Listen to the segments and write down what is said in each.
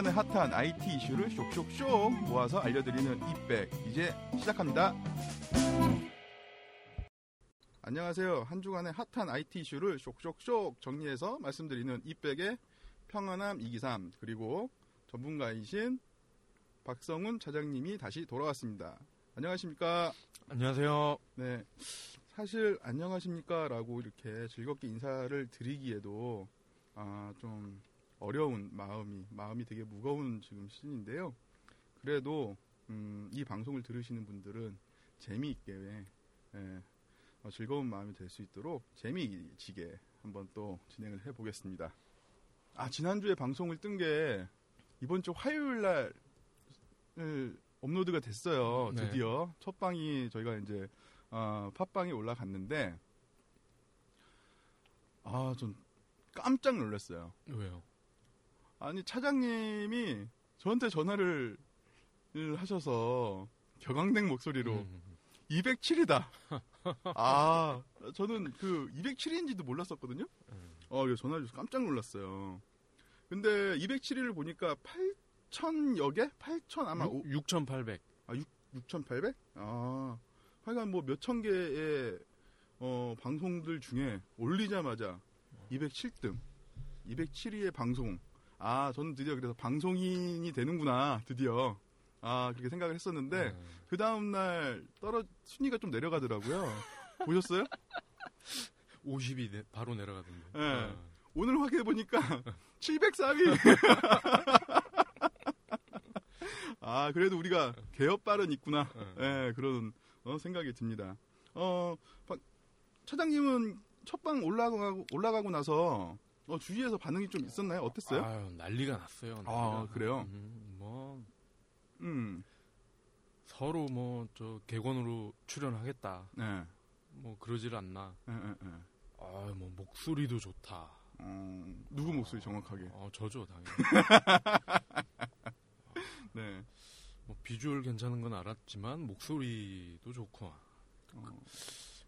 주간의 핫한 IT 이슈를 쇽쇽쇽 모아서 알려드리는 이백 이제 시작합니다. 안녕하세요. 한 주간의 핫한 IT 이슈를 쇽쇽쇽 정리해서 말씀드리는 이백의 평안함 이기삼 그리고 전문가이신 박성훈 차장님이 다시 돌아왔습니다. 안녕하십니까? 안녕하세요. 네. 사실 안녕하십니까라고 이렇게 즐겁게 인사를 드리기에도 아, 좀 어려운 마음이 마음이 되게 무거운 지금 시즌인데요. 그래도 음, 이 방송을 들으시는 분들은 재미있게 예, 어, 즐거운 마음이 될 수 있도록 재미지게 한번 또 진행을 해보겠습니다. 아 지난주에 방송을 뜬 게 이번 주 화요일 날 업로드가 됐어요. 네. 드디어 첫 방이 저희가 이제 어, 팟빵에 올라갔는데 아 좀 깜짝 놀랐어요. 왜요? 아니 차장님이 저한테 전화를 하셔서 격앙된 목소리로 음, 207이다. 아 저는 그 207인지도 몰랐었거든요. 음. 어 전화 주셔서 깜짝 놀랐어요. 근데 207을 보니까 8천여 개? 8천 아마 오- 6,800. 6,800? 아, 하여간 뭐 몇 천 개의 어, 방송들 중에 올리자마자 207등, 207위의 방송. 아, 저는 드디어 그래서 방송인이 되는구나, 드디어. 아, 그렇게 생각을 했었는데, 음. 그 다음날 떨어, 순위가 좀 내려가더라고요. 보셨어요? 50이 내- 바로 내려가던데. 네. 어. 오늘 확인해보니까 704위! 아, 그래도 우리가 개업발은 있구나. 어. 예, 그런 어, 생각이 듭니다. 어, 박- 차장님은 첫방 올라가고 올라가고 나서 어, 주위에서 반응이 좀 있었나요? 어땠어요? 아유, 난리가 났어요. 난리가. 아, 그래요? 음, 뭐 음, 서로 뭐저 객원으로 출연하겠다. 네, 뭐 그러질 않나. 예, 예, 예. 아, 뭐 목소리도 좋다. 어, 누구 목소리 정확하게? 어, 저죠, 당연히. 네, 뭐 비주얼 괜찮은 건 알았지만 목소리도 좋고 어,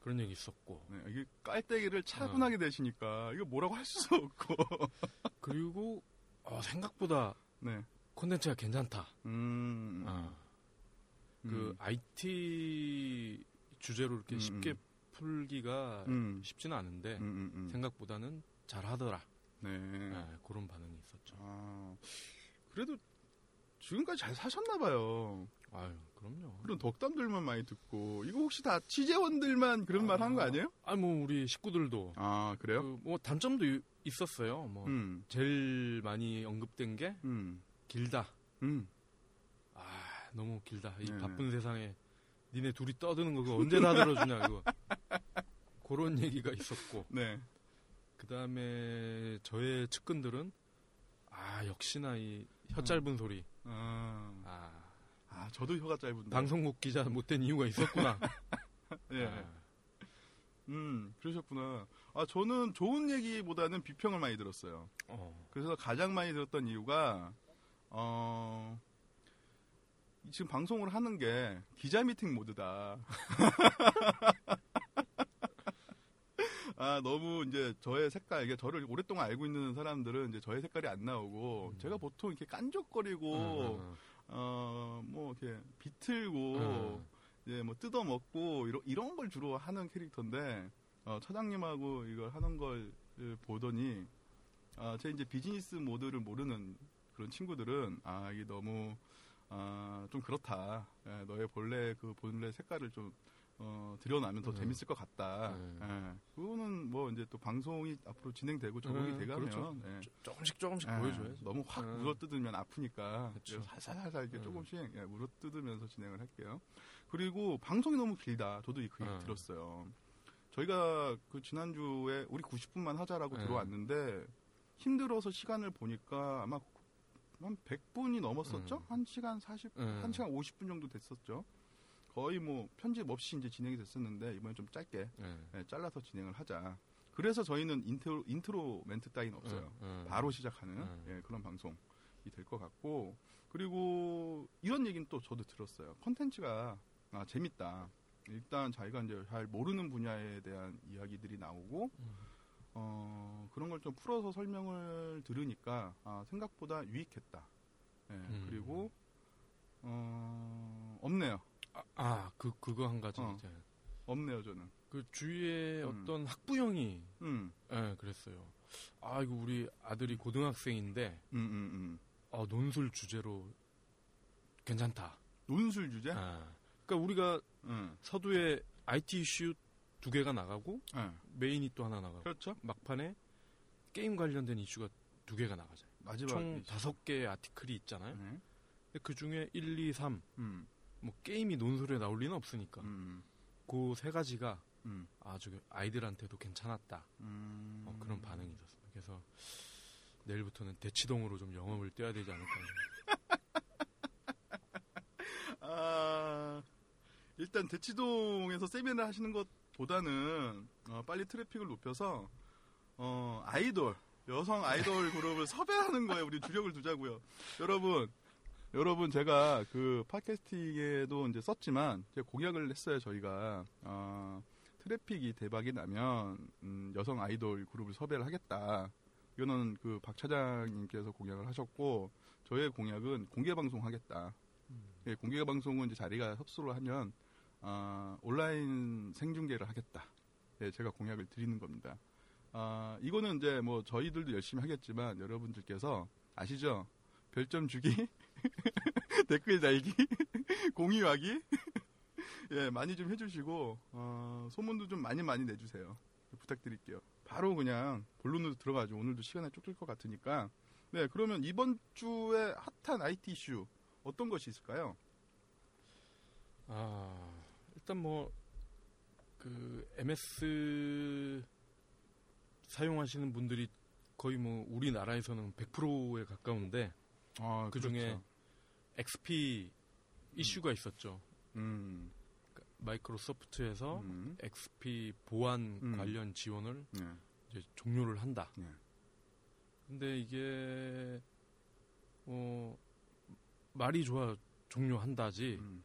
그런 얘기 있었고. 네, 이게 깔때기를 차분하게 대시니까 이거 뭐라고 할 수도 없고. 그리고 어, 생각보다 네, 콘텐츠가 괜찮다. 음, 아, 그 음, IT 주제로 이렇게 음, 쉽게 음. 풀기가 음, 쉽지는 않은데 음, 음, 음. 생각보다는 잘하더라. 네. 네, 그런 반응이 있었죠. 아, 그래도 지금까지 잘 사셨나 봐요. 아유, 그럼요. 그런 덕담들만 많이 듣고 이거 혹시 다 취재원들만 그런 말한 거 아니에요? 아, 뭐 우리 식구들도 아 그래요? 그 뭐 단점도 이- 있었어요. 뭐 음, 제일 많이 언급된 게 음, 길다. 음. 아, 너무 길다. 이 네네. 바쁜 세상에 니네 둘이 떠드는 거 그거 언제 다 들어주냐 그거. 그런 얘기가 있었고 네. 그 다음에 저의 측근들은 아 역시나 이 혀 짧은 소리. 아, 아아 저도 혀가 짧은데. 방송국 기자 못된 이유가 있었구나. 예. 아, 음, 그러셨구나. 아 저는 좋은 얘기보다는 비평을 많이 들었어요. 어, 그래서 가장 많이 들었던 이유가 어. 지금 방송을 하는 게 기자 미팅 모드다. 아 너무 이제 저의 색깔 이게 저를 오랫동안 알고 있는 사람들은 이제 저의 색깔이 안 나오고 음. 제가 보통 이렇게 깐족거리고 어, 어 뭐 이렇게 비틀고 어, 이제 뭐 뜯어먹고 이런 이런 걸 주로 하는 캐릭터인데 어, 차장님하고 이걸 하는 걸 보더니 아, 제 이제 비즈니스 모드를 모르는 그런 친구들은 아 이게 너무 아, 좀 그렇다. 예, 너의 본래 그 본래 색깔을 좀 어, 드러나면 더 음. 재밌을 것 같다. 음. 예, 그거는 뭐 이제 또 방송이 앞으로 진행되고 적응이 음, 돼가면 그렇죠. 예, 조- 조금씩 조금씩 예, 보여줘야죠. 너무 확 음. 물어뜯으면 아프니까 그쵸. 그래서 살살살살 이렇게 음. 조금씩 예, 물어뜯으면서 진행을 할게요. 그리고 방송이 너무 길다. 저도 그 얘기 음. 들었어요. 저희가 그 지난주에 우리 90분만 하자라고 음. 들어왔는데 힘들어서 시간을 보니까 아마 한 100분이 넘었었죠? 음. 한 1시간 40, 음. 한 1시간 50분 정도 됐었죠. 거의 뭐 편집 없이 이제 진행이 됐었는데 이번에 좀 짧게 예. 예, 잘라서 진행을 하자. 그래서 저희는 인트로, 인트로 멘트 따윈 없어요. 음, 음. 바로 시작하는 음. 예, 그런 방송이 될 것 같고 그리고 이런 얘기는 또 저도 들었어요. 컨텐츠가 아, 재밌다. 일단 자기가 이제 잘 모르는 분야에 대한 이야기들이 나오고 음. 어, 그런 걸 좀 풀어서 설명을 들으니까 아, 생각보다 유익했다. 예, 음. 그리고 어, 없네요. 아, 아, 그 그거 한 가지 어. 이제 없네요, 저는. 그 주위에 음. 어떤 학부형이 음, 예, 그랬어요. 아, 이거 우리 아들이 고등학생인데 음, 음, 음. 어, 논술 주제로 괜찮다. 논술 주제? 아, 그러니까 우리가 음, 서두에 IT 이슈 두 개가 나가고 예, 메인이 또 하나 나가고 그렇죠. 막판에 게임 관련된 이슈가 두 개가 나가잖아요. 마지막 총. 다섯 개의 아티클이 있잖아요. 네. 근데 그 중에 1, 2, 3, 음, 뭐 게임이 논술에 나올 리는 없으니까 음, 그세 가지가 음, 아주 아이들한테도 괜찮았다. 음. 어, 그런 반응이 있었습니다. 그래서 내일부터는 대치동으로 좀 영업을 떼야 되지 않을까. 아, 일단 대치동에서 세미나 하시는 것보다는 어, 빨리 트래픽을 높여서 어, 아이돌 여성 아이돌 그룹을 섭외하는 거에 우리 주력을 두자고요. 여러분, 여러분 제가 그 팟캐스팅에도 이제 썼지만 제가 공약을 했어요. 저희가 어, 트래픽이 대박이 나면 음, 여성 아이돌 그룹을 섭외를 하겠다. 이거는 그 박 차장님께서 공약을 하셨고 저의 공약은 공개 방송 하겠다. 예, 공개 방송은 이제 자리가 협소를 하면 아, 온라인 생중계를 하겠다. 예, 제가 공약을 드리는 겁니다. 아, 이거는 이제 뭐 저희들도 열심히 하겠지만 여러분들께서 아시죠? 별점 주기, 댓글 달기, 공유하기, 예, 많이 좀 해주시고 어, 소문도 좀 많이 많이 내주세요. 부탁드릴게요. 바로 그냥 본론으로 들어가죠. 오늘도 시간이 쫓길 것 같으니까. 네, 그러면 이번 주에 핫한 IT 이슈 어떤 것이 있을까요? 아, 일단 뭐, 그, MS 사용하시는 분들이 거의 뭐, 우리나라에서는 100%에 가까운데, 아, 그 중에 XP 이슈가 있었죠. 음, 마이크로소프트에서 음, XP 보안 음. 관련 지원을 네, 이제 종료를 한다. 네. 근데 이게, 어, 말이 좋아 종료한다지, 음,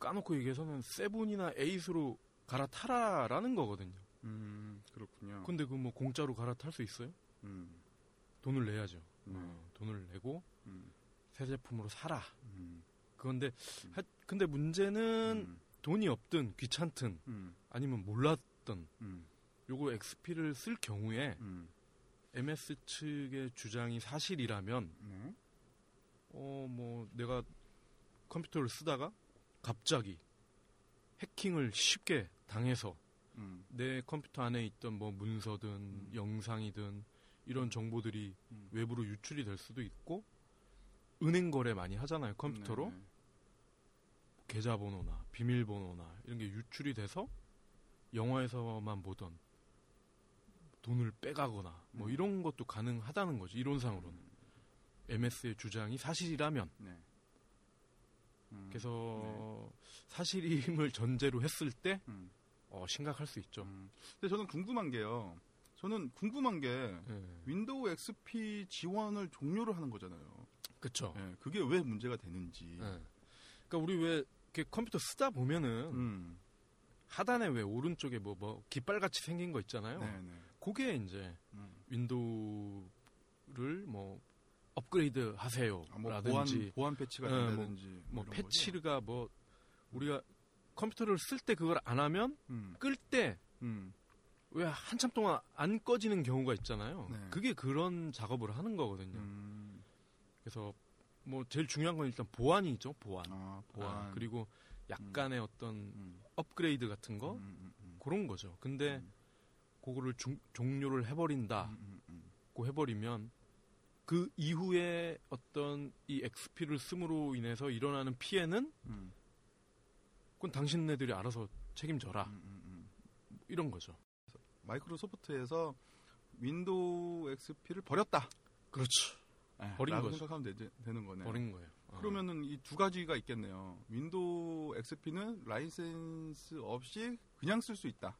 까놓고 얘기해서는 세븐이나 에잇으로 갈아타라라는 거거든요. 음, 그렇군요. 근데 그 뭐 공짜로 갈아탈 수 있어요? 음, 돈을 내야죠. 네. 어, 돈을 내고 음, 새 제품으로 사라. 음, 그건데 하- 근데 문제는 음, 돈이 없든 귀찮든 음, 아니면 몰랐던 음, 요거 XP를 쓸 경우에 음, MS 측의 주장이 사실이라면 네. 어뭐 내가 컴퓨터를 쓰다가 갑자기 해킹을 쉽게 당해서 음, 내 컴퓨터 안에 있던 뭐 문서든 영상이든 이런 정보들이 음. 외부로 유출이 될 수도 있고 은행 거래 많이 하잖아요 컴퓨터로 네, 네. 계좌번호나 비밀번호나 이런 게 유출이 돼서 영화에서만 보던 돈을 빼가거나 뭐 음. 이런 것도 가능하다는 거죠 이론상으로는 MS의 주장이 사실이라면 네. 음, 그래서 사실임을 전제로 했을 때 음, 어, 심각할 수 있죠. 음. 근데 저는 궁금한 게요. 저는 궁금한 게 예. 윈도우 XP 지원을 종료를 하는 거잖아요. 예, 그게 왜 문제가 되는지. 예. 그러니까 우리 왜 이렇게 컴퓨터 쓰다 보면은 음, 하단에 왜 오른쪽에 뭐, 뭐 깃발 같이 생긴 거 있잖아요. 네, 네. 그게 이제 음. 윈도우를 뭐 업그레이드 하세요. 아, 뭐 라든지 보안 보안 패치가 예, 뭐- 된다든지 뭐 거죠? 패치가 뭐 우리가 컴퓨터를 쓸 때 그걸 안 하면 음, 끌때 왜 음, 한참 동안 안 꺼지는 경우가 있잖아요. 네. 그게 그런 작업을 하는 거거든요. 음. 그래서 뭐 제일 중요한 건 일단 보안이죠. 보안. 아, 보안. 아, 그리고 약간의 어떤 음, 업그레이드 같은 거 음, 음, 음, 그런 거죠. 근데 음. 그거를 중- 종료를 해버린다고 음, 음, 음. 해버리면 그 이후에 어떤 이 XP를 씀으로 인해서 일어나는 피해는 음, 그건 당신네들이 알아서 책임져라 음, 음, 음. 이런 거죠. 마이크로소프트에서 윈도우 XP를 버렸다. 그렇죠. 예, 버린 거죠. 생각하면 되, 되는 거네요. 버린 거예요. 어. 그러면은 이 두 가지가 있겠네요. 윈도우 XP는 라이센스 없이 그냥 쓸 수 있다.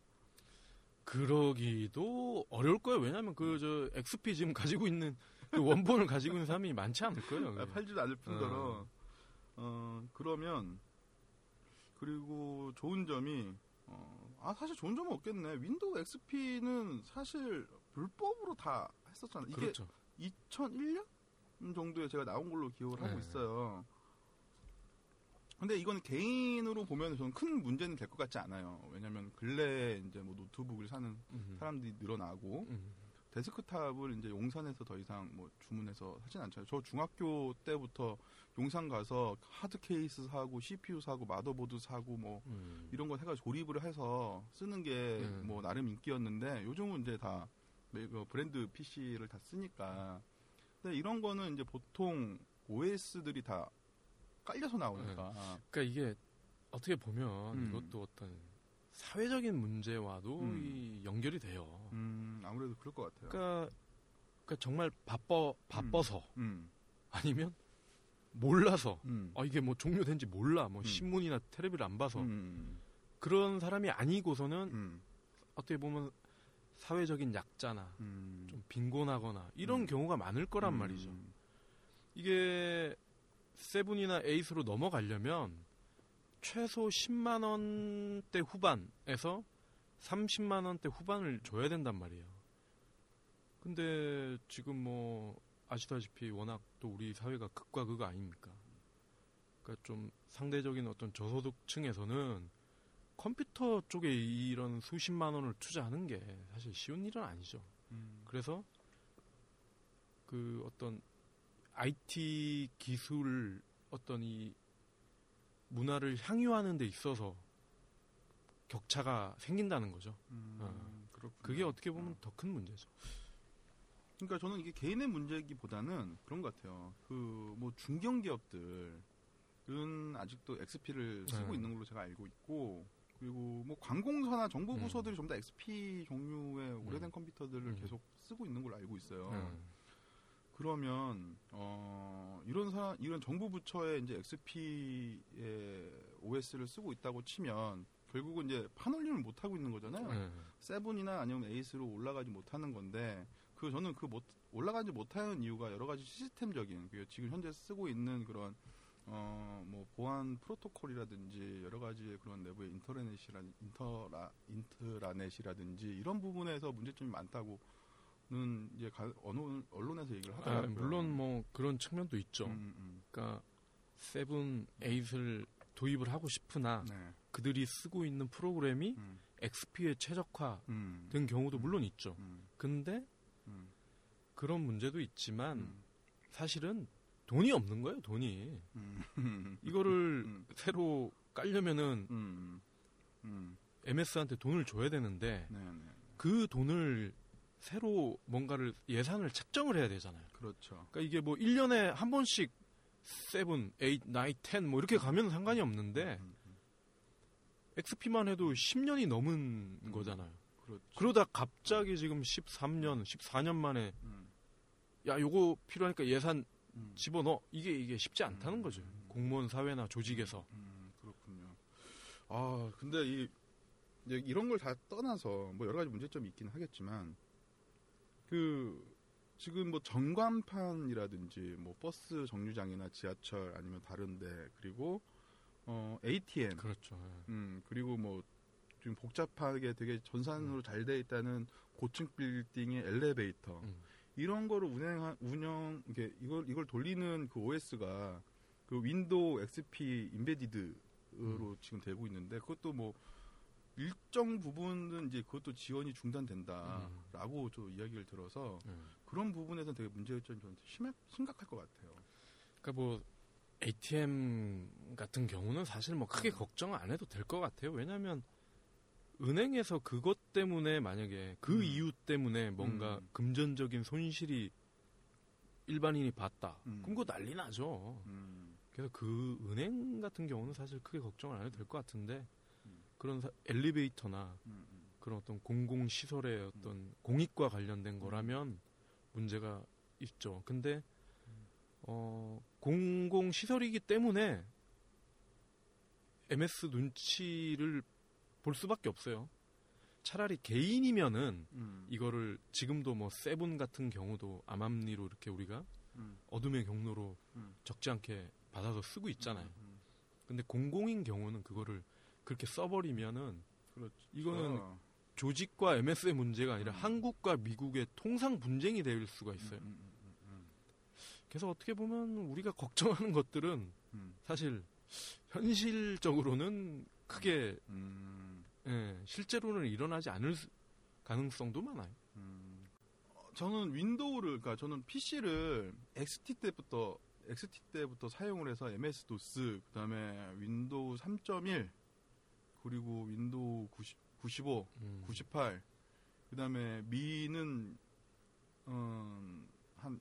그러기도 어려울 거예요. 왜냐하면 그 저 XP 지금 가지고 있는 그 원본을 가지고 있는 사람이 많지 않을 거예요. 아, 그게. 팔지도 않을 뿐더러 어, 그러면 그리고 좋은 점이 어, 아 사실 좋은 점은 없겠네. 윈도우 XP는 사실 불법으로 다 했었잖아요. 이게 그렇죠. 2001년 정도에 제가 나온 걸로 기억을 하고 네. 있어요. 근데 이건 개인으로 보면 저는 큰 문제는 될 것 같지 않아요. 왜냐면 근래에 이제 뭐 노트북을 사는 음. 사람들이 늘어나고 음. 데스크탑을 이제 용산에서 더 이상 뭐 주문해서 하진 않잖아요. 저 중학교 때부터 용산 가서 하드 케이스 사고 CPU 사고 motherboard 사고 뭐 음. 이런 거 해가지고 조립을 해서 쓰는 게 음. 뭐 나름 인기였는데 요즘은 이제 다 그 브랜드 PC를 다 쓰니까 근데 이런 거는 이제 보통 OS들이 다 깔려서 나오니까 그러니까 이게 어떻게 보면 음. 이것도 어떤 사회적인 문제와도 음. 이 연결이 돼요. 음 아무래도 그럴 것 같아요. 그러니까, 그러니까 정말 바빠 바빠서 음, 아니면 몰라서 음, 아 이게 뭐 종료된지 몰라 뭐 음. 신문이나 텔레비를 안 봐서 음, 그런 사람이 아니고서는 음, 어떻게 보면 사회적인 약자나 음. 좀 빈곤하거나 이런 음. 경우가 많을 거란 음, 말이죠. 이게 세븐이나 에이스로 넘어가려면 최소 10만 원대 후반에서 30만 원대 후반을 줘야 된단 말이에요. 근데 지금 뭐 아시다시피 워낙 또 우리 사회가 극과 극 아닙니까? 그러니까 좀 상대적인 어떤 저소득층에서는 컴퓨터 쪽에 이런 수십만 원을 투자하는 게 사실 쉬운 일은 아니죠. 음, 그래서 그 어떤 IT 기술 어떤 이 문화를 향유하는 데 있어서 격차가 생긴다는 거죠. 음, 어. 그렇군요. 그게 어떻게 보면 어. 더큰 문제죠. 그러니까 저는 이게 개인의 문제기보다는 그런 것 같아요. 그 뭐 중견 기업들은 아직도 XP를 쓰고 네. 있는 걸로 제가 알고 있고 그리고 뭐 관공서나 정부 음. 부서들이 전부 다 XP 종류의 오래된 음. 컴퓨터들을 음. 계속 쓰고 있는 걸로 알고 있어요. 음. 그러면 어 이런 사람 이런 정부 부처에 이제 XP의 OS를 쓰고 있다고 치면 결국은 이제 판올림을 못 하고 있는 거잖아요. 네. 세븐이나 아니면 에이스로 올라가지 못하는 건데 그 저는 그 못 올라가지 못하는 이유가 여러 가지 시스템적인 그 지금 현재 쓰고 있는 그런 어 뭐 보안 프로토콜이라든지 여러 가지의 그런 내부의 인터넷이라 인터라 인트라넷이라든지 이런 부분에서 문제점이 많다고 는 이제 가, 언론에서 얘기를 아, 하더라고요. 물론 뭐 그런 측면도 있죠. 음, 음. 그러니까 seven, eight을 도입을 하고 싶으나 네. 그들이 쓰고 있는 프로그램이 음, XP에 최적화된 음, 경우도 물론 있죠. 음, 근데 음, 그런 문제도 있지만 음, 사실은 돈이 없는 거예요, 돈이. 음, 이거를 음, 새로 깔려면은 음, 음, MS한테 돈을 줘야 되는데 네, 네, 그 돈을 새로 뭔가를 예산을 책정을 해야 되잖아요. 그렇죠. 그러니까 이게 뭐 1년에 한 번씩 7, 8, 9, 10뭐 이렇게 가면 상관이 없는데 음, 음, XP만 해도 10년이 넘은 음. 거잖아요. 그렇죠. 그러다 갑자기 지금 13년, 14년 만에 음, 야 요거 필요하니까 예산 음, 집어넣어 이게 이게 쉽지 않다는 음. 거죠. 공무원 사회나 조직에서. 음, 그렇군요. 아, 근데 이 이제 이런 걸 다 떠나서 뭐 여러 가지 문제점이 있긴 하겠지만 그 지금 뭐 전광판이라든지 뭐 버스 정류장이나 지하철 아니면 다른데 그리고 어 ATM 그렇죠. 예. 음 그리고 뭐 지금 복잡하게 되게 전산으로 잘돼 있다는 고층 빌딩의 엘리베이터 음. 이런 거를 운행 운영 이게 이걸 이걸 돌리는 그 OS가 그 윈도우 XP embedded로 음. 지금 되고 있는데 그것도 뭐 일정 부분은 이제 그것도 지원이 중단된다라고 저 이야기를 들어서 예. 그런 부분에서는 되게 문제점이 좀 심해, 심각할 것 같아요. 그러니까 뭐 ATM 같은 경우는 사실 뭐 크게 걱정 안 해도 될 것 같아요. 왜냐하면 은행에서 그것 때문에 만약에 그 음. 이유 때문에 뭔가 음. 금전적인 손실이 일반인이 봤다. 음. 그럼 그거 난리 나죠. 음, 그래서 그 은행 같은 경우는 사실 크게 걱정을 안 해도 될 것 같은데 음. 그런 사- 엘리베이터나 음, 음. 그런 어떤 공공 시설의 어떤 공익과 관련된 거라면 문제가 있죠. 근데 어 공공 시설이기 때문에 MS 눈치를 볼 수밖에 없어요. 차라리 개인이면은 음, 이거를 지금도 뭐 세븐 같은 경우도 암암리로 이렇게 우리가 음, 어둠의 경로로 음. 적지 않게 받아서 쓰고 있잖아요. 음, 근데 공공인 경우는 그거를 그렇게 써버리면은 그렇죠. 이거는 조직과 MS의 문제가 아니라 음. 한국과 미국의 통상 분쟁이 될 수가 있어요. 음, 음, 음, 음. 그래서 어떻게 보면 우리가 걱정하는 것들은 음. 사실 현실적으로는 크게 음. 예, 실제로는 일어나지 않을 수- 가능성도 많아요. 음. 어, 저는 윈도우를 그러니까 저는 PC를 XT 때부터 XT 때부터 사용을 해서 MS DOS 그다음에 윈도우 3.1 그리고 윈도우 90, 95 음. 98 그 다음에 ME는 음, 한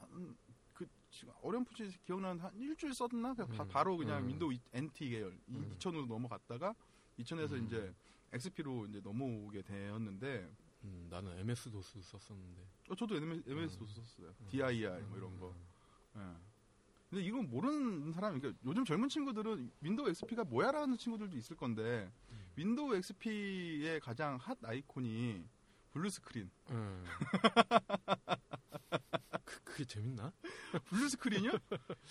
한 그 지금 어렴풋이 기억나는 한 일주일 썼나 그냥 바, 음, 바 로 그냥 음. 윈도우 NT 계열 이 음. 2000으로 넘어갔다가 2000에서 음. 이제 XP로 이제 넘어오게 되었는데 음, 나는 MS DOS 썼었는데. 어, 저도 MS, MS도 음. 썼어요 DIR 뭐 이런 음. 거 예. 근데 이건 모르는 사람이 그러니까 요즘 젊은 친구들은 윈도우 XP가 뭐야라는 친구들도 있을 건데 음. 윈도우 XP의 가장 hot 아이콘이 blue screen. 예. 그, 그게 재밌나? blue screen이요?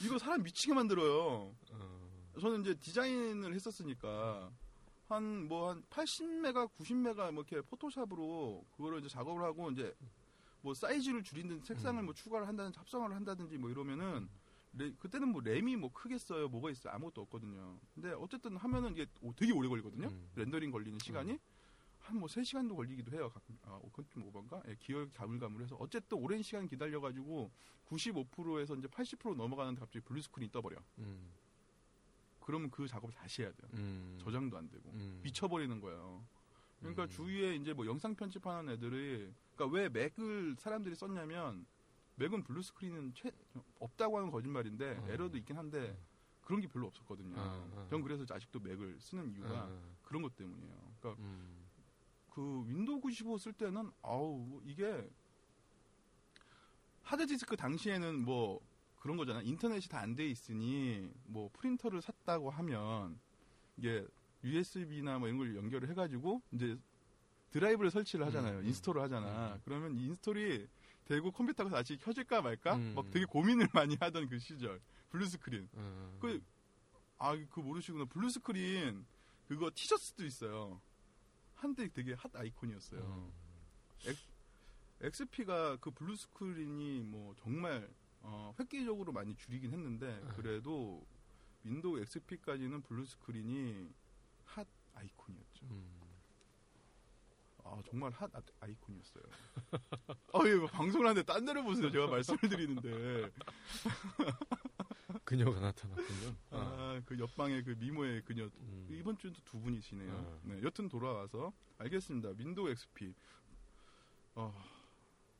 이거 사람 미치게 만들어요. 어, 저는 이제 디자인을 했었으니까 한 뭐 한 80메가, 90메가 뭐 이렇게 포토샵으로 그거를 이제 작업을 하고 이제 뭐 사이즈를 줄이든 색상을 음. 뭐 추가를 한다든 합성을 한다든지 뭐 이러면은 레- 그때는 뭐 램이 뭐 크겠어요, 뭐가 있어요, 아무것도 없거든요. 근데 어쨌든 하면은 이게 오- 되게 오래 걸리거든요. 음. 렌더링 걸리는 시간이 한뭐 3시간도 걸리기도 해요. 가끔. 아, 그건 좀 오반가? 예, 기억 가물가물해서 어쨌든 오랜 시간 기다려 가지고 95%에서 이제 80% 넘어가는데 갑자기 blue screen이 떠 버려. 음, 그러면 그 작업을 다시 해야 돼요. 음, 저장도 안 되고 음, 미쳐버리는 거예요. 그러니까 음. 주위에 이제 뭐 영상 편집하는 애들이 그러니까 왜 맥을 사람들이 썼냐면 맥은 blue screen은 최, 없다고 하는 거짓말인데 어. 에러도 있긴 한데 그런 게 별로 없었거든요. 어, 어. 전 그래서 아직도 맥을 쓰는 이유가 어, 그런 것 때문이에요. 그러니까 음, 그 윈도우 95 쓸 때는 아우 이게 하드디스크 당시에는 뭐 그런 거잖아. 인터넷이 다 안 돼 있으니 뭐 프린터를 샀다고 하면 이게 USB나 뭐 이런 걸 연결을 해가지고 이제 드라이브를 설치를 하잖아요. 음, 음. install을 하잖아. 음. 그러면 install이 되고 컴퓨터가 다시 켜질까 말까 음. 막 되게 고민을 많이 하던 그 시절 blue screen. 어, 그, 아, 그거 모르시구나. blue screen 그거 티셔츠도 있어요. 한때 되게 hot icon이었어요. 어, XP가 그 blue screen이 뭐 정말 어, 획기적으로 많이 줄이긴 했는데 네. 그래도 윈도우 XP까지는 blue screen이 hot icon이었죠. 음. 아 정말 hot i- icon이었어요. 아 이거 방송을 하는데 딴 데를 보세요. 제가 말씀을 드리는데 그녀가 나타났군요. 아, 아 그 옆방의 그 미모의 그녀 음. 이번 주에도 두 분이시네요. 어. 네, 여튼 돌아와서 알겠습니다. 윈도우 XP. 어,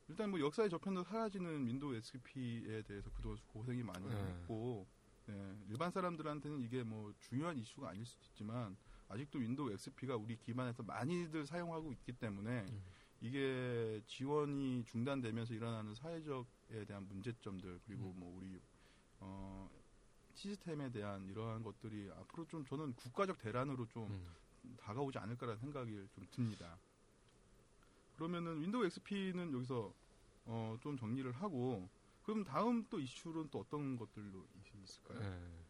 일단 뭐 역사의 저편으로 사라지는 윈도우 XP에 대해서 그동안 고생이 많이 네. 했고 네, 일반 사람들한테는 이게 뭐 중요한 이슈가 아닐 수도 있지만 아직도 윈도우 XP가 우리 기반에서 많이들 사용하고 있기 때문에 음. 이게 지원이 중단되면서 일어나는 사회적에 대한 문제점들 그리고 음. 뭐 우리 어, 시스템에 대한 이러한 것들이 앞으로 좀 저는 국가적 대란으로 좀 음. 다가오지 않을까라는 생각이 좀 듭니다. 그러면은 윈도우 XP는 여기서 어, 좀 정리를 하고 그럼 다음 또 이슈는 또 어떤 것들로 있- 있을까요? 예.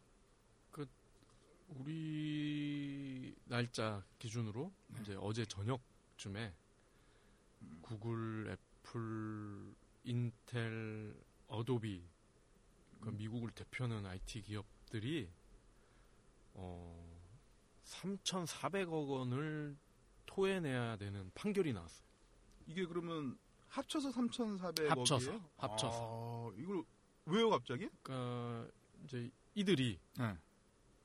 그 우리 날짜 기준으로 네. 이제 어제 저녁쯤에 음. 구글, 애플, 인텔, 어도비 그 음. 미국을 대표하는 IT 기업들이 어 3,400억 원을 토해내야 되는 판결이 나왔어요. 이게 그러면 합쳐서 3,400억이에요? 합쳐서, 합쳐서. 아, 이걸 왜요 갑자기? 그러니까 이제 이들이 네.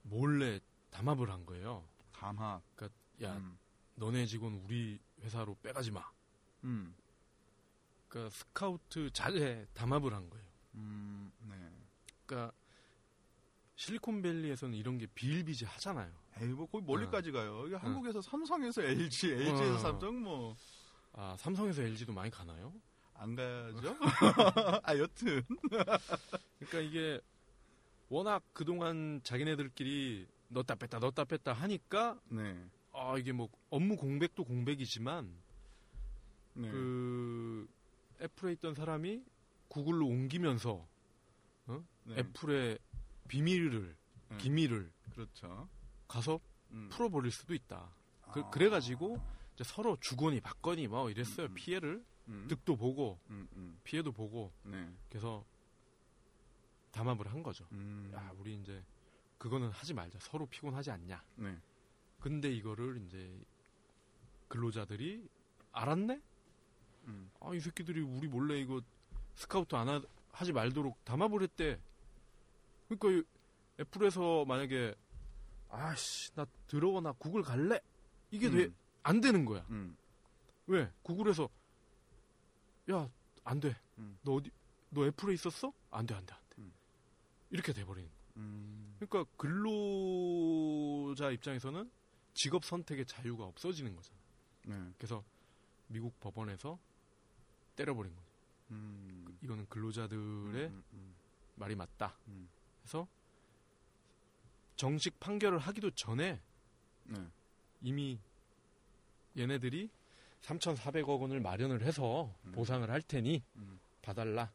몰래 담합을 한 거예요. 담합. 야, 음. 너네 직원 우리 회사로 빼가지 마. 음. 그러니까 스카우트 자체 담합을 한 거예요. 음. 네. 그러니까 실리콘밸리에서는 이런 게 비일비재하잖아요. 에이 뭐 거기 멀리까지 가요. 이게 어. 한국에서 삼성에서 LG, LG에서 어. 삼성 뭐안아 삼성에서 LG도 많이 가나요? 가죠? 아 여튼 그러니까 이게 워낙 그동안 자기네들끼리 넣었다 뺐다 넣었다 뺐다 하니까 네. 아 이게 뭐 업무 공백도 공백이지만 네. 그 애플에 있던 사람이 구글로 옮기면서 네. 애플의 비밀을 네. 기밀을 그렇죠. 가서 음. 풀어버릴 수도 있다. 그, 아. 그 래가지고 이제 서로 주거니 받거니 뭐 이랬어요. 음, 음. 피해를 음. 득도 보고 음, 음. 피해도 보고 네. 그래서 담합을 한 거죠. 음. 야, 우리 이제 그거는 하지 말자. 서로 피곤하지 않냐. 네. 근데 이거를 이제 근로자들이 알았네? 음. 아, 이 새끼들이 우리 몰래 이거 스카우트 안 하, 하지 말도록 담합을 했대. 그러니까 이 애플에서 만약에 아씨, 나 들어거나 구글 갈래? 이게 돼, 음. 안 되는 거야. 음. 왜? 구글에서 야, 안 돼. 음. 너 어디 너 애플에 있었어? 안 돼, 안 돼. 이렇게 돼 버리는. 음. 그러니까 근로자 입장에서는 직업 선택의 자유가 없어지는 거잖아. 네. 그래서 미국 법원에서 때려버린 거죠. 음. 이거는 근로자들의 음, 음, 말이 맞다. 음. 해서 정식 판결을 하기도 전에 네. 이미 얘네들이 3,400억 원을 마련을 해서 음. 보상을 할 테니 음. 봐달라.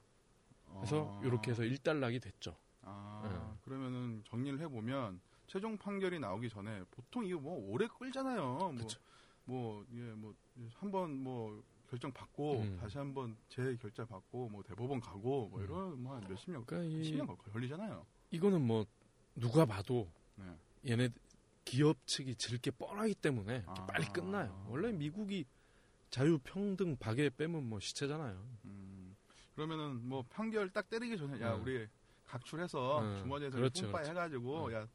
아. 이렇게 해서 일단락이 됐죠. 아, 네. 그러면은 정리를 해보면 최종 판결이 나오기 전에 보통 이거 뭐 오래 끌잖아요. 뭐, 그쵸. 뭐, 예, 뭐, 한번 뭐 결정 받고 음. 다시 한번 재결자 받고 뭐 대법원 가고 뭐 음. 이런 뭐한 몇십 년, 그러니까 이, 10년 걸- 걸리잖아요. 이거는 뭐 누가 봐도 네. 얘네 기업 측이 질 게 뻔하기 때문에 아. 빨리 끝나요. 원래 미국이 자유 평등 박애 빼면 뭐 시체잖아요. 음, 그러면은 뭐 판결 딱 때리기 전에 야 네. 우리 각출해서 네. 주머니에서 그렇죠, 뿜빠이 그렇죠. 해가지고 네. 야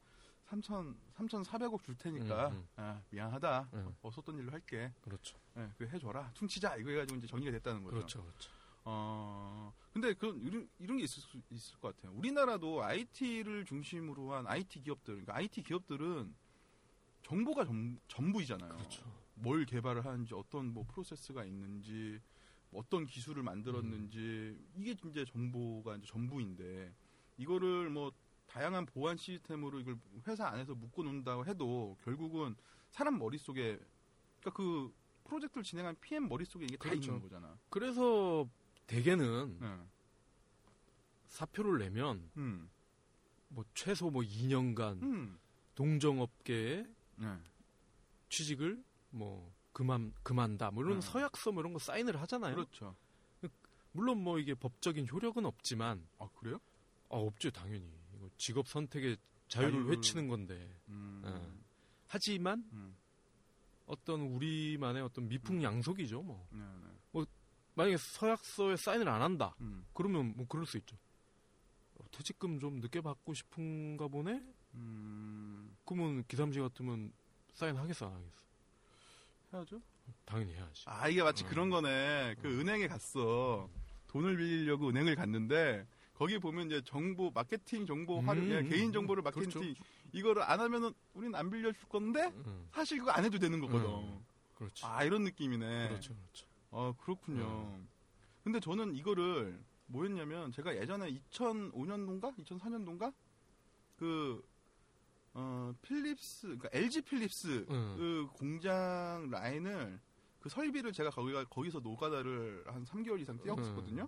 3천 3,400억 줄 테니까 음, 음. 아, 미안하다 네. 없었던 일로 할게 그렇죠. 예, 그 해줘라 퉁치자 이거 해가지고 이제 정리가 됐다는 거죠. 그렇죠. 그렇죠. 어 근데 그 이런, 이런 게 있을 수 있을 것 같아요. 우리나라도 IT를 중심으로 한 IT 기업들, 그러니까 IT 기업들은 정보가 전, 전부이잖아요. 그렇죠. 뭘 개발을 하는지 어떤 뭐 프로세스가 있는지 어떤 기술을 만들었는지 음. 이게 이제 정보가 이제 전부인데 이거를 뭐 다양한 보안 시스템으로 이걸 회사 안에서 묶어 놓는다고 해도 결국은 사람 머릿속에 그러니까 그 프로젝트를 진행한 PM 머릿속에 이게 다 그렇죠. 있는 거잖아. 그래서 대개는 네. 사표를 내면 음. 뭐 최소 뭐 2년간 음. 동정업계에 네. 취직을 뭐 그만 그만다. 뭐 이런 음. 서약서 뭐 이런 거 사인을 하잖아요. 그렇죠. 물론 뭐 이게 법적인 효력은 없지만 아, 그래요? 아, 없죠 당연히. 이거 직업 선택의 자유를 자유를- 외치는 건데. 음. 네. 하지만 음. 어떤 우리만의 어떤 미풍양속이죠. 뭐 네, 네. 만약에 서약서에 사인을 안 한다. 음. 그러면 뭐 그럴 수 있죠. 어, 퇴직금 좀 늦게 받고 싶은가 보네. 음. 그러면 기삼시 같으면 사인 하겠어 안 하겠어? 해야죠. 당연히 해야지. 아 이게 마치 어. 그런 거네. 그 은행에 갔어. 돈을 빌리려고 은행을 갔는데 거기 보면 이제 정보 마케팅 정보 활용 음, 예, 음, 개인 정보를 음, 마케팅 그렇죠. 이거를 안 하면은 우린 안 빌려줄 건데 응, 사실 그거 안 해도 되는 거거든. 음, 그렇지. 아 이런 느낌이네. 그렇죠, 그렇죠. 아 그렇군요. 근데 저는 이거를 뭐였냐면 제가 예전에 2005년도인가 2004년도인가 그 어, 필립스 그러니까 LG 필립스 응. 그 공장 라인을 그 설비를 제가 거기가 거기서 노가다를 한 3개월 이상 뛰었었거든요.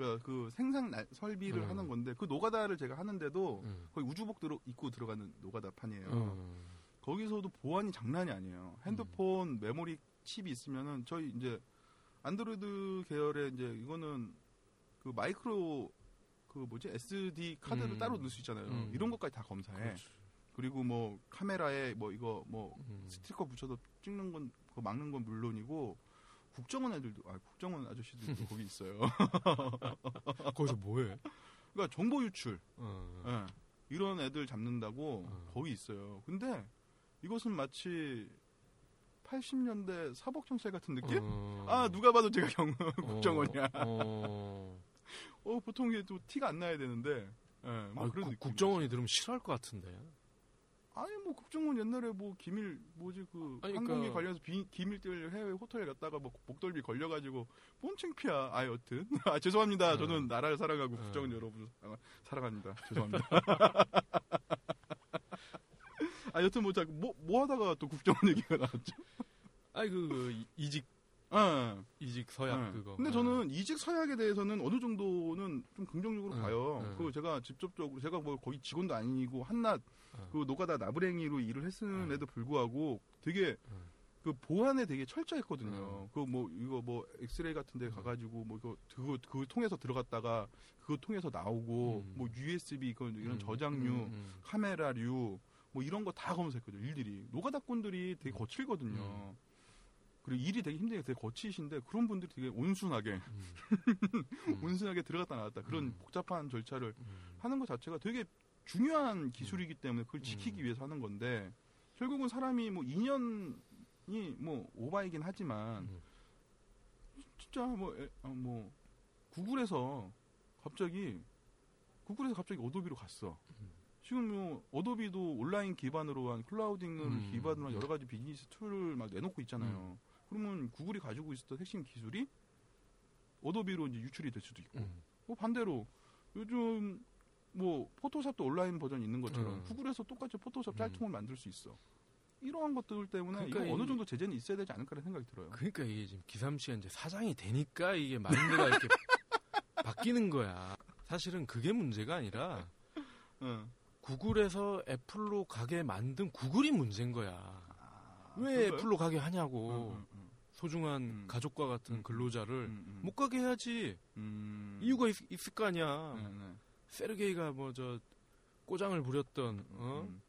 그, 그 생산 날- 설비를 음. 하는 건데 그 노가다를 제가 하는데도 응. 거의 우주복 들어 입고 들어가는 노가다판이에요. 응. 거기서도 보안이 장난이 아니에요. 핸드폰 메모리 칩이 있으면은 저희 이제 안드로이드 계열의 이제 이거는 그 마이크로 그 뭐지 SD 카드를 음. 따로 넣을 수 있잖아요. 음. 이런 것까지 다 검사해. 그렇지. 그리고 뭐 카메라에 뭐 이거 뭐 음. 스티커 붙여서 찍는 건 그거 막는 건 물론이고 국정원 애들도 아 국정원 아저씨들도 거기 있어요. 거기서 뭐해? 그러니까 정보 유출 어. 예. 이런 애들 잡는다고 어. 거기 있어요. 근데 이것은 마치 80년대 사법경찰 같은 느낌? 어. 아 누가 봐도 제가 경 국정원이야. 어. 어 보통 이게 또 티가 안 나야 되는데. 예, 뭐 아, 그런 국- 느낌. 국정원이 들으면 싫어할 것 같은데. 아니 뭐 국정원 옛날에 뭐 기밀 뭐지 그 아니, 그러니까- 관련해서 비, 기밀들 해외 호텔 갔다가 뭐 목덜미 걸려가지고 뭔 창피야. 아 여튼 아 죄송합니다. 어. 저는 나라를 사랑하고 어. 국정원 여러분 사- 사랑합니다. 죄송합니다. 아 여튼 뭐 자꾸 뭐, 뭐 하다가 또 국정원 얘기가 나왔죠. 아이 그, 그 이- 이직 어. 이직 서약 네. 그거. 근데 어. 저는 이직 서약에 대해서는 어느 정도는 좀 긍정적으로 네, 봐요. 네. 그 제가 직접적으로 제가 뭐 거의 직원도 아니고 한낱 네. 그 노가다 나부랭이로 일을 했음에도 불구하고 되게 네. 그 보안에 되게 철저했거든요. 음. 그뭐 이거 뭐 엑스레이 같은데 음. 가가지고 뭐 이거 그거 그거 통해서 들어갔다가 그거 통해서 나오고 음. 뭐 USB 이거 이런 음, 저장류 음, 음. 카메라류 뭐 이런 거 다 검색했거든요. 일일이 노가다꾼들이 되게 거칠거든요. 음. 그리고 일이 되게 힘들게 되게 거치신데 그런 분들이 되게 온순하게 음. 음. 온순하게 들어갔다 나왔다 그런 음. 복잡한 절차를 음. 하는 것 자체가 되게 중요한 기술이기 때문에 그걸 지키기 음. 위해서 하는 건데 결국은 사람이 뭐 2년이 뭐 오바이긴 하지만 음. 진짜 뭐, 에, 어, 뭐 구글에서 갑자기 구글에서 갑자기 어도비로 갔어. 음. 지금 뭐 어도비도 온라인 기반으로 한 clouding을 음. 기반으로 한 여러 가지 비즈니스 tool을 막 내놓고 있잖아요. 그러면 구글이 가지고 있었던 핵심 기술이 어도비로 이제 유출이 될 수도 있고 음. 뭐 반대로 요즘 뭐 포토샵도 온라인 버전 있는 것처럼 음. 구글에서 똑같이 포토샵 음. 짝퉁을 만들 수 있어. 이러한 것들 때문에 그러니까 이거 어느 이- 정도 제재는 있어야 되지 않을까라는 생각이 들어요. 그러니까 이게 지금 기삼 씨가 이제 사장이 되니까 이게 마인드가 이렇게 바뀌는 거야. 사실은 그게 문제가 아니라 응. 구글에서 애플로 가게 만든 구글이 문제인 거야. 아, 왜 그런가요? 애플로 가게 하냐고. 응, 응, 소중한 음. 가족과 같은 음. 근로자를 응, 응, 못 가게 해야지. 음. 이유가 있, 을 거 아니야. 네, 네. 세르게이가 뭐 저 꼬장을 부렸던 어? 음.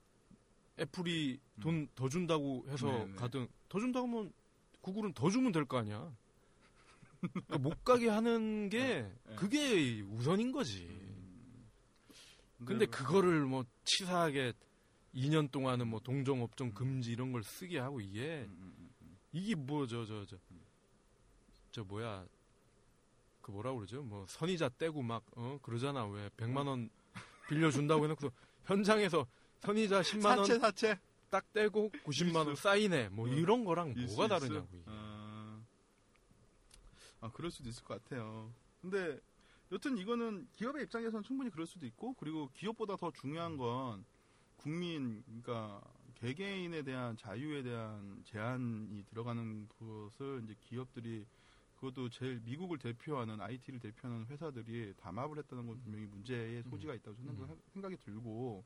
애플이 돈 더 준다고 해서 네네. 가든 더 준다고 하면 구글은 더 주면 될 거 아니야. 그러니까 못 가게 하는 게 네. 그게 우선인 거지. 음. 근데 네, 그거를 뭐 치사하게 2년 동안은 뭐 동종 업종 금지 이런 걸 쓰게 하고 이게 음, 음, 음, 음. 이게 뭐 저 저 저 저 뭐야 그 뭐라 그러죠 뭐 선의자 떼고 막 어 그러잖아 왜 100만 원 빌려준다고 해놓고 현장에서 선의자 10만 원 사채 사채 딱 떼고 90만 원. 사인해 뭐 어, 이런 거랑 뭐가. 다르냐고 이게. 아, 아, 그럴 수도 있을 것 같아요. 근데 여튼 이거는 기업의 입장에서는 충분히 그럴 수도 있고 그리고 기업보다 더 중요한 건 국민 그러니까 개개인에 대한 자유에 대한 제한이 들어가는 것을 이제 기업들이 그것도 제일 미국을 대표하는 IT를 대표하는 회사들이 담합을 했다는 건 분명히 문제의 소지가 있다고 저는 음. 생각이 들고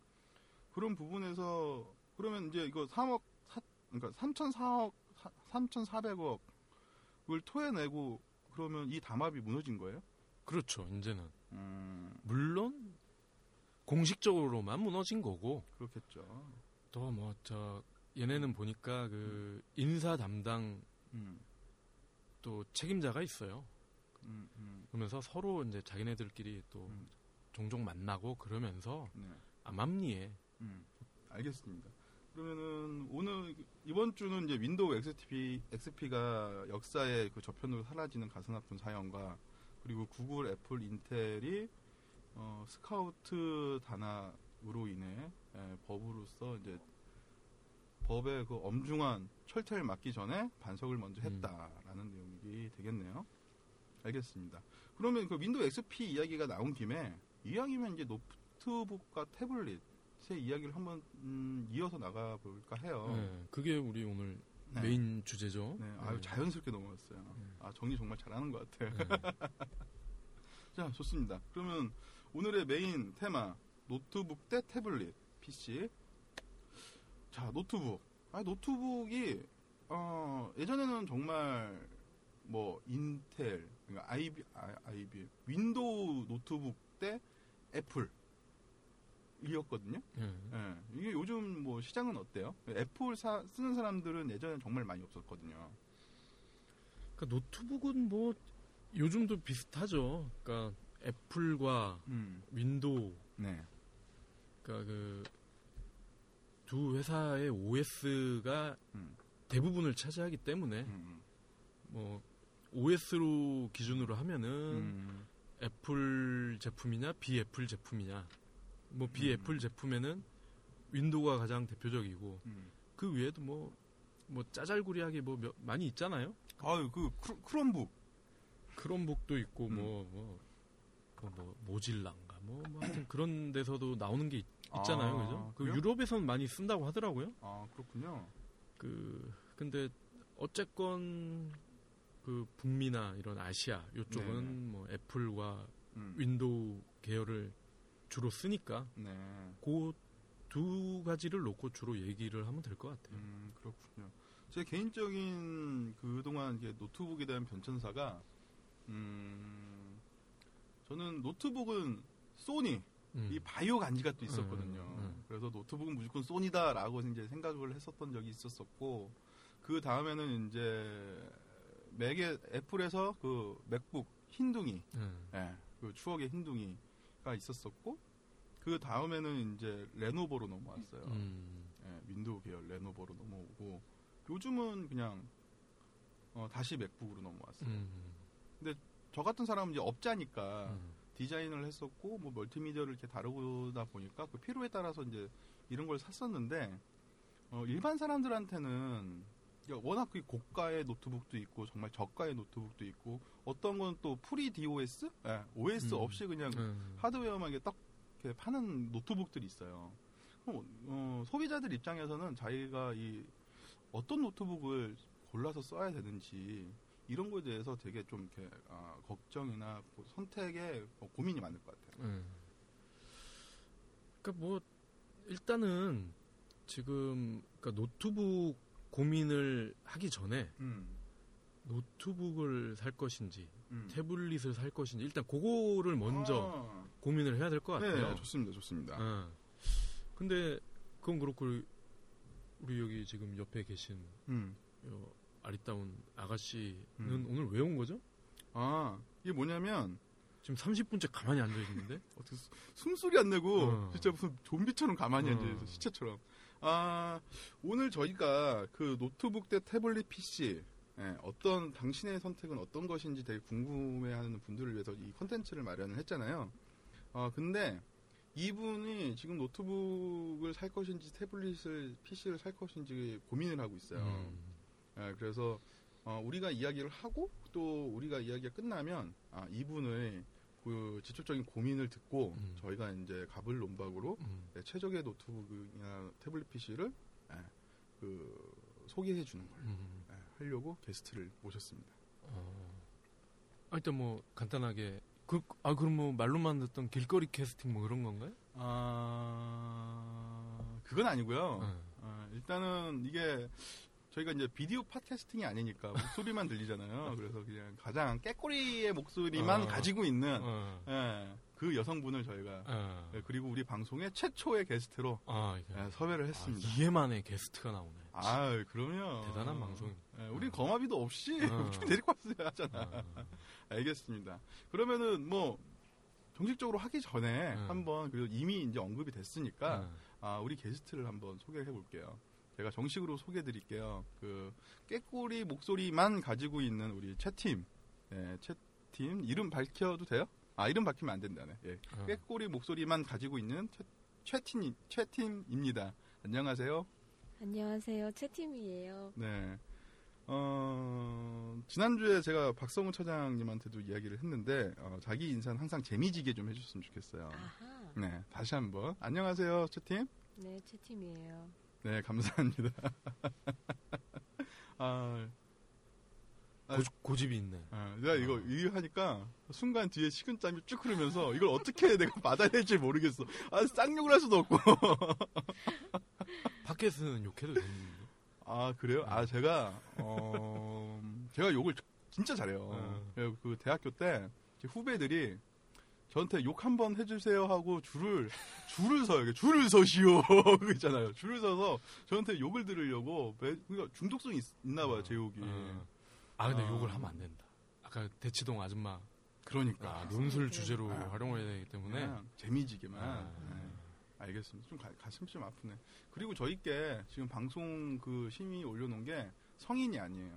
그런 부분에서 그러면 이제 이거 3억 사, 그러니까 3,400억 3,400억을 토해내고 그러면 이 담합이 무너진 거예요? 그렇죠 이제는 음, 물론 공식적으로만 무너진 거고 그렇겠죠. 또 뭐 저 얘네는 보니까 그 인사 담당 음, 또 책임자가 있어요. 음, 음, 그러면서 서로 이제 자기네들끼리 또 음. 종종 만나고 그러면서 네. 암암리에 음, 알겠습니다. 그러면은 오늘 이번 주는 이제 윈도우 XP XP가 역사의 그 저편으로 사라지는 가슴 아픈 사연과 그리고 구글, 애플, 인텔이 어, 스카우트 담합으로 인해 예, 법으로서 이제 법의 그 엄중한 철퇴를 맞기 전에 반성을 먼저 음. 했다라는 내용이 되겠네요. 알겠습니다. 그러면 그 윈도우 XP 이야기가 나온 김에 이왕이면 이제 노트북과 태블릿의 이야기를 한번 음, 이어서 나가 볼까 해요. 네, 그게 우리 오늘 네. 메인 주제죠. 네, 아유 자연스럽게 넘어갔어요. 아 정리 정말 잘하는 것 같아요. 네. 자 좋습니다. 그러면 오늘의 메인 테마 노트북 대 태블릿 PC. 자 노트북. 아 노트북이 어, 예전에는 정말 뭐 인텔, 그러니까 아이비, 아, 아이비, 윈도우 노트북 대 애플 이었거든요. 네. 예, 이게 요즘 뭐 시장은 어때요? 애플 사, 쓰는 사람들은 예전에 정말 많이 없었거든요. 그러니까 노트북은 뭐 요즘도 비슷하죠. 그러니까 애플과 음, 윈도우, 네. 그러니까 그 두 회사의 OS가 음, 대부분을 차지하기 때문에 음, 뭐 OS로 기준으로 하면은 음, 애플 제품이냐 비애플 제품이냐 뭐 비애플 음. 제품에는 윈도우가 가장 대표적이고 음. 그 외에도 뭐뭐 짜잘구리하게 뭐 몇- 많이 있잖아요. 아유 그 크롬- 크롬북. 크롬북도 있고 음. 뭐뭐그뭐 모질란가 뭐, 뭐 하여튼 그런 데서도 나오는 게 있, 잖아요 아, 그죠? 그 그래요? 유럽에선 많이 쓴다고 하더라고요. 아 그렇군요. 그 근데 어쨌건 그 북미나 이런 아시아 요쪽은 네네. 뭐 애플과 음, 윈도우 계열을 주로 쓰니까 네. 그두 가지를 놓고 주로 얘기를 하면 될 것 같아요. 음, 그렇군요. 제 개인적인 그동안 이게 노트북에 대한 변천사가 음 저는 노트북은 소니 음. 이 바이오 간지가 또 있었거든요. 음, 음. 그래서 노트북은 무조건 소니다라고 이제 생각을 했었던 적이 있었었고 그 다음에는 이제 맥의 애플에서 그 맥북 흰둥이, 음. 예, 그 추억의 흰둥이가 있었었고 그 다음에는 이제 레노버로 넘어왔어요. 음. 예, 윈도우 계열 레노버로 넘어오고 요즘은 그냥 어, 다시 맥북으로 넘어왔어요. 음. 저 같은 사람은 이제 업자니까 음. 디자인을 했었고 뭐 멀티미디어를 이렇게 다루다 보니까 그 필요에 따라서 이제 이런 걸 샀었는데 어, 일반 사람들한테는 이게 워낙 그 고가의 노트북도 있고 정말 저가의 노트북도 있고 어떤 건 또 free DOS, 예, OS 음. 없이 그냥 음. 하드웨어만 이렇게 딱 이렇게 파는 노트북들이 있어요. 어, 어, 소비자들 입장에서는 자기가 이 어떤 노트북을 골라서 써야 되는지 이런 거에 대해서 되게 좀 이렇게 아, 걱정이나 뭐 선택에 어, 고민이 많을 것 같아요. 음. 그러니까 뭐 일단은 지금 그러니까 노트북 고민을 하기 전에 음, 노트북을 살 것인지 음. 태블릿을 살 것인지 일단 그거를 먼저 아, 고민을 해야 될 것 같아요. 네, 좋습니다, 좋습니다. 어. 근데 그건 그렇고 우리 여기 지금 옆에 계신 음. 요 아리따운 아가씨는 음. 오늘 왜 온 거죠? 아 이게 뭐냐면 지금 30분째 가만히 앉아 있는데. 어떻게 수- 숨소리 안 내고 어. 진짜 무슨 좀비처럼 가만히 어. 앉아 있어 시체처럼. 아 오늘 저희가 그 노트북 대 태블릿 PC 예, 어떤 당신의 선택은 어떤 것인지 되게 궁금해하는 분들을 위해서 이 컨텐츠를 마련을 했잖아요. 어 근데 이분이 지금 노트북을 살 것인지 태블릿을 PC를 살 것인지 고민을 하고 있어요. 음. 예, 그래서 어, 우리가 이야기를 하고 또 우리가 이야기가 끝나면 아, 이분의 그 직접적인 고민을 듣고 음. 저희가 이제 갑을 논박으로 음. 네, 최적의 노트북이나 태블릿 PC를 그 소개해 주는 걸 음. 예, 하려고 게스트를 모셨습니다. 어. 아, 일단 뭐 간단하게 그, 아 그럼 뭐 말로만 듣던 길거리 캐스팅 뭐 그런 건가요? 아 그건 아니고요. 어. 아, 일단은 이게 저희가 이제 비디오 팟캐스팅이 아니니까 목소리만 들리잖아요. 그래서 그냥 가장 깨꼬리의 목소리만 어. 가지고 있는 어. 예, 그 여성분을 저희가 어. 예, 그리고 우리 방송의 최초의 게스트로 아, 예, 섭외를 했습니다. 아, 이해만의 게스트가 나오네. 아, 그러면 대단한 방송. 예, 우린 거마비도 없이 어. 좀 데리고 왔어야 하잖아. 아, 알겠습니다. 그러면은 뭐 정식적으로 하기 전에 음. 한번 그리고 이미 이제 언급이 됐으니까 아, 아, 우리 게스트를 한번 소개해 볼게요. 제가 정식으로 소개해 드릴게요. 그 깨꼬리 목소리만 가지고 있는 우리 채팀. 예, 채팀 이름 밝혀도 돼요? 아, 이름 밝히면 안 된다네. 예. 아. 꾀꼬리 목소리만 가지고 있는 최, 최팀, 최팀입니다. 안녕하세요. 안녕하세요. 채팀이에요. 네. 어, 지난주에 제가 박성우 처장님한테도 이야기를 했는데, 어, 자기 인사는 항상 재미지게 좀 해줬으면 좋겠어요. 아하. 네. 다시 한 번. 안녕하세요, 채팀. 네, 채팀이에요. 네, 감사합니다. 아, 아, 고집, 고집이 있네. 아, 내가 이거, 어. 이거 하니까 순간 뒤에 식은땀이 쭉 흐르면서 이걸 어떻게 내가 받아야 될지 모르겠어. 아, 쌍욕을 할 수도 없고. 팟캐스트는 욕해도 되는데. 아 그래요? 아 제가 어 제가 욕을 진짜 잘해요. 어. 그 대학교 때제 후배들이 저한테 욕 한 번 해주세요 하고 줄을 줄을 서요. 줄을 서시오 그거 있잖아요. 줄을 서서 저한테 욕을 들으려고 매, 그러니까 중독성이 있, 나 봐요. 제 욕이. 어. 아 근데 아. 욕을 하면 안 된다. 아까 대치동 아줌마 그러니까 아, 논술 네. 주제로 아. 활용해야 되기 때문에 그냥 재미지게만. 아. 네. 알겠습니다. 좀 가, 가슴 좀 아프네. 그리고 저희께 지금 방송 그 심의 올려놓은 게 성인이 아니에요.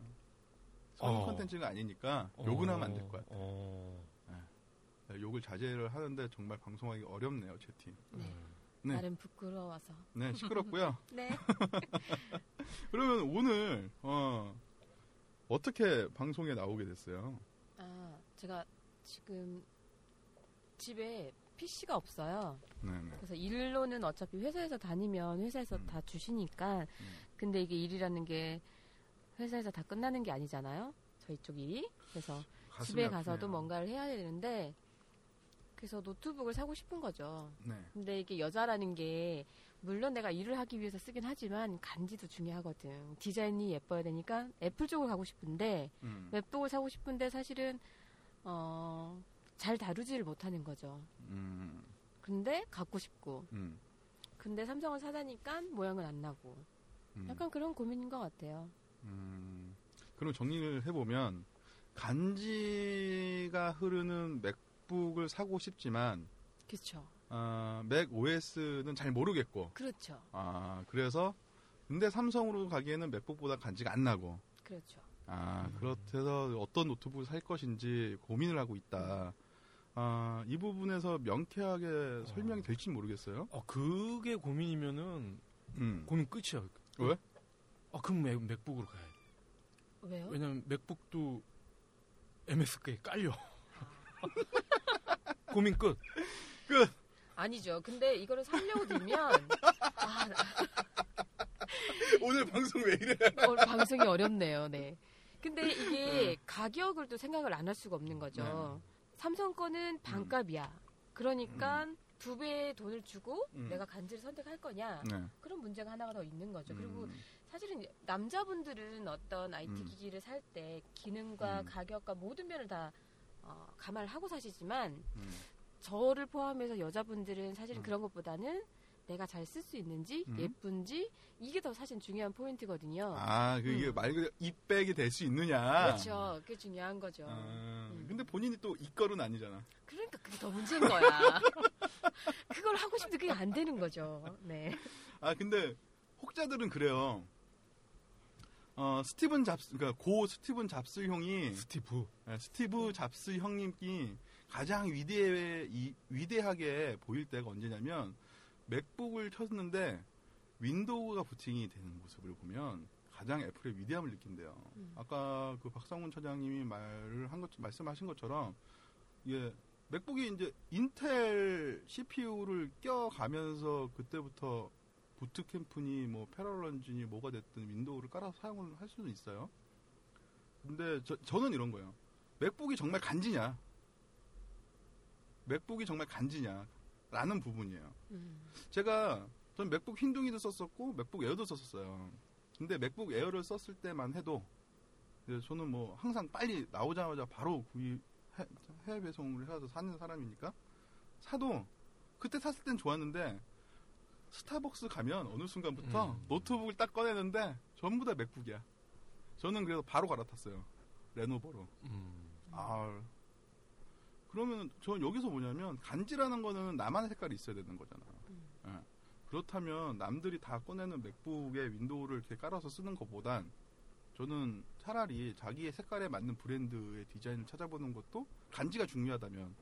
성인 어. 컨텐츠가 아니니까 욕은 하면 안 될 것 같아요. 어. 네, 욕을 자제를 하는데 정말 방송하기 어렵네요, 채팅. 네. 네. 나름 부끄러워서. 네, 시끄럽고요. 네. 그러면 오늘 어, 어떻게 방송에 나오게 됐어요? 아, 제가 지금 집에 PC가 없어요. 네, 네. 그래서 일로는 어차피 회사에서 다니면 회사에서 음. 다 주시니까. 음. 근데 이게 일이라는 게 회사에서 다 끝나는 게 아니잖아요. 저희 쪽 일이. 그래서 집에 아프네요. 가서도 뭔가를 해야 되는데 그래서 노트북을 사고 싶은 거죠. 네. 근데 이게 여자라는 게 물론 내가 일을 하기 위해서 쓰긴 하지만 간지도 중요하거든. 디자인이 예뻐야 되니까 애플 쪽을 가고 싶은데 음. 맥북을 사고 싶은데 사실은 어, 잘 다루지를 못하는 거죠. 음. 근데 갖고 싶고. 음. 근데 삼성을 사다니까 모양은 안 나고. 음. 약간 그런 고민인 것 같아요. 음. 그럼 정리를 해보면 간지가 흐르는 맥 북을 사고 싶지만 그렇죠. 아, 맥 OS는 잘 모르겠고 그렇죠. 아 그래서 근데 삼성으로 가기에는 맥북보다 간지가 안 나고 그렇죠. 아 그렇대서 어떤 노트북을 살 것인지 고민을 하고 있다. 아, 이 부분에서 명쾌하게 설명이 될지 모르겠어요. 어, 그게 고민이면은 음. 고민 끝이야. 왜? 아, 그럼 맥, 맥북으로 가야 돼. 왜요? 왜냐면 맥북도 MS에 깔려. 고민 끝. 아니죠. 근데 이거를 살려고 들면 아, 오늘 방송 왜 이래? 오늘 방송이 어렵네요. 네. 근데 이게 가격을 또 생각을 안 할 수가 없는 거죠. 삼성 거는 반값이야. 그러니까 두 배의 돈을 주고 음. 내가 간지를 선택할 거냐. 네. 그런 문제가 하나가 더 있는 거죠. 그리고 음. 사실은 남자분들은 어떤 IT 음. 기기를 살 때 기능과 음. 가격과 모든 면을 다 어, 감안을 하고 사시지만 음. 저를 포함해서 여자분들은 사실은 음. 그런 것보다는 내가 잘 쓸 수 있는지 음. 예쁜지 이게 더 사실 중요한 포인트거든요. 아, 그 이게 음. 말 그대로 입백이 될 수 있느냐. 그렇죠. 그게 중요한 거죠. 아, 음. 근데 본인이 또 이걸은 아니잖아. 그러니까 그게 더 문제인 거야. 그걸 하고 싶은데 그게 안 되는 거죠. 네. 아, 근데 혹자들은 그래요. 어, 스티븐 잡스, 그러니까 고 스티븐 잡스 형이 스티브. 예, 스티브 잡스 형님이 가장 위대 이, 위대하게 보일 때가 언제냐면 맥북을 켰는데 윈도우가 부팅이 되는 모습을 보면 가장 애플의 위대함을 느낀대요. 음. 아까 그 박상훈 차장님이 말을 한 것, 말씀하신 것처럼 이게 맥북이 이제 인텔 CPU를 껴가면서 그때부터 Boot Camp니 뭐 Parallels니 뭐가 됐든 윈도우를 깔아서 사용을 할 수는 있어요. 근데 저, 저는 이런 거예요. 맥북이 정말 간지냐? 맥북이 정말 간지냐? 라는 부분이에요. 음. 제가 전 맥북 흰둥이도 썼었고 맥북 에어도 썼었어요. 근데 맥북 에어를 썼을 때만 해도 저는 뭐 항상 빨리 나오자마자 바로 구입 해, 해외 배송을 해서 사는 사람이니까 사도 그때 샀을 땐 좋았는데 스타벅스 가면 어느 순간부터 음. 노트북을 딱 꺼내는데 전부 다 맥북이야. 저는 그래서 바로 갈아탔어요. 레노버로. 음. 아 그러면 저 여기서 뭐냐면 간지라는 거는 나만의 색깔이 있어야 되는 거잖아. 음. 예. 그렇다면 남들이 다 꺼내는 맥북에 윈도우를 이렇게 깔아서 쓰는 것보단 저는 차라리 자기의 색깔에 맞는 브랜드의 디자인을 찾아보는 것도 간지가 중요하다면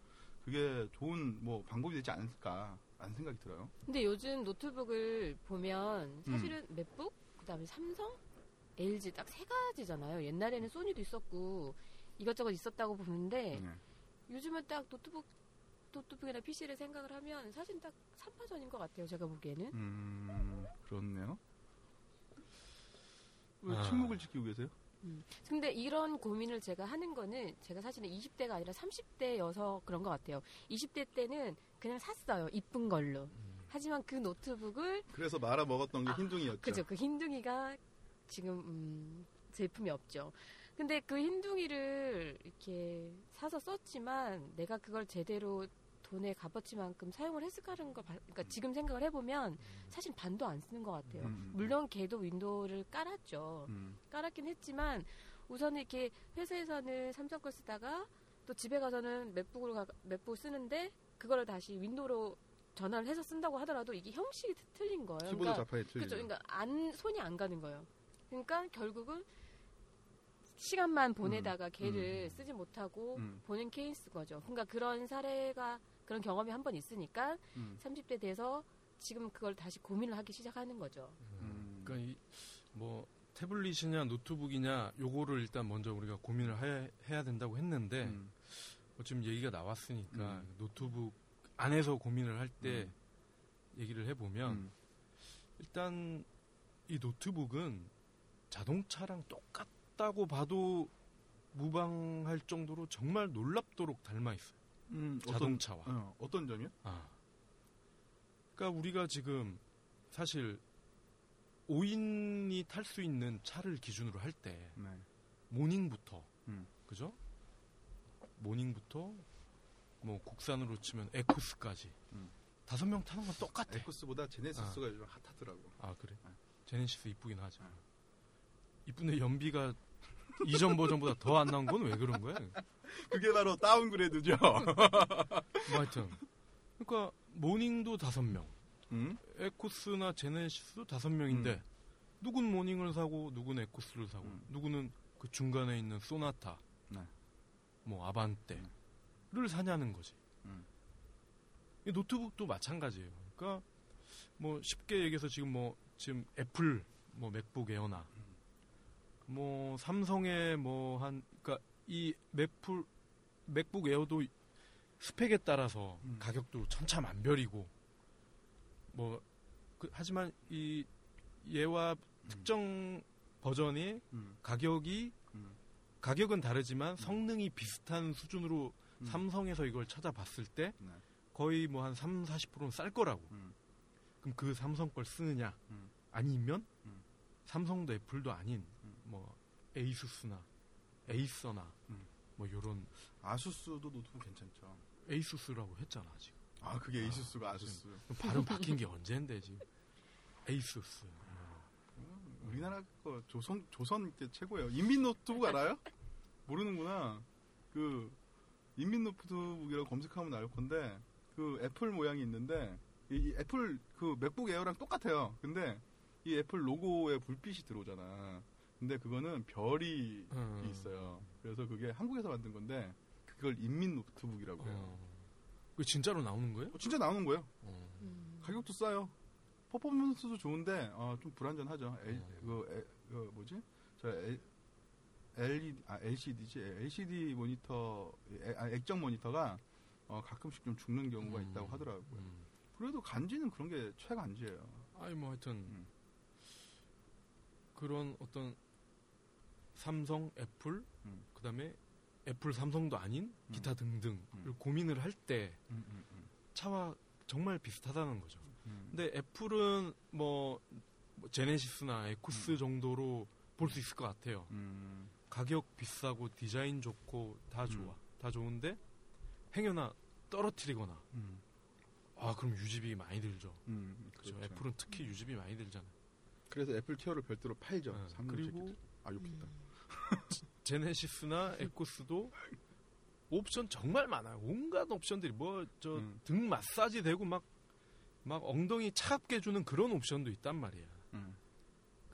그게 좋은 뭐 방법이 되지 않을까 라는 생각이 들어요. 근데 요즘 노트북을 보면 사실은 맥북, 그다음에 삼성, LG 딱 세 가지잖아요. 옛날에는 소니도 있었고 이것저것 있었다고 보는데 네. 요즘은 딱 노트북 노트북이나 PC를 생각을 하면 사실 딱 3파전인 것 같아요. 제가 보기에는. 음 그렇네요. 왜 아. 침묵을 지키고 계세요? 근데 이런 고민을 제가 하는 거는 제가 사실은 20대가 아니라 30대여서 그런 것 같아요. 20대 때는 그냥 샀어요. 이쁜 걸로. 하지만 그 노트북을 그래서 말아 먹었던 게 아, 흰둥이였죠. 그죠. 그 흰둥이가 지금 음, 제품이 없죠. 근데 그 흰둥이를 이렇게 사서 썼지만 내가 그걸 제대로 돈의 값어치만큼 사용을 했을까라는 걸, 봐- 그러니까 지금 생각을 해보면 사실 반도 안 쓰는 것 같아요. 음. 물론 걔도 윈도우를 깔았죠. 음. 깔았긴 했지만 우선은 이렇게 회사에서는 삼성 걸 쓰다가 또 집에 가서는 맥북으로 가, 맥북 쓰는데 그거를 다시 윈도우로 전환을 해서 쓴다고 하더라도 이게 형식이 트- 틀린 거예요. 키보드 그러니까 자판이 틀리죠. 그죠. 그러니까 안 손이 안 가는 거예요. 그러니까 결국은 시간만 보내다가 걔를 쓰지 못하고 음. 보는 케이스 거죠. 그러니까 그런 사례가 그런 경험이 한 번 있으니까 음. 30대 돼서 지금 그걸 다시 고민을 하기 시작하는 거죠. 음. 그러니까 이, 뭐 태블릿이냐 노트북이냐 요거를 일단 먼저 우리가 고민을 해, 해야 된다고 했는데 음. 뭐 지금 얘기가 나왔으니까 음. 노트북 안에서 고민을 할때 얘기를 해보면 음. 일단 이 노트북은 자동차랑 똑같다고 봐도 무방할 정도로 정말 놀랍도록 닮아 있어요. 음, 자동차와. 어떤, 어, 어떤 점이요? 아. 그러니까 우리가 지금 사실 5인이 탈 수 있는 차를 기준으로 할때 네. 모닝부터 음. 그죠? 모닝부터 뭐 국산으로 치면 에쿠스까지 음. 다섯 명 타는 건 똑같아. 에쿠스보다 제네시스가 요즘 핫하더라고. 아 그래? 네. 제네시스 이쁘긴 하죠. 네. 이쁜데 연비가 이전 버전보다 더 안 나온 건 왜 그런 거야? 그게 바로 downgrade죠. 뭐 하여튼 그러니까 모닝도 다섯 명, 음? 에쿠스나 제네시스도 다섯 명인데 음. 누군 모닝을 사고 누군 에쿠스를 사고 음. 누구는 그 중간에 있는 소나타, 네. 뭐 아반떼를 사냐는 거지. 음. 이 노트북도 마찬가지예요. 그러니까 뭐 쉽게 얘기해서 지금 뭐 지금 애플 뭐 맥북 에어나 뭐 삼성의 뭐 한 그러니까 이 맥풀 맥북 에어도 스펙에 따라서 음. 가격도 천차만별이고 뭐 그, 하지만 이 얘와 특정 버전의 음. 가격이 음. 가격은 다르지만 성능이 비슷한 수준으로 음. 삼성에서 이걸 찾아봤을 때 네. 거의 뭐 한 3, 40%는 쌀 거라고. 음. 그럼 그 삼성 걸 쓰느냐? 음. 아니면 음. 삼성도 애플도 아닌 음. 뭐 에이수스나 에이서나 음. 뭐 요런 아수스도 노트북 괜찮죠. 에이수스라고 했잖아 지금. 아 그게 에이수스가 아 수스. 그럼 발음 바뀐 게 언젠데 지금. 에이수스. 음, 우리나라 거 조선 조선 게 최고예요. 인민 노트북 알아요? 모르는구나. 그 인민 노트북이라고 검색하면 나올 건데 그 애플 모양이 있는데 이, 이 애플 그 맥북 에어랑 똑같아요. 근데 이 애플 로고에 불빛이 들어오잖아. 근데 그거는 별이 음. 있어요. 그래서 그게 한국에서 만든 건데 그걸 인민 노트북이라고 해요. 어. 그 진짜로 나오는 거예요? 어, 진짜 나오는 거예요. 어. 음. 가격도 싸요. 퍼포먼스도 좋은데 어, 좀 불안전하죠. L, 어. 그, 에, 그 뭐지? 저 L, LED, 아, LCD지. LCD 모니터, 에, 아, 액정 모니터가 어, 가끔씩 좀 죽는 경우가 음. 있다고 하더라고요. 음. 그래도 간지는 그런 게 최간지예요. 아니 뭐 하여튼 음. 그런 어떤 삼성, 애플, 음. 그다음에 애플, 삼성도 아닌 기타 등등을 음. 고민을 할때 음, 음, 음. 차와 정말 비슷하다는 거죠. 음. 근데 애플은 뭐, 뭐 제네시스나 에쿠스 음. 정도로 볼 수 있을 것 같아요. 음. 가격 비싸고 디자인 좋고 다 음. 좋아. 다 좋은데 행여나 떨어뜨리거나 음. 아 그럼 유지비 많이 들죠. 음. 그렇죠. 그렇죠. 애플은 특히 유지비 많이 들잖아요. 그래서 애플 케어를 별도로 팔죠. 네. 그리고. 아, 욕했다. 제네시스나 에쿠스도 옵션 정말 많아요. 온갖 옵션들이 뭐 전동 음. 마사지 되고 막 막 엉덩이 차갑게 해주는 그런 옵션도 있단 말이야.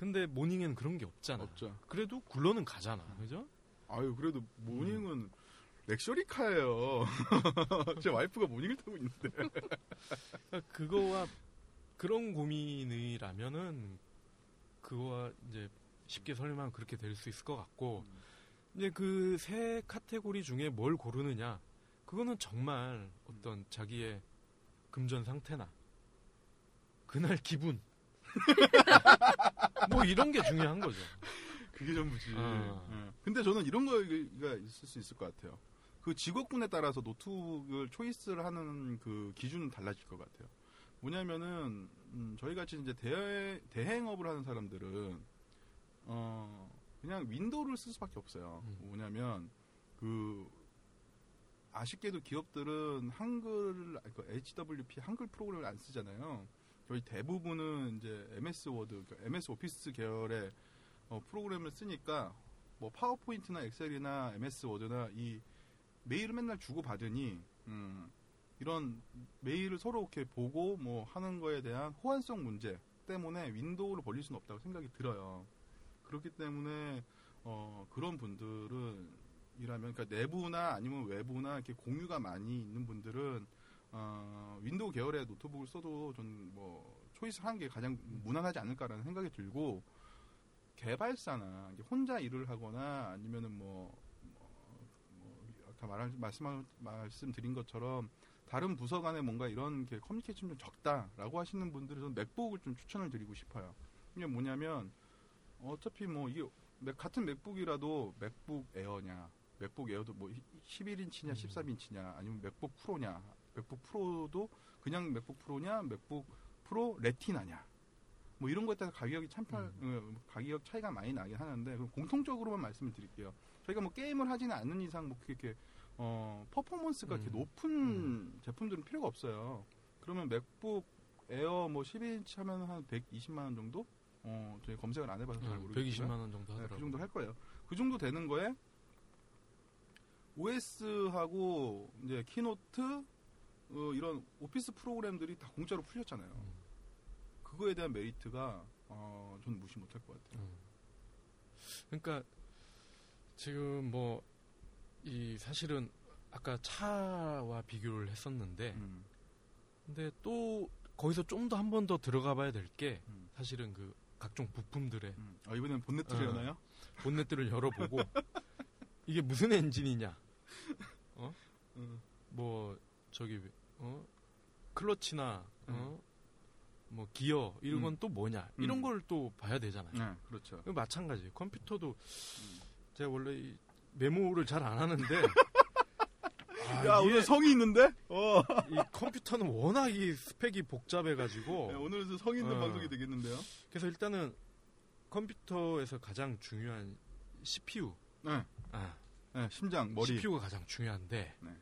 음. 근데 모닝에는 그런 게 없잖아. 없죠. 그래도 굴러는 가잖아. 그죠? 아유, 그래도 모닝은 luxury car예요. 제 와이프가 모닝을 타고 있는데. 그러니까 그거와 그런 고민이라면은 그거와 이제 쉽게 설명하면 그렇게 될 수 있을 것 같고 이제 그 세 카테고리 중에 뭘 고르느냐 그거는 정말 어떤 자기의 금전 상태나 그날 기분 뭐 이런 게 중요한 거죠. 그게 전부지. 아. 예. 근데 저는 이런 거가 있을 수 있을 것 같아요. 그 직업군에 따라서 노트북을 choice를 하는 그 기준은 달라질 것 같아요. 뭐냐면은 음, 저희 같이 이제 대, 대행업을 하는 사람들은 어 그냥 윈도우를 쓸 수밖에 없어요. 음. 뭐냐면 그 아쉽게도 기업들은 한글 그 HWP 한글 프로그램을 안 쓰잖아요. 거의 대부분은 이제 MS 워드, 그러니까 MS 오피스 계열의 어, 프로그램을 쓰니까 뭐 파워포인트나 엑셀이나 MS 워드나 이 메일을 맨날 주고 받으니 음, 이런 메일을 서로 이렇게 보고 뭐 하는 거에 대한 호환성 문제 때문에 윈도우를 버릴 수는 없다고 생각이 들어요. 그렇기 때문에 어, 그런 분들은 이라면 그러니까 내부나 아니면 외부나 이렇게 공유가 많이 있는 분들은 어, 윈도우 계열의 노트북을 써도 저는 뭐 choice를 하는 게 가장 무난하지 않을까라는 생각이 들고 개발사나 혼자 일을 하거나 아니면은 뭐, 뭐, 뭐 아까 말할 말씀 말씀드린 것처럼 다른 부서 간에 뭔가 이런 게 커뮤니케이션 좀 적다라고 하시는 분들은 맥북을 좀 추천을 드리고 싶어요. 이게 뭐냐면 어차피 뭐 이게 맥- 같은 맥북이라도 맥북 에어냐 맥북 에어도 뭐 11인치냐 음. 13인치냐 아니면 맥북 프로냐 맥북 프로도 그냥 맥북 프로냐 맥북 프로 레티나냐 뭐 이런 거에 따라 가격이 참편 음. 어, 가격 차이가 많이 나긴 하는데 그럼 공통적으로만 말씀을 드릴게요. 저희가 뭐 게임을 하지는 않는 이상 뭐 그렇게 어 퍼포먼스가 이렇게 음. 높은 제품들은 필요가 없어요. 그러면 맥북 에어 뭐 12인치 하면 한 120만 원 정도? 어, 저희 검색을 안 해봐서 잘 어, 모르겠지만 120만 원 정도 네, 하더라고. 그 정도 할 거예요. 그 정도 되는 거에 OS하고 이제 키노트 어, 이런 오피스 프로그램들이 다 공짜로 풀렸잖아요. 음. 그거에 대한 메리트가 어, 저는 무시 못할 것 같아요. 음. 그러니까 지금 뭐 이 사실은 아까 차와 비교를 했었는데 음, 근데 또 거기서 좀 더 한 번 더 들어가 봐야 될게 음, 사실은 그 각종 부품들의 음. 아, 이번엔 본넷 어. 들여나요? 본넷들을 열어보고 이게 무슨 엔진이냐 음, 뭐 저기 어 클러치나 어? 뭐 기어 이런 건 또 뭐냐 이런 음. 걸또 봐야 되잖아요. 네, 그렇죠. 마찬가지. 컴퓨터도 음. 제가 원래 이 메모를 잘 안 하는데 아, 야, 오늘 성이 있는데? 어. 이 컴퓨터는 워낙 이 스펙이 복잡해가지고 네, 오늘은 성이 있는 어. 방송이 되겠는데요? 그래서 일단은 컴퓨터에서 가장 중요한 CPU 네. 아, 네, 심장, 머리. CPU가 가장 중요한데 네.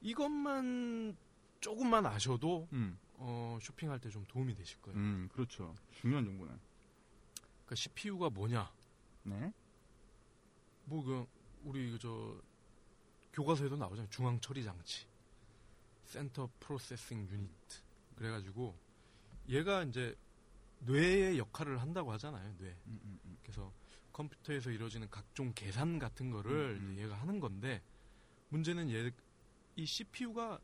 이것만 조금만 아셔도 음, 어, 쇼핑할 때 좀 도움이 되실 거예요. 음, 그렇죠. 중요한 정보네. 그러니까 CPU가 뭐냐? 네. 뭐 그 우리 그저 교과서에도 나오잖아요. 중앙 처리 장치, 센터 프로세싱 유닛. 그래 가지고 얘가 이제 뇌의 역할을 한다고 하잖아요. 뇌. 음, 음, 음. 그래서 컴퓨터에서 이루어지는 각종 계산 같은 거를 음, 음. 얘가 하는 건데 문제는 얘 이 CPU가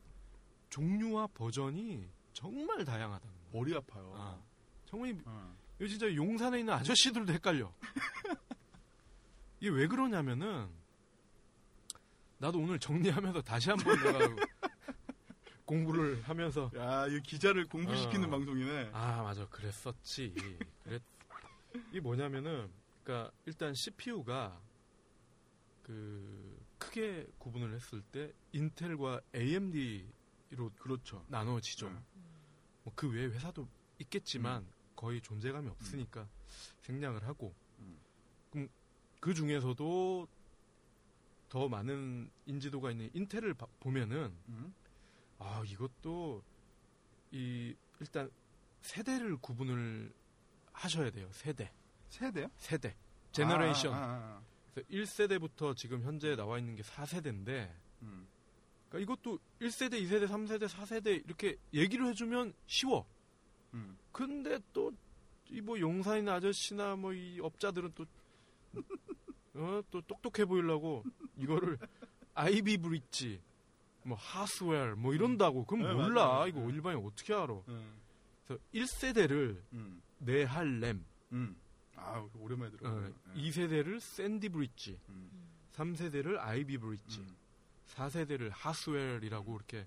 종류와 버전이 정말 다양하다는 거예요. 머리 아파요. 아, 정말 이- 어. 이거 진짜 용산에 있는 아저씨들도 헷갈려. 이게 왜 그러냐면은 나도 오늘 정리하면서 다시 한번 내가 공부를 하면서 야, 이 기자를 공부시키는 어. 방송이네. 아 맞아 그랬었지. 그랬 이게 뭐냐면은 그러니까 일단 CPU가 그 크게 구분을 했을 때 인텔과 AMD 로 그렇죠. 나눠지죠. 네. 뭐그 외에 회사도 있겠지만 거의 존재감이 없으니까 생략을 하고 음. 그럼 그 중에서도 더 많은 인지도가 있는 인텔을 봐- 보면은 음. 아 이것도 이 일단 세대를 구분을 하셔야 돼요 세대 세대요? 세대 generation 아, 아, 아, 아. 그래서 1세대부터 지금 현재 나와 있는 게 4세대인데 음. 그러니까 이것도 1세대 2세대 3세대 4세대 이렇게 얘기를 해주면 쉬워 음. 근데 또 이 뭐 용산의 아저씨나 뭐 이 업자들은 또 어, 또 똑똑해 보이려고 이거를 아이비 브릿지 뭐 하스웰 뭐 이런다고 그럼 네, 몰라 맞아요. 이거 네. 일반인 어떻게 알아 음. 그래서 1세대를 음. 네할렘 음. 아, 오랜만에 어, 들어요. 2세대를 샌디 브릿지 음. 3세대를 아이비 브릿지 음. 4세대를 하스웰이라고 이렇게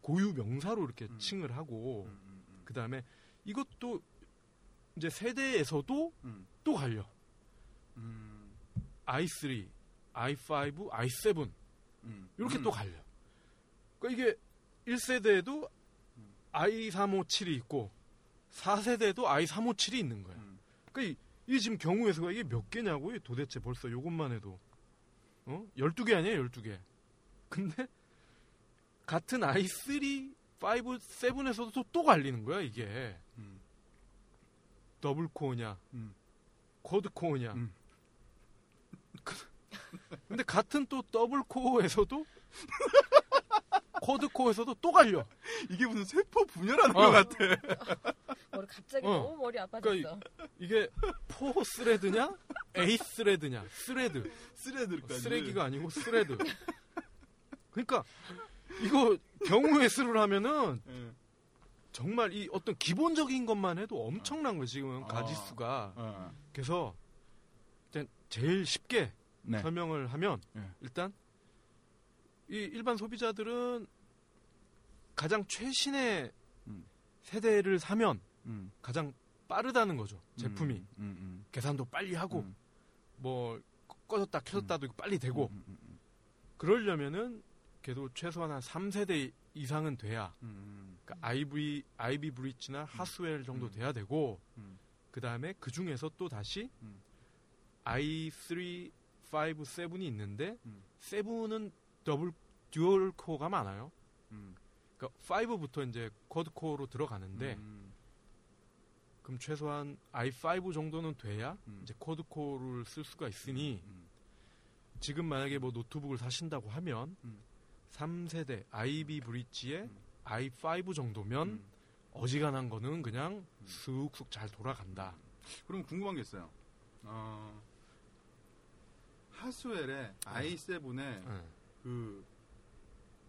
고유 명사로 이렇게 음. 칭을 하고 음, 음, 음. 그 다음에 이것도 이제 세대에서도 음. 또 갈려 음. i3, i5, i7 음. 이렇게 음. 또 갈려. 그러니까 이게 1세대에도 음. i357이 있고 4세대에도 i357이 있는 거야. 음. 그러니까 이, 이 지금 경우의 수가 이게 몇 개냐고 요 도대체 벌써 요것만 해도 어? 12개 아니에요, 12개. 근데 같은 i3, 5, 7에서도 또, 또 갈리는 거야, 이게. 음. double core냐, 음. quad core냐. 음. 근데 같은 또 double core에서도 quad core에서도 또 갈려. 이게 무슨 세포 분열하는 어. 것 같아. 머리 갑자기 어. 너무 머리 아파졌어. 그러니까 이게 four thread냐, eight thread냐, thread. thread들까지. 쓰레기가 아니고 thread. 그러니까 이거 경우의 수를 하면은 예. 정말 이 어떤 기본적인 것만 해도 엄청난 거예요, 지금 아. 가지수가. 어. 그래서 일단 제일 쉽게 네. 설명을 하면 네. 일단 이 일반 소비자들은 가장 최신의 음. 세대를 사면 음. 가장 빠르다는 거죠 제품이 음, 음, 계산도 빨리 하고 음. 뭐 꺼졌다 켜졌다도 빨리 되고 음, 음, 음. 그러려면은 그래도 최소한 한 3세대 이상은 돼야 음. 그러니까 아이비 아이비 브릿지나 하스웰 정도 음. 돼야 되고 음. 그 다음에 그 중에서 또 다시 음. i3, 5, 7이 있는데 음. 7은 double dual core가 많아요. 음. 그러니까 5부터 이제 quad core로 들어가는데 음. 그럼 최소한 i5 정도는 돼야 음. 이제 quad core를 쓸 수가 있으니 음. 지금 만약에 뭐 노트북을 사신다고 하면 음. 3세대 아이비 브릿지에 음. i5 정도면 음. 어지간한 거는 그냥 쑥쑥 잘 돌아간다. 그럼 궁금한 게 있어요. 어, 하스웰의 i7의 응. 그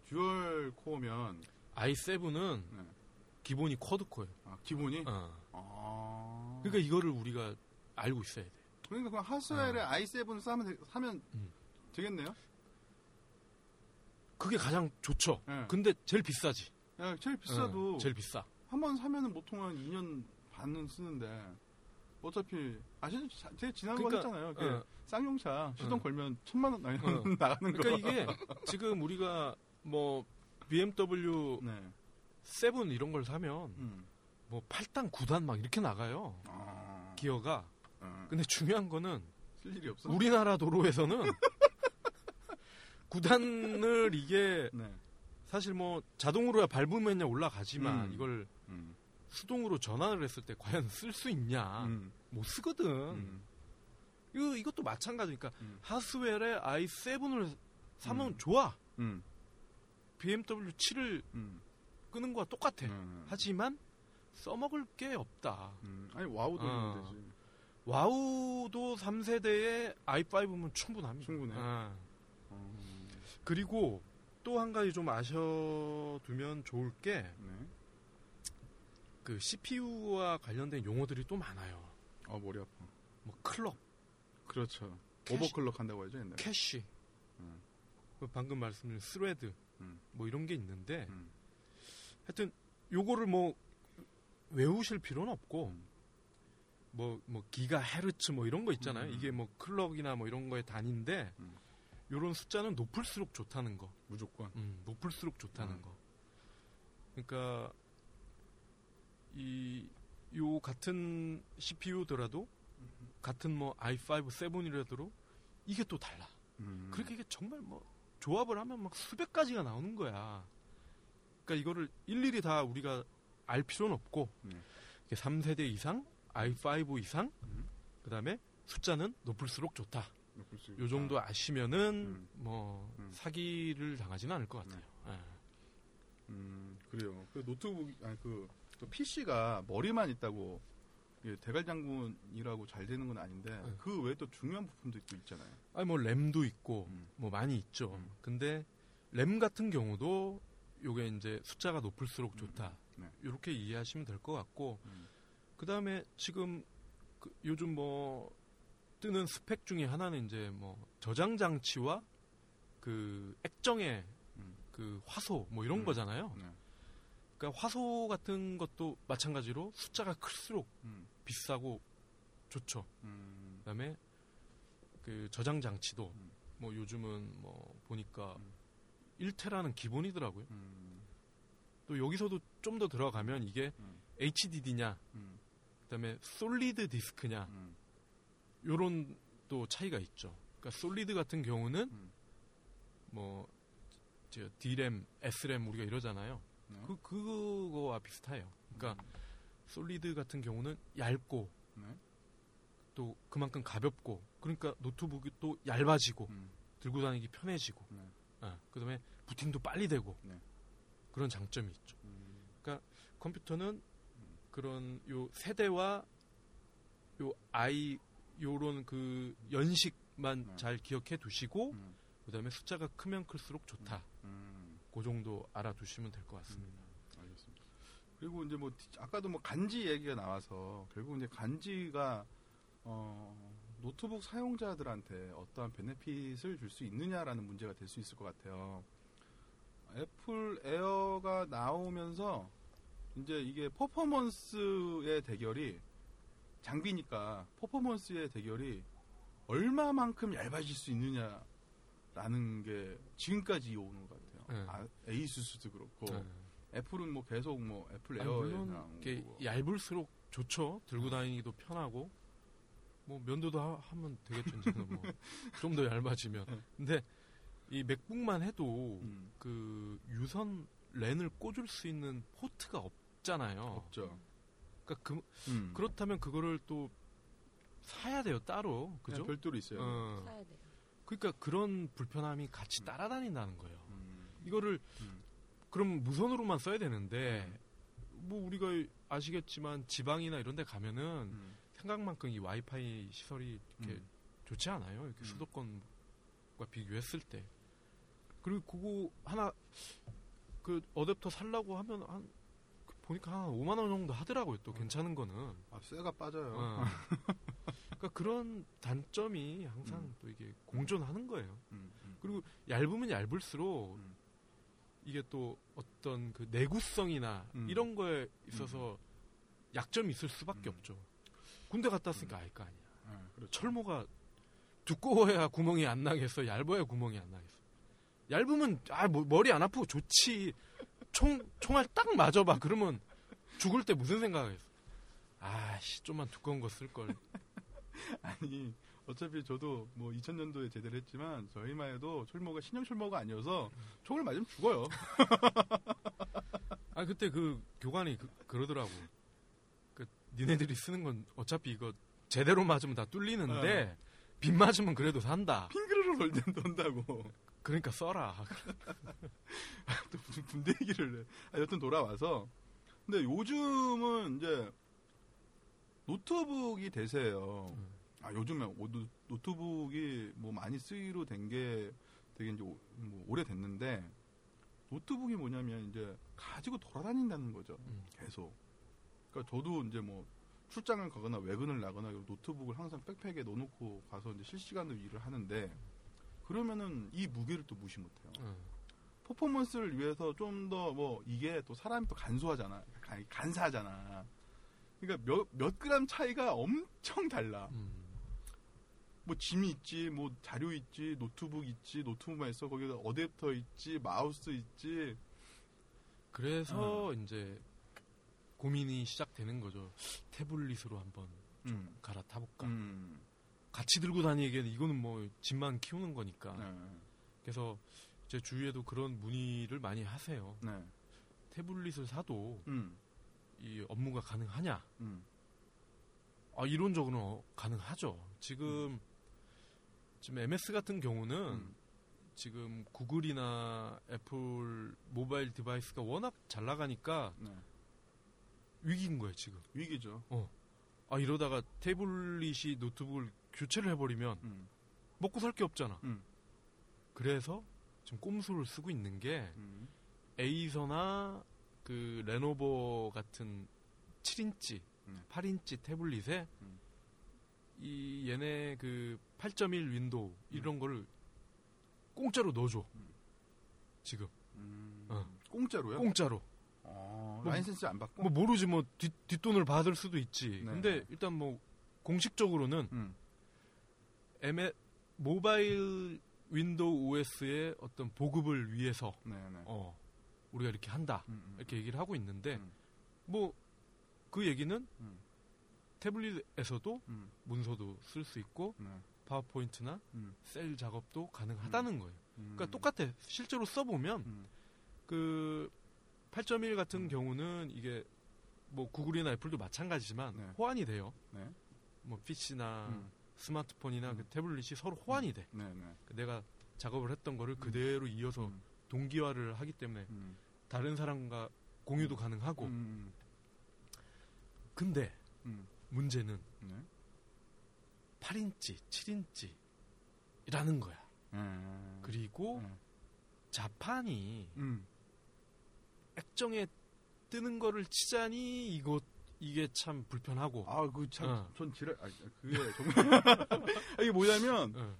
dual core면 i7은 네. 기본이 쿼드 코어예요. 아, 기본이 어. 아. 그러니까 이거를 우리가 알고 있어야 돼. 그러니까 그럼 하스웰의 i7을 사면 되, 사면 음. 되겠네요. 그게 가장 좋죠. 네. 근데 제일 비싸지. 야, 제일 비싸도 어, 제일 비싸. 한 번 사면은 보통 한 2년 반은 쓰는데 어차피 아시죠? 자- 제가 지난번 그러니까, 했잖아요. 그 어. 쌍용차 시동 어. 걸면 천만 원 아니 어. 나가는 거. 그러니까 이게 지금 우리가 뭐 BMW 네. 7 이런 걸 사면 음. 뭐 8단, 9단 막 이렇게 나가요. 아. 기어가. 어. 근데 중요한 거는. 우리나라 도로에서는 9단을 이게 네. 사실 뭐 자동으로야 밟으면 올라가지만 음. 이걸 음. 수동으로 전환을 했을 때 과연 쓸 수 있냐 음. 못 쓰거든 음. 이거 이것도 마찬가지니까 음. 하스웰의 i7을 사면 음. 좋아 음. BMW 7을 음. 끄는 거와 똑같아 음. 하지만 써먹을 게 없다 음. 아니 와우도 어. 되지. 와우도 3세대의 i5면 충분합니다 충분해. 어. 어. 그리고 또 한 가지 좀 아셔두면 좋을 게그 네. CPU와 관련된 용어들이 또 많아요. 아 머리 아파. 뭐 clock, 그렇죠. cache- overclock 한다고 하죠 옛날에. cache, 음. 그 방금 말씀드린 thread, 음. 뭐 이런 게 있는데 음. 하여튼 요거를 뭐 외우실 필요는 없고 음. 뭐뭐 기가 헤르츠 뭐 이런 거 있잖아요. 음. 이게 뭐 clock이나 뭐 이런 거의 단위인데 음. 요런 숫자는 높을수록 좋다는 거. 무조건. 음, 높을수록 좋다는 음. 거. 그러니까 이 요 같은 CPU더라도 같은 뭐 i5 7이라도 이게 또 달라. 음. 그렇게 이게 정말 뭐 조합을 하면 막 수백 가지가 나오는 거야. 그러니까 이거를 일일이 다 우리가 알 필요는 없고 네. 이게 3세대 이상, i5 이상, 음. 그다음에 숫자는 높을수록 좋다. 수요 정도 아시면은 음. 뭐 음. 사기를 당하지는 않을 것 같아요. 예. 음, 그래요. 그 노트북, 아니, 그, 그 PC가 머리만 있다고, 이게 대갈 장군이라고 잘 되는 건 아닌데, 네. 그 외에 또 중요한 부품도 또 있잖아요. 아니 뭐 램도 있고 음. 뭐 많이 있죠. 음. 근데 램 같은 경우도 요게 이제 숫자가 높을수록 좋다. 네. 이렇게 이해하시면 될 것 같고 음. 그다음에 지금 그 요즘 뭐 뜨는 스펙 중에 하나는 이제 뭐 저장 장치와 그 액정의 음. 그 화소 뭐 이런 음. 거잖아요. 네. 그러니까 화소 같은 것도 마찬가지로 숫자가 클수록 음. 비싸고 좋죠. 음. 그다음에 그 저장 장치도 음. 뭐 요즘은 뭐 보니까 음. 1테라는 기본이더라고요. 음. 또 여기서도 좀 더 들어가면 이게 음. HDD냐, 음. 그다음에 솔리드 디스크냐 음. 요런 또 차이가 있죠. 그러니까 솔리드 같은 경우는 음. 뭐 저 D램, S램 우리가 이러잖아요. 네. 그 그거와 비슷해요. 그러니까 솔리드 같은 경우는 얇고 네. 또 그만큼 가볍고 그러니까 노트북이 또 얇아지고 음. 들고 다니기 편해지고 네. 아, 그다음에 부팅도 빨리 되고 네. 그런 장점이 있죠. 음. 컴퓨터는 그런 요 세대와 요 아이 요런 그 연식만 네. 잘 기억해 두시고 음. 그다음에 숫자가 크면 클수록 좋다. 음. 그 정도 알아두시면 될 것 같습니다. 알겠습니다. 그리고 이제 뭐 아까도 뭐 간지 얘기가 나와서 결국 이제 간지가 어, 노트북 사용자들한테 어떠한 베네핏을 줄 수 있느냐라는 문제가 될 수 있을 것 같아요. 애플 에어가 나오면서 이제 이게 퍼포먼스의 대결이 장비니까 퍼포먼스의 대결이 얼마만큼 얇아질 수 있느냐를 라는 게 지금까지 오는 것 같아요. 네. 아, 에이수스도 그렇고 네. 애플은 뭐 계속 뭐 애플 에어에 이게 얇을수록 좋죠. 들고 다니기도 편하고 뭐 면도도 하, 면 되겠죠. 이제는 뭐좀 더 얇아지면. 근데 이 맥북만 해도 음, 그 유선 랜을 꽂을 수 있는 포트가 없잖아요. 없죠. 그러니까 그, 음. 그렇다면 그거를 또 사야 돼요 따로 그죠? 별도로 있어요. 어. 사야 돼요. 그러니까 그런 불편함이 같이 따라다닌다는 거예요. 음. 이거를 음. 그럼 무선으로만 써야 되는데 뭐 우리가 아시겠지만 지방이나 이런 데 가면은 음. 생각만큼 이 와이파이 시설이 이렇게 음. 좋지 않아요. 이렇게 음. 수도권과 비교했을 때. 그리고 그거 하나 그 어댑터 살라고 하면 한그 보니까 한 5만 원 정도 하더라고요. 또 괜찮은 거는. 아, 쇠가 빠져요. 어. 그러니까 그런 단점이 항상 음. 또 이게 공존하는 거예요. 음, 음. 그리고 얇으면 얇을수록 음. 이게 또 어떤 그 내구성이나 음. 이런 거에 있어서 약점이 있을 수밖에 음. 없죠. 군대 갔다 왔으니까 알 거 아니야. 아, 그렇죠. 철모가 두꺼워야 구멍이 안 나겠어. 얇아야 구멍이 안 나겠어. 얇으면 아 뭐, 머리 안 아프고 좋지. 총 총알 딱 맞아봐. 그러면 죽을 때 무슨 생각하겠어? 아씨 좀만 두꺼운 거 쓸 걸. 아니 어차피 저도 뭐 2000년도에 제대를 했지만 저희만 해도 철모가 신형 철모가 아니어서 총을 맞으면 죽어요. 아 그때 그 교관이 그, 러더라고 그 니네들이 쓰는 건 어차피 이거 제대로 맞으면 다 뚫리는데 빗 맞으면 그래도 산다. 핑그르 돌든 돈다고. 그러니까 써라. 또 무슨 군대 얘기를 해. 아, 여튼 돌아와서 근데 요즘은 이제 노트북이 대세예요. 음. 아 요즘에 노트북이 뭐 많이 쓰이게 된 게 되게 이제 오, 뭐 오래됐는데 노트북이 뭐냐면 이제 가지고 돌아다닌다는 거죠. 음. 계속. 그러니까 저도 이제 뭐 출장을 가거나 외근을 나거나 노트북을 항상 백팩에 넣어놓고 가서 이제 실시간으로 일을 하는데 그러면은 이 무게를 또 무시 못해요. 응. 퍼포먼스를 위해서 좀 더 뭐 이게 또 사람이 또 간소하잖아. 간- 간사하잖아. 그러니까 몇, 몇 그램 차이가 엄청 달라. 음. 뭐 짐이 있지, 뭐 자료 있지, 노트북 있지, 노트북만 있어. 거기다 어댑터 있지, 마우스 있지. 그래서 이제 고민이 시작되는 거죠. 태블릿으로 한번 음. 갈아타볼까. 음. 같이 들고 다니기에는 이거는 뭐 짐만 키우는 거니까. 네. 그래서 제 주위에도 그런 문의를 많이 하세요. 네. 태블릿을 사도 음. 이 업무가 가능하냐? 음. 아, 이론적으로는 어, 가능하죠. 지금 지금 MS 같은 경우는 음. 지금 구글이나 애플 모바일 device가 워낙 잘 나가니까 네. 위기인 거예요, 지금. 위기죠. 아, 이러다가 태블릿이 노트북을 교체를 해버리면 음. 먹고 살 게 없잖아. 음. 그래서 지금 꼼수를 쓰고 있는 게 음. 에이서나 그 레노버 같은 7인치, 네. 8인치 태블릿에 음. 이 얘네 그 8.1 윈도우 이런 거를 공짜로 넣어줘. 음. 지금 음. 어. 공짜로요? 공짜로. 어, 뭐- 라이센스 안 받고? 뭐 모르지 뭐 뒷, 뒷돈을 받을 수도 있지. 네. 근데 일단 뭐 공식적으로는 음. M 모바일 윈도우 OS의 어떤 보급을 위해서 네, 네. 어 우리가 이렇게 한다. 음, 음. 이렇게 얘기를 하고 있는데 음. 뭐그 얘기는 음. 태블릿에서도 음. 문서도 쓸 수 있고 네. 파워포인트나 음. 셀 작업도 가능하다는 거예요. 음. 그러니까 똑같아. 실제로 써보면 음. 그8.1 같은 경우는 이게 뭐 구글이나 애플도 마찬가지지만 네. 호환이 돼요. 네. 뭐 PC나 음. 스마트폰이나 음. 그 태블릿이 서로 호환이 돼. 네, 네. 내가 작업을 했던 거를 그대로 이어서 음. 동기화를 하기 때문에 음. 다른 사람과 공유도 가능하고. 음. 근데 음. 문제는 네. 8인치, 7인치라는 거야. 음. 그리고 음. 자판이 음. 액정에 뜨는 거를 치자니 이거 이게 참 불편하고. 아, 그 참, 어. 전 지랄, 아, 그게 정말. 아, 이게 뭐냐면, 어.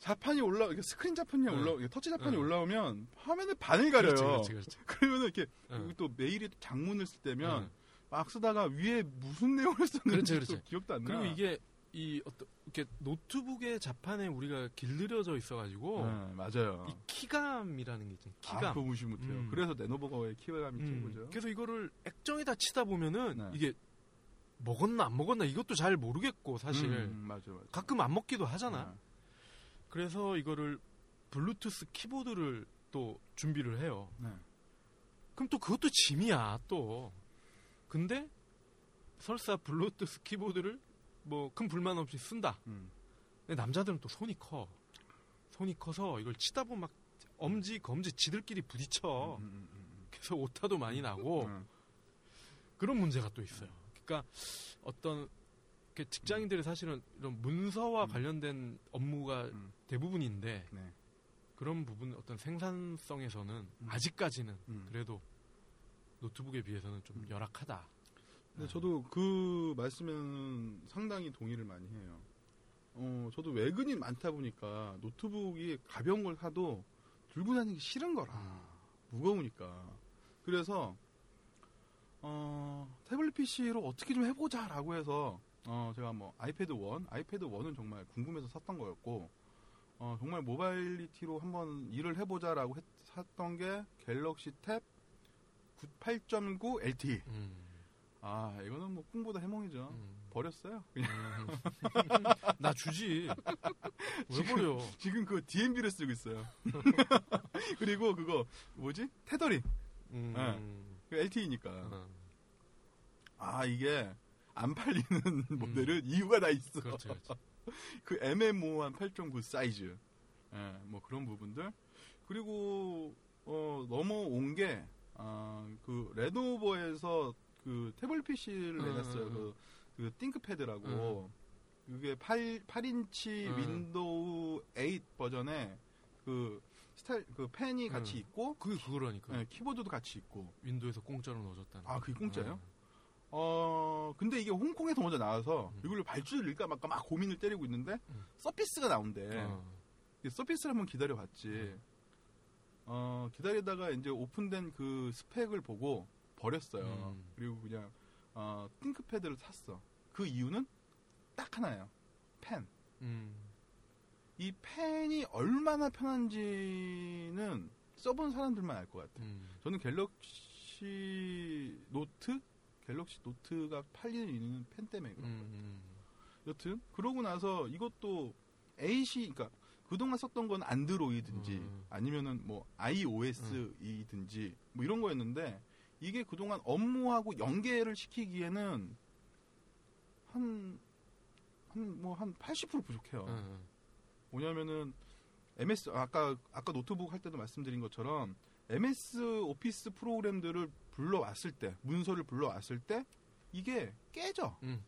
자판이 올라, 이렇게 스크린 자판이 응. 올라, 이게 터치 자판이 응. 올라오면 화면을 반을 가려요. 그렇지, 그렇지. 그러면 이렇게, 응. 그리고 또 메일에 또 장문을 쓸 때면, 응. 막 쓰다가 위에 무슨 내용을 썼는지 그렇지, 또 그렇지. 기억도 안 나. 그리고 이게 이 어떤 이렇게 노트북의 자판에 우리가 길들여져 있어가지고 네, 맞아요. 이 키감이라는 게 있잖아요. 아, 키감. 그거 무시 못해요. 음. 그래서 레노버거의 키감이 음, 최고죠. 그래서 이거를 액정에다 치다 보면은 네. 이게 먹었나 안 먹었나 이것도 잘 모르겠고 사실 음, 맞아, 맞아. 가끔 안 먹기도 하잖아. 네. 그래서 이거를 블루투스 키보드를 또 준비를 해요. 네. 그럼 또 그것도 짐이야 또. 근데 설사 블루투스 키보드를 뭐 큰 불만 없이 쓴다. 음. 근데 남자들은 또 손이 커. 손이 커서 이걸 치다 보면 막 엄지 검지 지들끼리 부딪혀. 음, 음, 음, 그래서 오타도 많이 나고 음. 그런 문제가 또 있어요. 그러니까 어떤 이렇게 직장인들이 사실은 이런 문서와 음. 관련된 업무가 음. 대부분인데 네. 그런 부분 어떤 생산성에서는 아직까지는 음. 그래도 노트북에 비해서는 좀 음. 열악하다. 근데 저도 그 말씀에는 상당히 동의를 많이 해요. 어, 저도 외근이 많다 보니까 노트북이 가벼운 걸 사도 들고 다니기 싫은 거라. 무거우니까. 그래서, 어, 태블릿 PC로 어떻게 좀 해보자 라고 해서, 어, 제가 뭐, 아이패드 1, 아이패드 1은 정말 궁금해서 샀던 거였고, 어, 정말 모바일리티로 한번 일을 해보자 라고 했, 샀던 게 갤럭시 탭 8.9 LTE. 음, 아, 이거는 뭐 꿈보다 해몽이죠. 음, 버렸어요. 그냥 음. 나 주지. 왜 지금- 버려? 지금 그 DMB를 쓰고 있어요. 그리고 그거 뭐지? 테더링. 음, 그 LTE니까. 어, 아, 이게 안 팔리는 모델은 이유가 다 있어. 그렇지, 그렇지. 그 애매모호한 8.9 사이즈. 예, 뭐 그런 부분들. 그리고 어, 넘어온 게 아, 그 레노버에서 그 태블릿 PC를 음, 내놨어요. 음, 그, 그 ThinkPad라고. 그게 8, 8인치 음. Windows 8 버전에 그 스타일 그 펜이 같이 음. 있고 그게 그거라니까. 예, 키보드도 같이 있고. Windows에서 공짜로 넣어줬다는. 아, 그게 공짜예요? 어. 어, 근데 이게 홍콩에서 먼저 나와서 음. 이걸로 발주를 일까 말까 막 고민을 때리고 있는데 음. Surface가 나온대. 어. 이 Surface를 한번 기다려 봤지. 음. 어, 기다리다가 이제 오픈된 그 스펙을 보고 버렸어요. 음. 그리고 그냥 어, ThinkPad를 샀어. 그 이유는 딱 하나예요. 펜. 음. 이 펜이 얼마나 편한지는 써본 사람들만 알 것 같아요. 음. 저는 Galaxy Note? Galaxy Note가 팔리는 이유는 펜 때문에 그런 거예요. 음. 여튼 그러고 나서 이것도 AC 그러니까 그동안 썼던 건 Android든지 음. 아니면은 뭐 iOS이든지 뭐 이런 거였는데 이게 그동안 업무하고 연계를 시키기에는 한 한 뭐 한 80% 부족해요. 음. 뭐냐면은 MS 아까 아까 노트북 할 때도 말씀드린 것처럼 MS Office 프로그램들을 불러왔을 때 문서를 불러왔을 때 이게 깨져. 음.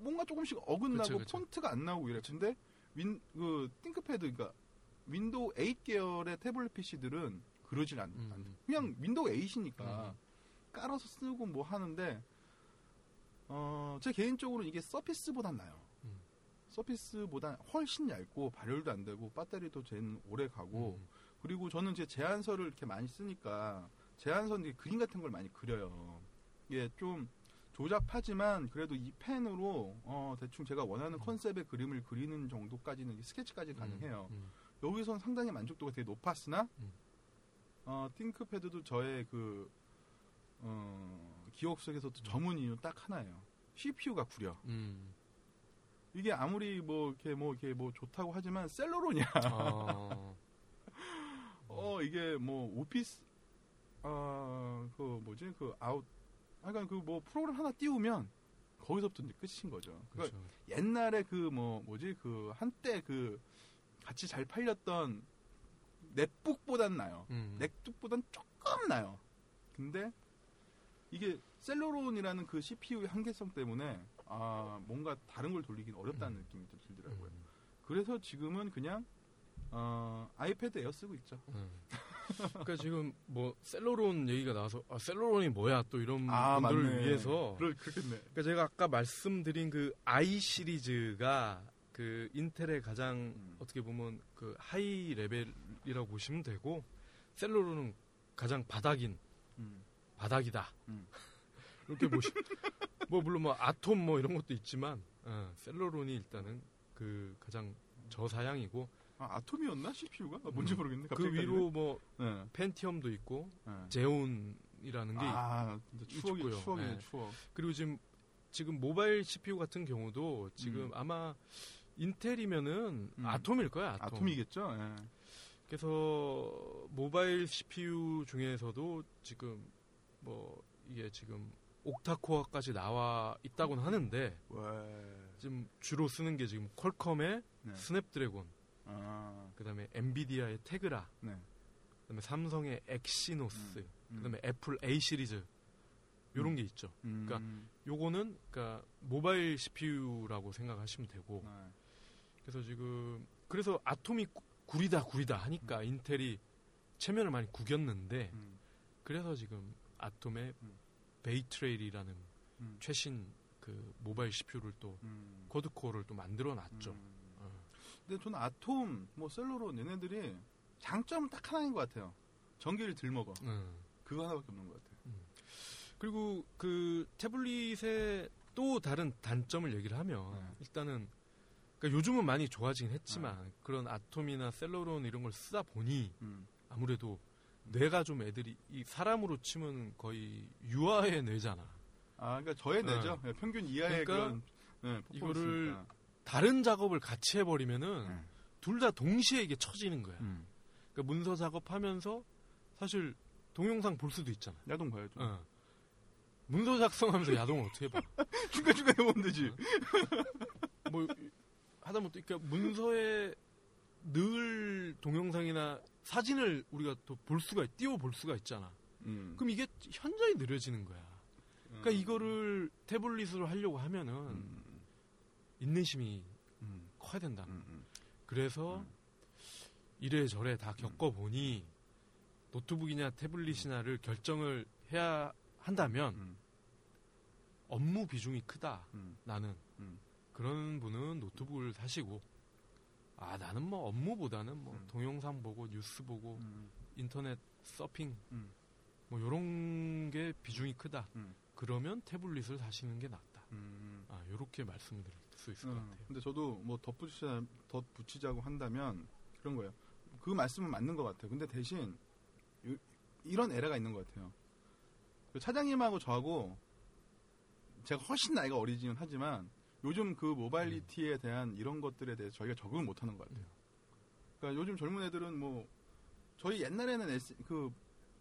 뭔가 조금씩 어긋나고 그쵸, 그쵸. 폰트가 안 나오고 이래. 근데 윈 그 ThinkPad 그러니까 Windows 8 계열의 태블릿 PC들은 그러질 않. 음. 않- 그냥 Windows 8이니까 음. 깔아서 쓰고 뭐 하는데 어, 제 개인적으로 이게 서피스보단 나요. 음. 서피스보다 훨씬 얇고 발열도 안 되고 배터리도 쟤는 오래 가고 음. 그리고 저는 제 제안서를 이렇게 많이 쓰니까 제안서 이제 그림 같은 걸 많이 그려요. 이게 좀 조잡하지만 그래도 이 펜으로 어, 대충 제가 원하는 음. 컨셉의 그림을 그리는 정도까지는 스케치까지 가능해요. 음. 여기선 상당히 만족도가 되게 높았으나 음. 어, 띵크패드도 저의 그 어, 기억 속에서 도 전문 이유 딱 하나예요. CPU가 구려. 음. 이게 아무리 뭐 이렇게 뭐 이렇게 뭐 좋다고 하지만 셀러론이야. 어. 어 이게 뭐 오피스 아그 뭐지 그 아웃 약간 그 뭐 프로그램 하나 띄우면 거기서부터 이제 끝인 거죠. 그러니까 그렇죠. 옛날에 그 뭐 뭐지 그 한때 그 같이 잘 팔렸던 넷북보단 나요. 음. 넷북보단 조금 나요. 근데 이게 Celeron이라는 그 CPU의 한계성 때문에 아 뭔가 다른 걸 돌리긴 어렵다는 음. 느낌이 좀 들더라고요. 음. 그래서 지금은 그냥 어, iPad Air 쓰고 있죠. 음. 그러니까 지금 뭐 Celeron 얘기가 나와서 아, Celeron이 뭐야 또 이런 아, 분들을 맞네. 위해서 그렇겠네. 그러니까 제가 아까 말씀드린 그 i 시리즈가 그 Intel의 가장 음. 어떻게 보면 그 high level이라고 보시면 되고 Celeron은 가장 바닥인 음. 바닥이다. 음. 이렇게 보시. 뭐 물론 뭐 Atom 뭐 이런 것도 있지만 어, Celeron이 일단은 그 가장 저사양이고 아, Atom이었나 CPU가? 아, 뭔지 음. 모르겠네. 그 위로 뭐 네. Pentium도 있고 네. Xeon이라는 게 아, 추억이 있고요. 추억이네 네. 추억. 그리고 지금 지금 모바일 CPU 같은 경우도 지금 음. 아마 Intel이면은 음. Atom일 거야. Atom. Atom 이겠죠. 예. 그래서 모바일 CPU 중에서도 지금 뭐 이게 지금 octa-core까지 나와 있다고는 하는데 와. 지금 주로 쓰는 게 지금 Qualcomm의 네. Snapdragon, 아, 그다음에 NVIDIA의 Tegra, 네. 그다음에 삼성의 Exynos, 음. 그다음에 Apple A 시리즈 요런 음. 게 있죠. 음. 그러니까 요거는 그러니까 모바일 CPU라고 생각하시면 되고 네. 그래서 지금 그래서 Atom이 구- 구리다 구리다 하니까 Intel이 체면을 많이 구겼는데 음. 그래서 지금 Atom의 음. Bay Trail이라는 음. 최신 그 모바일 CPU를 또 음. quad-core를 또 만들어 놨죠. 음. 어. 근데 저는 Atom, 뭐 셀러론 얘네들이 장점은 딱 하나인 것 같아요. 전기를 덜 먹어. 음. 그거 하나밖에 없는 것 같아요. 그리고 그 태블릿의 또 다른 단점을 얘기를 하면 네. 일단은 그러니까 요즘은 많이 좋아지긴 했지만 그런 아톰이나 셀러론 이런 걸 쓰다 보니 음. 아무래도 뇌가 좀 애들이 이 사람으로 치면 거의 유아의 뇌잖아. 아, 그러니까 저의 내죠. 예, 평균 이하의 그러니까 그런 네, 이거를. 다른 작업을 같이 해버리면은 네. 둘다 동시에 이게 쳐지는 거야. 음. 그러니까 문서 작업하면서 사실 동영상 볼 수도 있잖아. 야동 봐야죠. 어. 문서 작성하면서 야동을 어떻게 봐? 중간중간에 보면 되지. 뭐 하다못해 그러니까 문서에 늘 동영상이나 사진을 우리가 또 볼 수가 띄워 볼 수가 있잖아. 음. 그럼 이게 현저히 느려지는 거야. 그러니까 음. 이거를 태블릿으로 하려고 하면은 음. 인내심이 음. 커야 된다. 음. 음. 그래서 음. 이래 저래 다 겪어보니 노트북이냐 태블릿이냐를 결정을 해야 한다면 음. 업무 비중이 크다. 음. 나는 음. 그런 분은 노트북을 사시고 아 나는 뭐 업무보다는 뭐 음. 동영상 보고 뉴스 보고 음. 인터넷 서핑 음. 뭐 요런 게 비중이 크다. 음. 그러면 태블릿을 사시는 게 낫다. 음. 아 요렇게 말씀드릴 수 있을 것 음, 같아요. 근데 저도 뭐 덧붙이자, 덧붙이자고 한다면 그런 거예요. 그 말씀은 맞는 것 같아요. 근데 대신 이- 이런 에러가 있는 것 같아요. 그 차장님하고 저하고 제가 훨씬 나이가 어리지는 하지만 요즘 그 모바일리티에 대한 이런 것들에 대해서 저희가 적응을 못 하는 것 같아요. 그러니까 요즘 젊은 애들은 뭐 저희 옛날에는 S- 그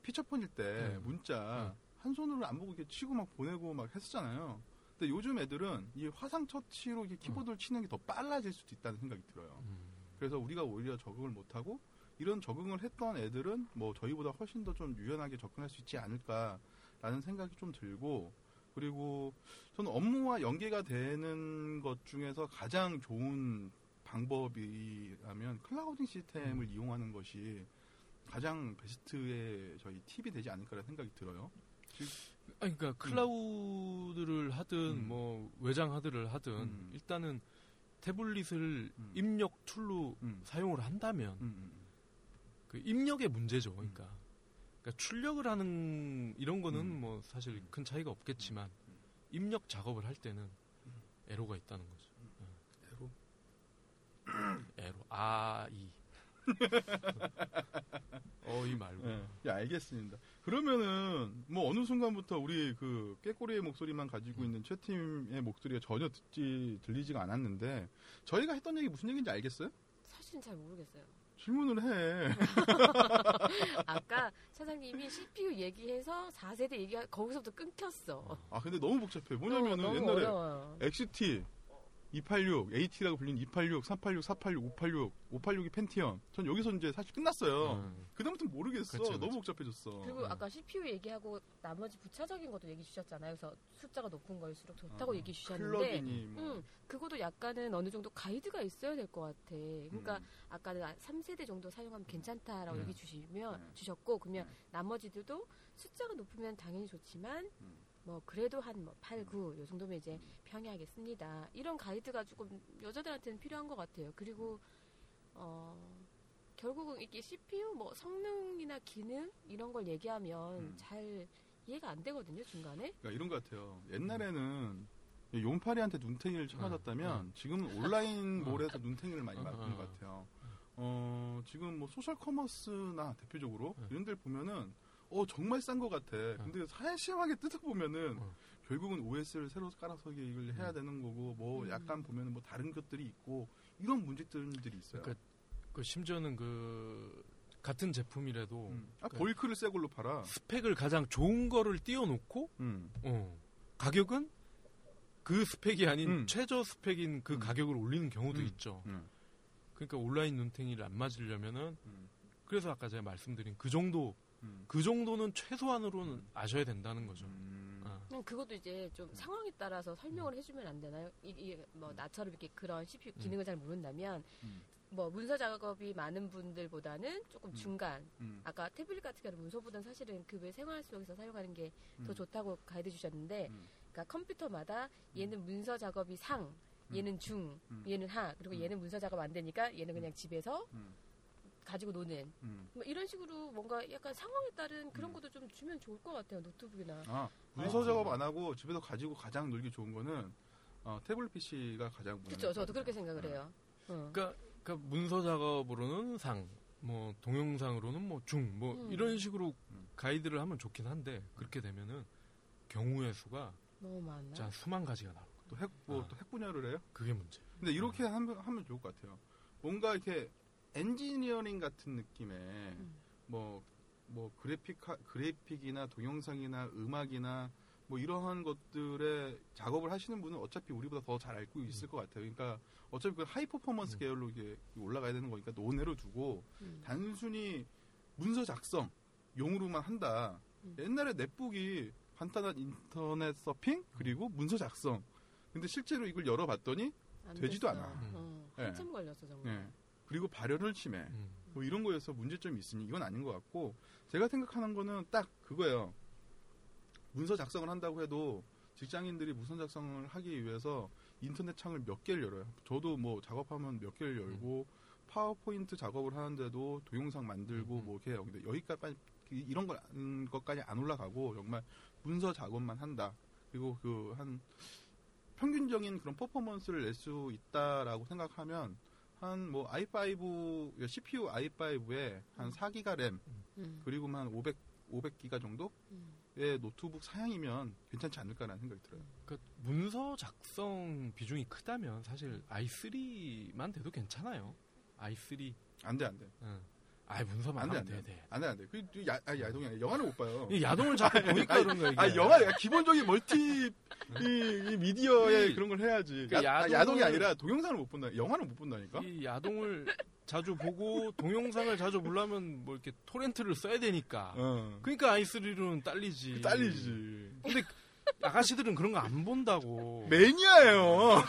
피처폰일 때 네. 문자 한 손으로 안 보고 이렇게 치고 막 보내고 막 했었잖아요. 근데 요즘 애들은 이 화상 터치로 이렇게 키보드를 치는 게 더 빨라질 수도 있다는 생각이 들어요. 음. 그래서 우리가 오히려 적응을 못 하고 이런 적응을 했던 애들은 뭐 저희보다 훨씬 더 좀 유연하게 접근할 수 있지 않을까라는 생각이 좀 들고 그리고 저는 업무와 연계가 되는 것 중에서 가장 좋은 방법이라면 clouding 시스템을 이용하는 것이 가장 베스트의 저희 팁이 되지 않을까라는 생각이 들어요. 아니, 그러니까 클라우드를 하든 음. 뭐 외장 하드를 하든 음. 일단은 태블릿을 음. 입력 tool로 음. 사용을 한다면 음, 음, 그 입력의 문제죠. 그러니까, 그러니까 출력을 하는 이런 거는 음. 뭐 사실 큰 차이가 없겠지만 입력 작업을 할 때는 에러가 있다는 거죠. 에로? 에러 아 이. 어이 말고. 네, 예, 알겠습니다. 그러면은 뭐 어느 순간부터 우리 그 깨꼬리의 목소리만 가지고 있는 최 팀의 목소리가 전혀 듣지 들리지가 않았는데 저희가 했던 얘기 무슨 얘기인지 알겠어요? 사실은 잘 모르겠어요. 질문을 해. 아까 차장님이 CPU 얘기해서 4세대 얘기 거기서부터 끊겼어. 아 근데 너무 복잡해. 뭐냐면은 너무 옛날에 어려워요. XT 286, AT라고 불리는 286, 386, 486, 586, 586이 펜티엄. 전 여기서 이제 사실 끝났어요. 음. 그다음부터 모르겠어. 그치, 그치. 너무 복잡해졌어. 그리고 음. 아까 CPU 얘기하고 나머지 부차적인 것도 얘기 주셨잖아요. 그래서 숫자가 높은 걸수록 좋다고 어, 얘기 주셨는데, 뭐 음, 그것도 약간은 어느 정도 가이드가 있어야 될 것 같아. 그러니까 음. 아까는 3세대 정도 사용하면 괜찮다라고 네. 얘기 주시면 네. 주셨고 그러면 네. 나머지들도 숫자가 높으면 당연히 좋지만 음. 뭐 그래도 한 뭐 8, 9 요 정도면 이제 평이하겠습니다. 이런 가이드가 조금 여자들한테는 필요한 것 같아요. 그리고 어 결국은 이게 CPU 뭐 성능이나 기능 이런 걸 얘기하면 음. 잘 이해가 안 되거든요 중간에. 그러니까 이런 것 같아요. 옛날에는 용팔이한테 눈탱이를 쳐맞았다면 지금은 온라인 어. 몰에서 눈탱이를 많이 어, 맞는 어. 것 같아요. 어, 지금 뭐 social commerce나 대표적으로 어. 이런 데를 보면은 어 정말 싼 것 같아. 근데 자세하게 뜯어보면은 어. 결국은 OS를 새로 깔아서 이걸 해야 되는 거고 뭐 음. 약간 보면은 뭐 다른 것들이 있고 이런 문제점들이 있어요. 그러니까 그 심지어는 그 같은 제품이라도 음. 아, 그러니까 bulk를 새 걸로 팔아. 스펙을 가장 좋은 거를 띄워놓고 음. 어, 가격은 그 스펙이 아닌 음. 최저 스펙인 그 음. 가격을 올리는 경우도 음. 있죠. 음. 그러니까 온라인 눈탱이를 안 맞으려면은 음. 그래서 아까 제가 말씀드린 그 정도 음. 그 정도는 최소한으로는 아셔야 된다는 거죠. 음. 어. 그것도 이제 좀 상황에 따라서 설명을 해주면 안 되나요? 이, 이, 뭐 나처럼 이렇게 그런 CPU 기능을 잘 모른다면 음. 뭐 문서 작업이 많은 분들보다는 조금 음. 중간. 음. 아까 태블릿 같은 경우는 문서보다는 사실은 그 외 생활 속에서 사용하는 게더 음. 좋다고 가이드 주셨는데, 음. 그러니까 컴퓨터마다 얘는 문서 작업이 상, 얘는 중, 음. 얘는 하, 그리고 음. 얘는 문서 작업 안 되니까 얘는 그냥 집에서 음. 가지고 노는. 음. 뭐 이런 식으로 뭔가 약간 상황에 따른 그런 음. 것도 좀 주면 좋을 것 같아요 노트북이나. 아, 문서 아. 작업 안 하고 집에서 가지고 가장 놀기 좋은 거는 어, 태블릿 PC가 가장 그렇죠. 저도 그렇게 생각을 해요. 어. 그러니까, 그러니까 문서 작업으로는 상, 뭐 동영상으로는 뭐 중, 뭐 음. 이런 식으로 음. 가이드를 하면 좋긴 한데 그렇게 되면은 경우의 수가 너무 많나? 진짜 수만 가지가 나올 거예요. 또 핵, 뭐, 아. 또핵 분야를 해요? 그게 문제. 근데 이렇게 하면, 하면 좋을 것 같아요. 뭔가 이렇게 엔지니어링 같은 느낌의 음. 뭐, 뭐 그래픽, 그래픽이나 동영상이나 음악이나 뭐 이러한 것들의 작업을 하시는 분은 어차피 우리보다 더 잘 알고 있을 것 같아요. 그러니까 어차피 그 high performance 음. 계열로 이게 올라가야 되는 거니까 논외로 두고 음. 단순히 문서 작성 용으로만 한다. 음. 옛날에 넷북이 간단한 인터넷 서핑 그리고 문서 작성. 근데 실제로 이걸 열어봤더니 안 되지도 됐어. 않아. 어, 네. 한참 걸렸어 정말. 예. 그리고 발열을 심해. 음. 뭐 이런 거에서 문제점이 있으니 이건 아닌 것 같고 제가 생각하는 거는 딱 그거예요. 문서 작성을 한다고 해도 직장인들이 문서 작성을 하기 위해서 인터넷 창을 몇 개를 열어요. 저도 뭐 작업하면 몇 개를 열고 파워포인트 작업을 하는데도 동영상 만들고 음. 뭐 이렇게 해요. 근데 여기까지 이런 걸, 음, 것까지 안 올라가고 정말 문서 작업만 한다. 그리고 그 한 평균적인 그런 퍼포먼스를 낼 수 있다라고 생각하면 한 뭐 i5 CPU i5에 한 4기가 램 음. 그리고 한 500, 500기가 정도의 음. 노트북 사양이면 괜찮지 않을까라는 생각이 들어요. 그러니까 문서 작성 비중이 크다면 사실 i3만 돼도 괜찮아요. i3. 안 돼, 안 돼. 응. 아이 문서만 안 돼, 안 돼. 안 돼, 안 돼. 그, 야, 아, 야동이 아니라 영화를 못 봐요. 이 야동을 자꾸 보니까 그런 거야. 아, 영화, 야, 기본적인 멀티, 이, 이 미디어에 이- 그런 걸 해야지. 그 야, 아, 야동이 아니라 동영상을 못 본다. 영화는 못 본다니까? 이 야동을 자주 보고 동영상을 자주 보려면 뭐 이렇게 토렌트를 써야 되니까. 어. 그러니까 i3로는 딸리지. 딸리지. 근데 아가씨들은 그런 거 안 본다고. 매니아예요.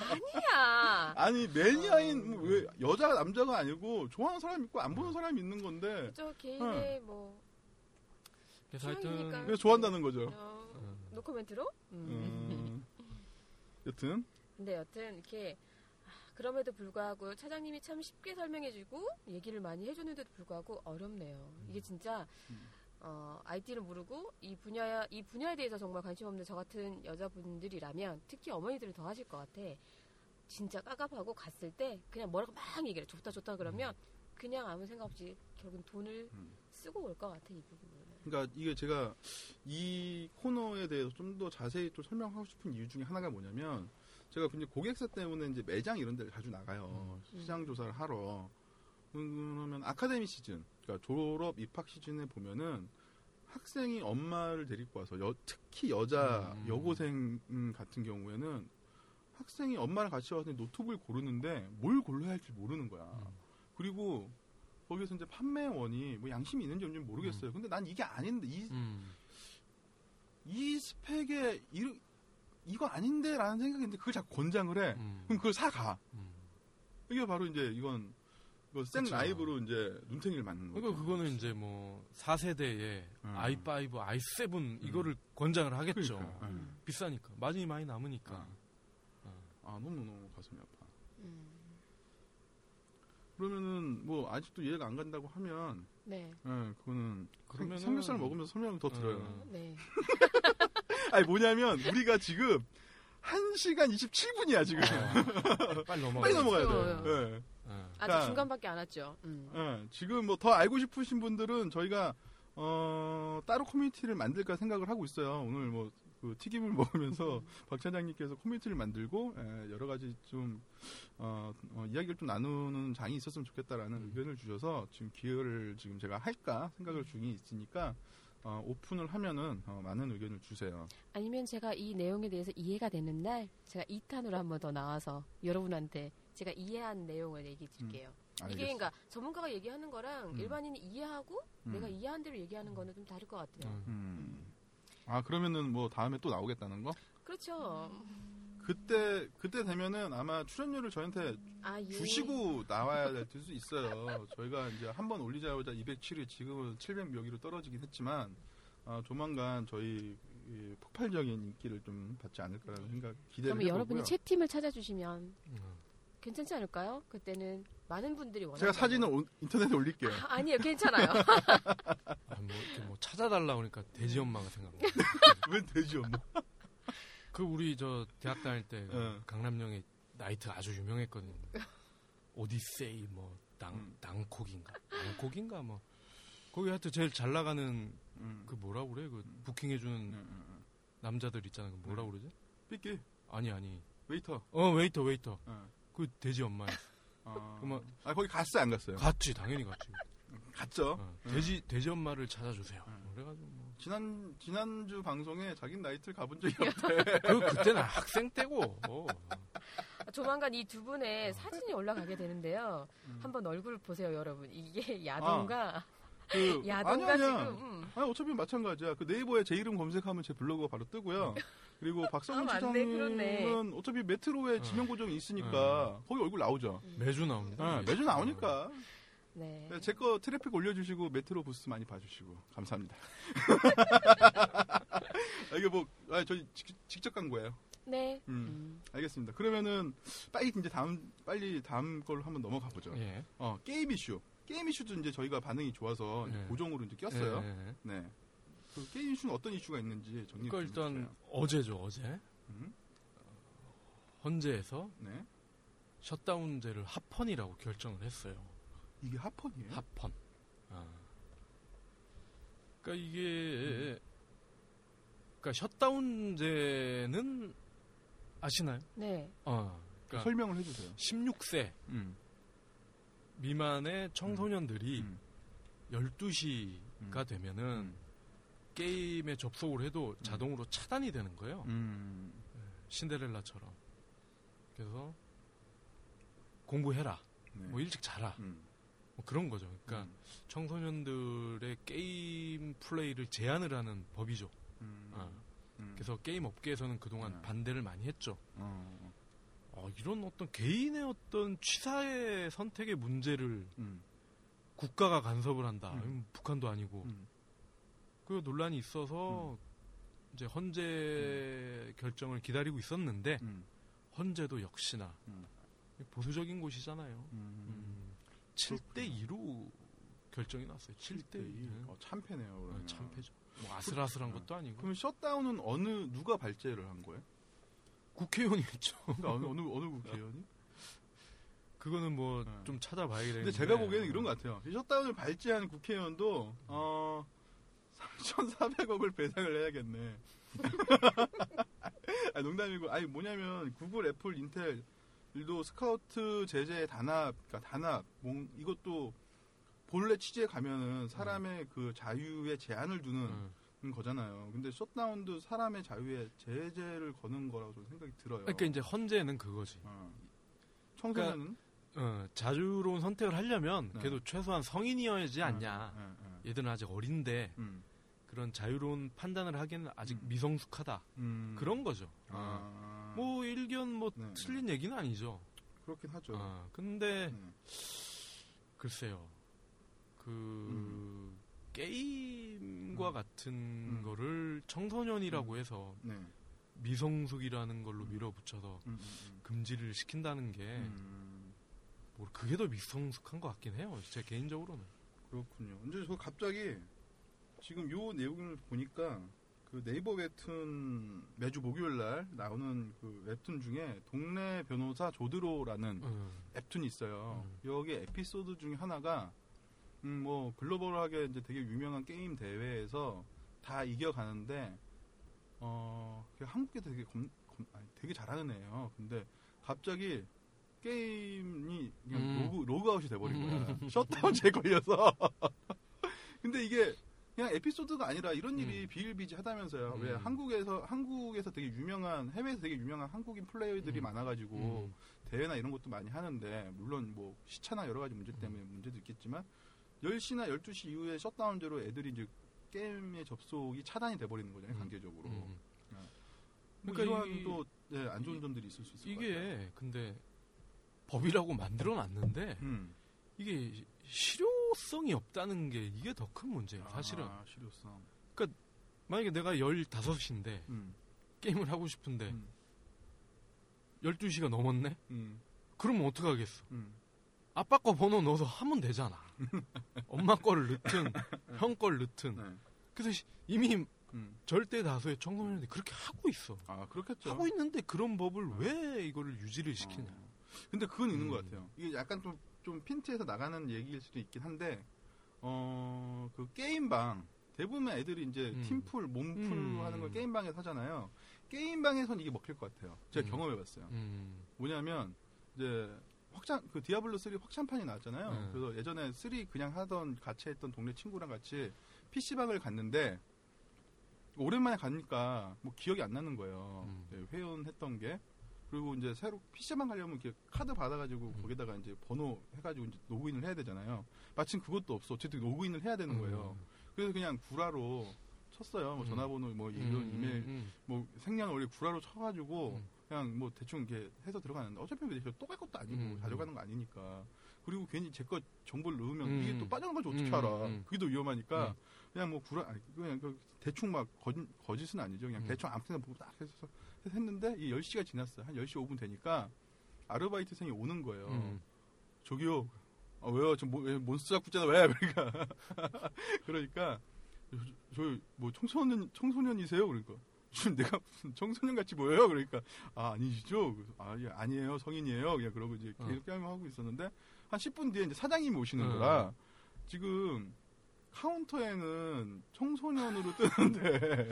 아니야. 아니, 매니아인, 뭐 왜, 여자가 남자가 아니고, 좋아하는 사람 있고, 안 보는 사람이 있는 건데, 저 개인의 뭐 그래서 하여튼. 그래서 좋아한다는 거죠. 어, 음. 노코멘트로? 음. 음. 여튼, 근데 여튼 이렇게 아, 그럼에도 불구하고 차장님이 참 쉽게 설명해주고 얘기를 많이 해줬는데도 불구하고 어렵네요. 이게 진짜 음. 어, IT를 모르고 이 분야 이 분야에 대해서 정말 관심 없는 저 같은 여자분들이라면 특히 어머니들은 더 하실 것 같아. 진짜 까갑하고 갔을 때 그냥 뭐라고 막 얘기를 해. 좋다 좋다 그러면 그냥 아무 생각 없이 결국은 돈을 음. 쓰고 올 것 같아 이 부분은. 그러니까 이게 제가 이 코너에 대해서 좀 더 자세히 또 설명하고 싶은 이유 중에 하나가 뭐냐면 제가 굉장히 고객사 때문에 이제 매장 이런 데를 자주 나가요. 음. 시장 조사를 하러. 그러면 아카데미 시즌, 그러니까 졸업 입학 시즌에 보면은 학생이 엄마를 데리고 와서 여- 특히 여자 음. 여고생 음, 같은 경우에는 학생이 엄마를 같이 와서 노트북을 고르는데 뭘 골라야 할지 모르는 거야. 음. 그리고 거기서 이제 판매원이 뭐 양심이 있는지 없는지 모르겠어요. 근데 난 이게 아닌데 이, 음. 이 스펙에 이, 이거 아닌데라는 생각인데 그걸 자꾸 권장을 해. 음. 그럼 그걸 사가. 음. 이게 바로 이제 이건 그쵸. 라이브로 이제 눈탱이를 맞는 거죠. 그러니까 그거는 이제 뭐 4세대의 음. i5, i7 이거를 권장을 하겠죠. 그러니까, 음. 비싸니까 마진이 많이 남으니까. 아. 아 너무 너무 가슴이 아파. 음. 그러면은 뭐 아직도 이해가 안 간다고 하면 네. 예, 그거는 그러면은- 삼겹살 먹으면서 설명 더 들어요. 어. 네. 아니 뭐냐면 우리가 지금 1시간 27분이야, 지금. 어, 빨리 넘어가. 빨리 넘어가야. 돼. 예. 어. 아직 그러니까- 중간밖에 안 왔죠. 음. 예, 지금 뭐 더 알고 싶으신 분들은 저희가 어, 따로 커뮤니티를 만들까 생각을 하고 있어요. 오늘 뭐 그 튀김을 먹으면서 박 차장님께서 커뮤니티를 만들고 예, 여러 가지 좀 어, 어, 이야기를 좀 나누는 장이 있었으면 좋겠다라는 의견을 주셔서 지금 기회를 지금 제가 할까 생각을 중에 있으니까 어, 오픈을 하면은 어, 많은 의견을 주세요. 아니면 제가 이 내용에 대해서 이해가 되는 날 제가 2탄으로 한번 더 나와서 여러분한테 제가 이해한 내용을 얘기해 드릴게요. 이게 알겠습니다. 그러니까 전문가가 얘기하는 거랑 음. 일반인이 이해하고 음. 내가 이해한 대로 얘기하는 거는 좀 다를 것 같아요. 어. 음. 아 그러면은 뭐 다음에 또 나오겠다는 거? 그렇죠. 그때 그때 되면은 아마 출연료를 저한테 아, 예. 주시고 나와야 될 수 있어요. 저희가 이제 한 번 올리자마자 207위 지금은 700여기로 떨어지긴 했지만 아, 조만간 저희 이 폭발적인 인기를 좀 받지 않을까라는 생각 기대를 그러면 해보고요. 여러분이 채팅을 찾아주시면 어. 괜찮지 않을까요? 그때는 많은 분들이 원하는 제가 사진을 올- 인터넷에 올릴게요. 아, 아니에요, 괜찮아요. 아, 뭐 이렇게 뭐 찾아달라 그러니까 돼지 엄마가 생각나. 왜 되지 엄마? 그 우리 저 대학 다닐 때 응. 강남역에 나이트 아주 유명했거든요. 오디세이 뭐 낭, 음. 낭콕인가 낭콕인가 뭐 거기 하여튼 제일 잘 나가는 음. 그 뭐라 그래 그 부킹해주는 음, 음, 음. 남자들 있잖아 그 뭐라 음. 그러지? 삐끼 아니 아니 웨이터. 어 웨이터 웨이터 어. 그 돼지 엄마였어. 아, 그만- 아 거기 갔어요 안 갔어요? 갔지 당연히 갔지. 갔죠. 어, 응. 돼지 돼지 엄마를 찾아주세요. 응. 그래가지고 뭐. 지난 지난주 방송에 자기 나이트를 가본 적이 없대. 그 그때는 학생 때고. 어. 조만간 이 두 분의 사진이 올라가게 되는데요. 음. 한번 얼굴 보세요, 여러분. 이게 야동가, 그 아니, 아니야. 지금. 음. 아니 어차피 마찬가지야. 그 네이버에 제 이름 검색하면 제 블로그가 바로 뜨고요. 그리고 박성훈 아. 시장님은 어차피 메트로에 어. 지면 고정이 있으니까 거기 얼굴 나오죠. 매주 나옵니다. 네, 매주 나오니까. 네. 제 거 트래픽 올려주시고 메트로 뉴스 많이 봐주시고 감사합니다. 아, 이게 뭐 아, 저희 직, 직접 간 거예요. 네. 음, 음. 알겠습니다. 그러면은 빨리 이제 다음 빨리 다음 걸로 한번 넘어가 보죠. 예. 어 게임 이슈. 게임 이슈도 이제 저희가 반응이 좋아서 이제 네. 고정으로 이제 꼈어요. 예, 예. 네. 그 게임 이슈는 어떤 이슈가 있는지 정리 그러니까 좀 일단 해주세요. 어제죠 어제 음, 헌재에서 네. 셧다운제를 합헌이라고 결정을 했어요. 이게 합헌이에요? 합헌. 아. 그러니까 이게 그러니까 셧다운제는 아시나요? 네. 어. 그러니까 설명을 해주세요. 16세 음. 미만의 청소년들이 음. 12시가 되면은 음. 게임에 접속을 해도 자동으로 차단이 되는 거예요. 음. 신데렐라처럼. 그래서 공부해라. 네. 뭐 일찍 자라. 음. 뭐 그런 거죠. 그러니까 음. 청소년들의 게임 플레이를 제한을 하는 법이죠. 음. 어. 음. 그래서 게임 업계에서는 그동안 음. 반대를 많이 했죠. 어. 어, 이런 어떤 개인의 어떤 취사의 선택의 문제를 음. 국가가 간섭을 한다. 음. 음, 북한도 아니고. 음. 그 논란이 있어서 이제 헌재 결정을 기다리고 있었는데 음. 헌재도 역시나 음. 보수적인 곳이잖아요. 음. 음, 7대 2로 결정이 났어요. 7대 2. 어, 참패네요. 그러면. 참패죠. 뭐 아슬아슬한 어. 것도 아니고 그럼 셧다운은 어느 누가 발제를 한 거예요? 국회의원이 했죠. 그러니까 어느 어느 어느 국회의원이? 그거는 뭐 어. 좀 찾아봐야겠는데. 근데 제가 보기에는 이런 것 같아요. 이 셧다운을 발제한 국회의원도 어 3,400억을 배상을 해야겠네. 아, 농담이고, 아니 뭐냐면 구글, 애플, 인텔 등도 스카우트 자제 담합, 그러니까 담합, 뭐, 이것도 본래 취지에 가면은 사람의 그 자유에 제한을 두는 어. 거잖아요. 근데 셧다운도 사람의 자유에 제재를 거는 거라고 저는 생각이 들어요. 그러니까 이제 헌재는 그거지. 어. 청소년은 어, 자유로운 선택을 하려면 네. 그래도 최소한 성인이어야지 않냐. 예, 예, 예. 얘들은 아직 어린데 음, 그런 자유로운 판단을 하기에는 아직 음. 미성숙하다. 음. 그런 거죠. 아, 뭐 일견 뭐 네, 틀린 얘기는 아니죠. 그렇긴 하죠. 아, 근데 네. 글쎄요. 그 음. 게임과 음. 같은 음. 거를 청소년이라고 해서 네. 미성숙이라는 걸로 음. 밀어붙여서 음, 음, 금지를 시킨다는 게 음. 뭐 그게 더 미성숙한 것 같긴 해요. 제 개인적으로는. 그렇군요. 근데 저 갑자기 지금 요 내용을 보니까 그 네이버 웹툰 매주 목요일 날 나오는 그 웹툰 중에 동네 변호사 조드로라는 음. 웹툰이 있어요. 음. 여기 에피소드 중에 하나가 음, 뭐 글로벌하게 이제 되게 유명한 게임 대회에서 다 이겨가는데 어그 한국에 되게 검, 검- 아니, 되게 잘하는 애예요. 근데 갑자기 게임이 그냥 음. 로그 로그아웃이 돼버린 거야. 음. 셧다운제에 걸려서. 근데 이게 그냥 에피소드가 아니라 이런 일이 음. 비일비재하다면서요. 음. 왜 한국에서 한국에서 되게 유명한 해외에서 되게 유명한 한국인 플레이어들이 음. 많아가지고 음. 대회나 이런 것도 많이 하는데 물론 뭐 시차나 여러 가지 문제 때문에 문제도 있겠지만 10시나 12시 이후에 셧다운제로 애들이 이제 게임의 접속이 차단이 돼버리는 거잖아요. 음. 강제적으로. 음. 뭐 그러니까 이러한 이- 또 네, 안 좋은 점들이 있을 수 있을 것 같아요. 이게 근데 법이라고 만들어 놨는데 음. 이게 실효성이 없다는 게 이게 더 큰 문제예요. 사실은 아, 실효성. 만약에 내가 15시인데 음. 게임을 하고 싶은데 음. 12시가 넘었네? 음. 그러면 어떡하겠어? 음. 아빠 거 번호 넣어서 하면 되잖아. 엄마 거를 넣든 형 거를 넣든. 네. 그래서 시- 이미 음. 절대 다수의 청소년들이 그렇게 하고 있어. 아, 그렇겠죠. 하고 있는데 그런 법을 왜 이거를 유지를 시키냐. 어. 근데 그건 있는 음. 것 같아요. 이게 약간 좀, 좀 핀트에서 나가는 얘기일 수도 있긴 한데, 어, 그 게임방, 대부분 애들이 이제 음. 팀풀, 몸풀 음. 하는 걸 게임방에서 하잖아요. 게임방에선 이게 먹힐 것 같아요. 제가 음. 경험해봤어요. 음. 뭐냐면, 이제, 확장, 그 디아블로 3 확장판이 나왔잖아요. 음. 그래서 예전에 3 그냥 하던, 같이 했던 동네 친구랑 같이 PC방을 갔는데, 오랜만에 가니까 뭐 기억이 안 나는 거예요. 음. 네, 회원했던 게. 그리고 이제 새로 PC방 가려면 이렇게 카드 받아가지고 음. 거기다가 이제 번호 해가지고 이제 로그인을 해야 되잖아요. 마침 그것도 없어. 어쨌든 로그인을 해야 되는 거예요. 그래서 그냥 구라로 쳤어요. 뭐 음. 전화번호, 뭐 음. 이런 음. 이메일, 음. 뭐 생년월일 구라로 쳐가지고 음. 그냥 뭐 대충 이렇게 해서 들어가는데 어차피 또 갈 것도 아니고 음. 가져가는 거 아니니까. 그리고 괜히 제거 정보를 넣으면 음. 이게 또 빠져나가지 어떻게 음. 알아? 음. 그게 더 위험하니까 음. 그냥 뭐 구라, 아니, 그냥 그 대충 막 거짓, 거짓 은 아니죠. 그냥 음. 대충 아무튼 보고 딱 해서 했는데 이 10시가 지났어요. 한 10시 5분 되니까 아르바이트생이 오는 거예요. 음. 저기요. 아, 왜요? 저 뭐, 왜 몬스터 잡고 있잖아. 왜? 그러니까. 그러니까 저뭐 청소년 청소년이세요? 그러니까 지금 내가 무슨 청소년 같이 보여요? 그러니까 아 아니시죠? 아 예, 아니에요 성인이에요. 그냥 그러고 이제 어. 계속 게임을 하고 있었는데 한 10분 뒤에 이제 사장님이 오시는 어. 거라 지금 카운터에는 청소년으로 뜨는데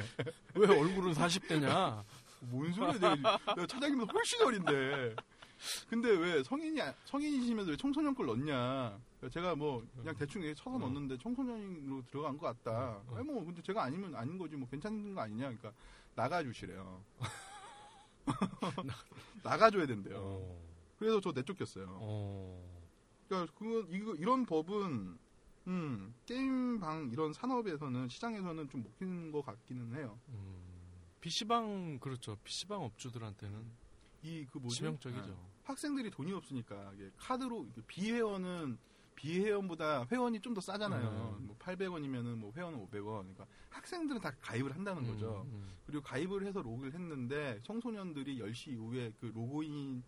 왜 얼굴은 40대냐? 뭔 소리야? 내가, 내가 차장님보다 훨씬 어린데. 근데 왜 성인이 성인이시면서 왜 청소년 걸 넣냐? 제가 뭐 그냥 대충 쳐서 어. 넣었는데 청소년으로 들어간 것 같다. 어, 어. 아니 뭐 근데 제가 아니면 아닌 거지 뭐 괜찮은 거 아니냐? 그러니까 나가주시래요. 나가줘야 된대요. 어. 그래서 저 내쫓겼어요. 어. 그러니까 그 이거 이런 법은 음, 게임방 이런 산업에서는 시장에서는 좀 먹히는 것 같기는 해요. 음. PC방 그렇죠. PC방 업주들한테는 이 그 뭐지? 치명적이죠. 네. 학생들이 돈이 없으니까 이게 카드로 비회원은 비회원보다 회원이 좀 더 싸잖아요. 음. 뭐 800원이면은 뭐 회원은 500원. 그러니까 학생들은 다 가입을 한다는 거죠. 음, 음. 그리고 가입을 해서 로그를 했는데 청소년들이 10시 이후에 그 로그인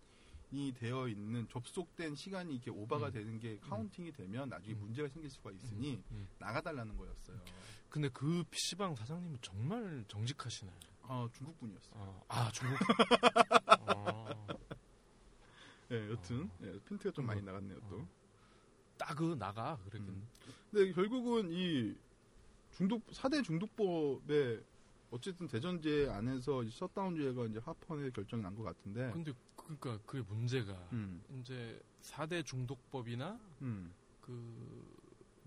이 되어 있는 접속된 시간이 이렇게 오바가 음. 되는 게 카운팅이 되면 나중에 음. 문제가 생길 수가 있으니 음, 음. 나가달라는 거였어요. 근데 그 PC방 사장님은 정말 정직하시네. 아 중국 분이었어요. 어. 아, 중국. 어. 네, 여튼 예, 핀트가 좀 어. 많이 나갔네요 또. 딱그 나가 그러긴. 음. 근데 결국은 이 중독 4대 중독법에 어쨌든 대전제 안에서 이 셧다운제가 이제 합헌의 결정이 난 것 같은데. 근데 그러니까 그게 문제가 음, 이제 4대 중독법이나 음, 그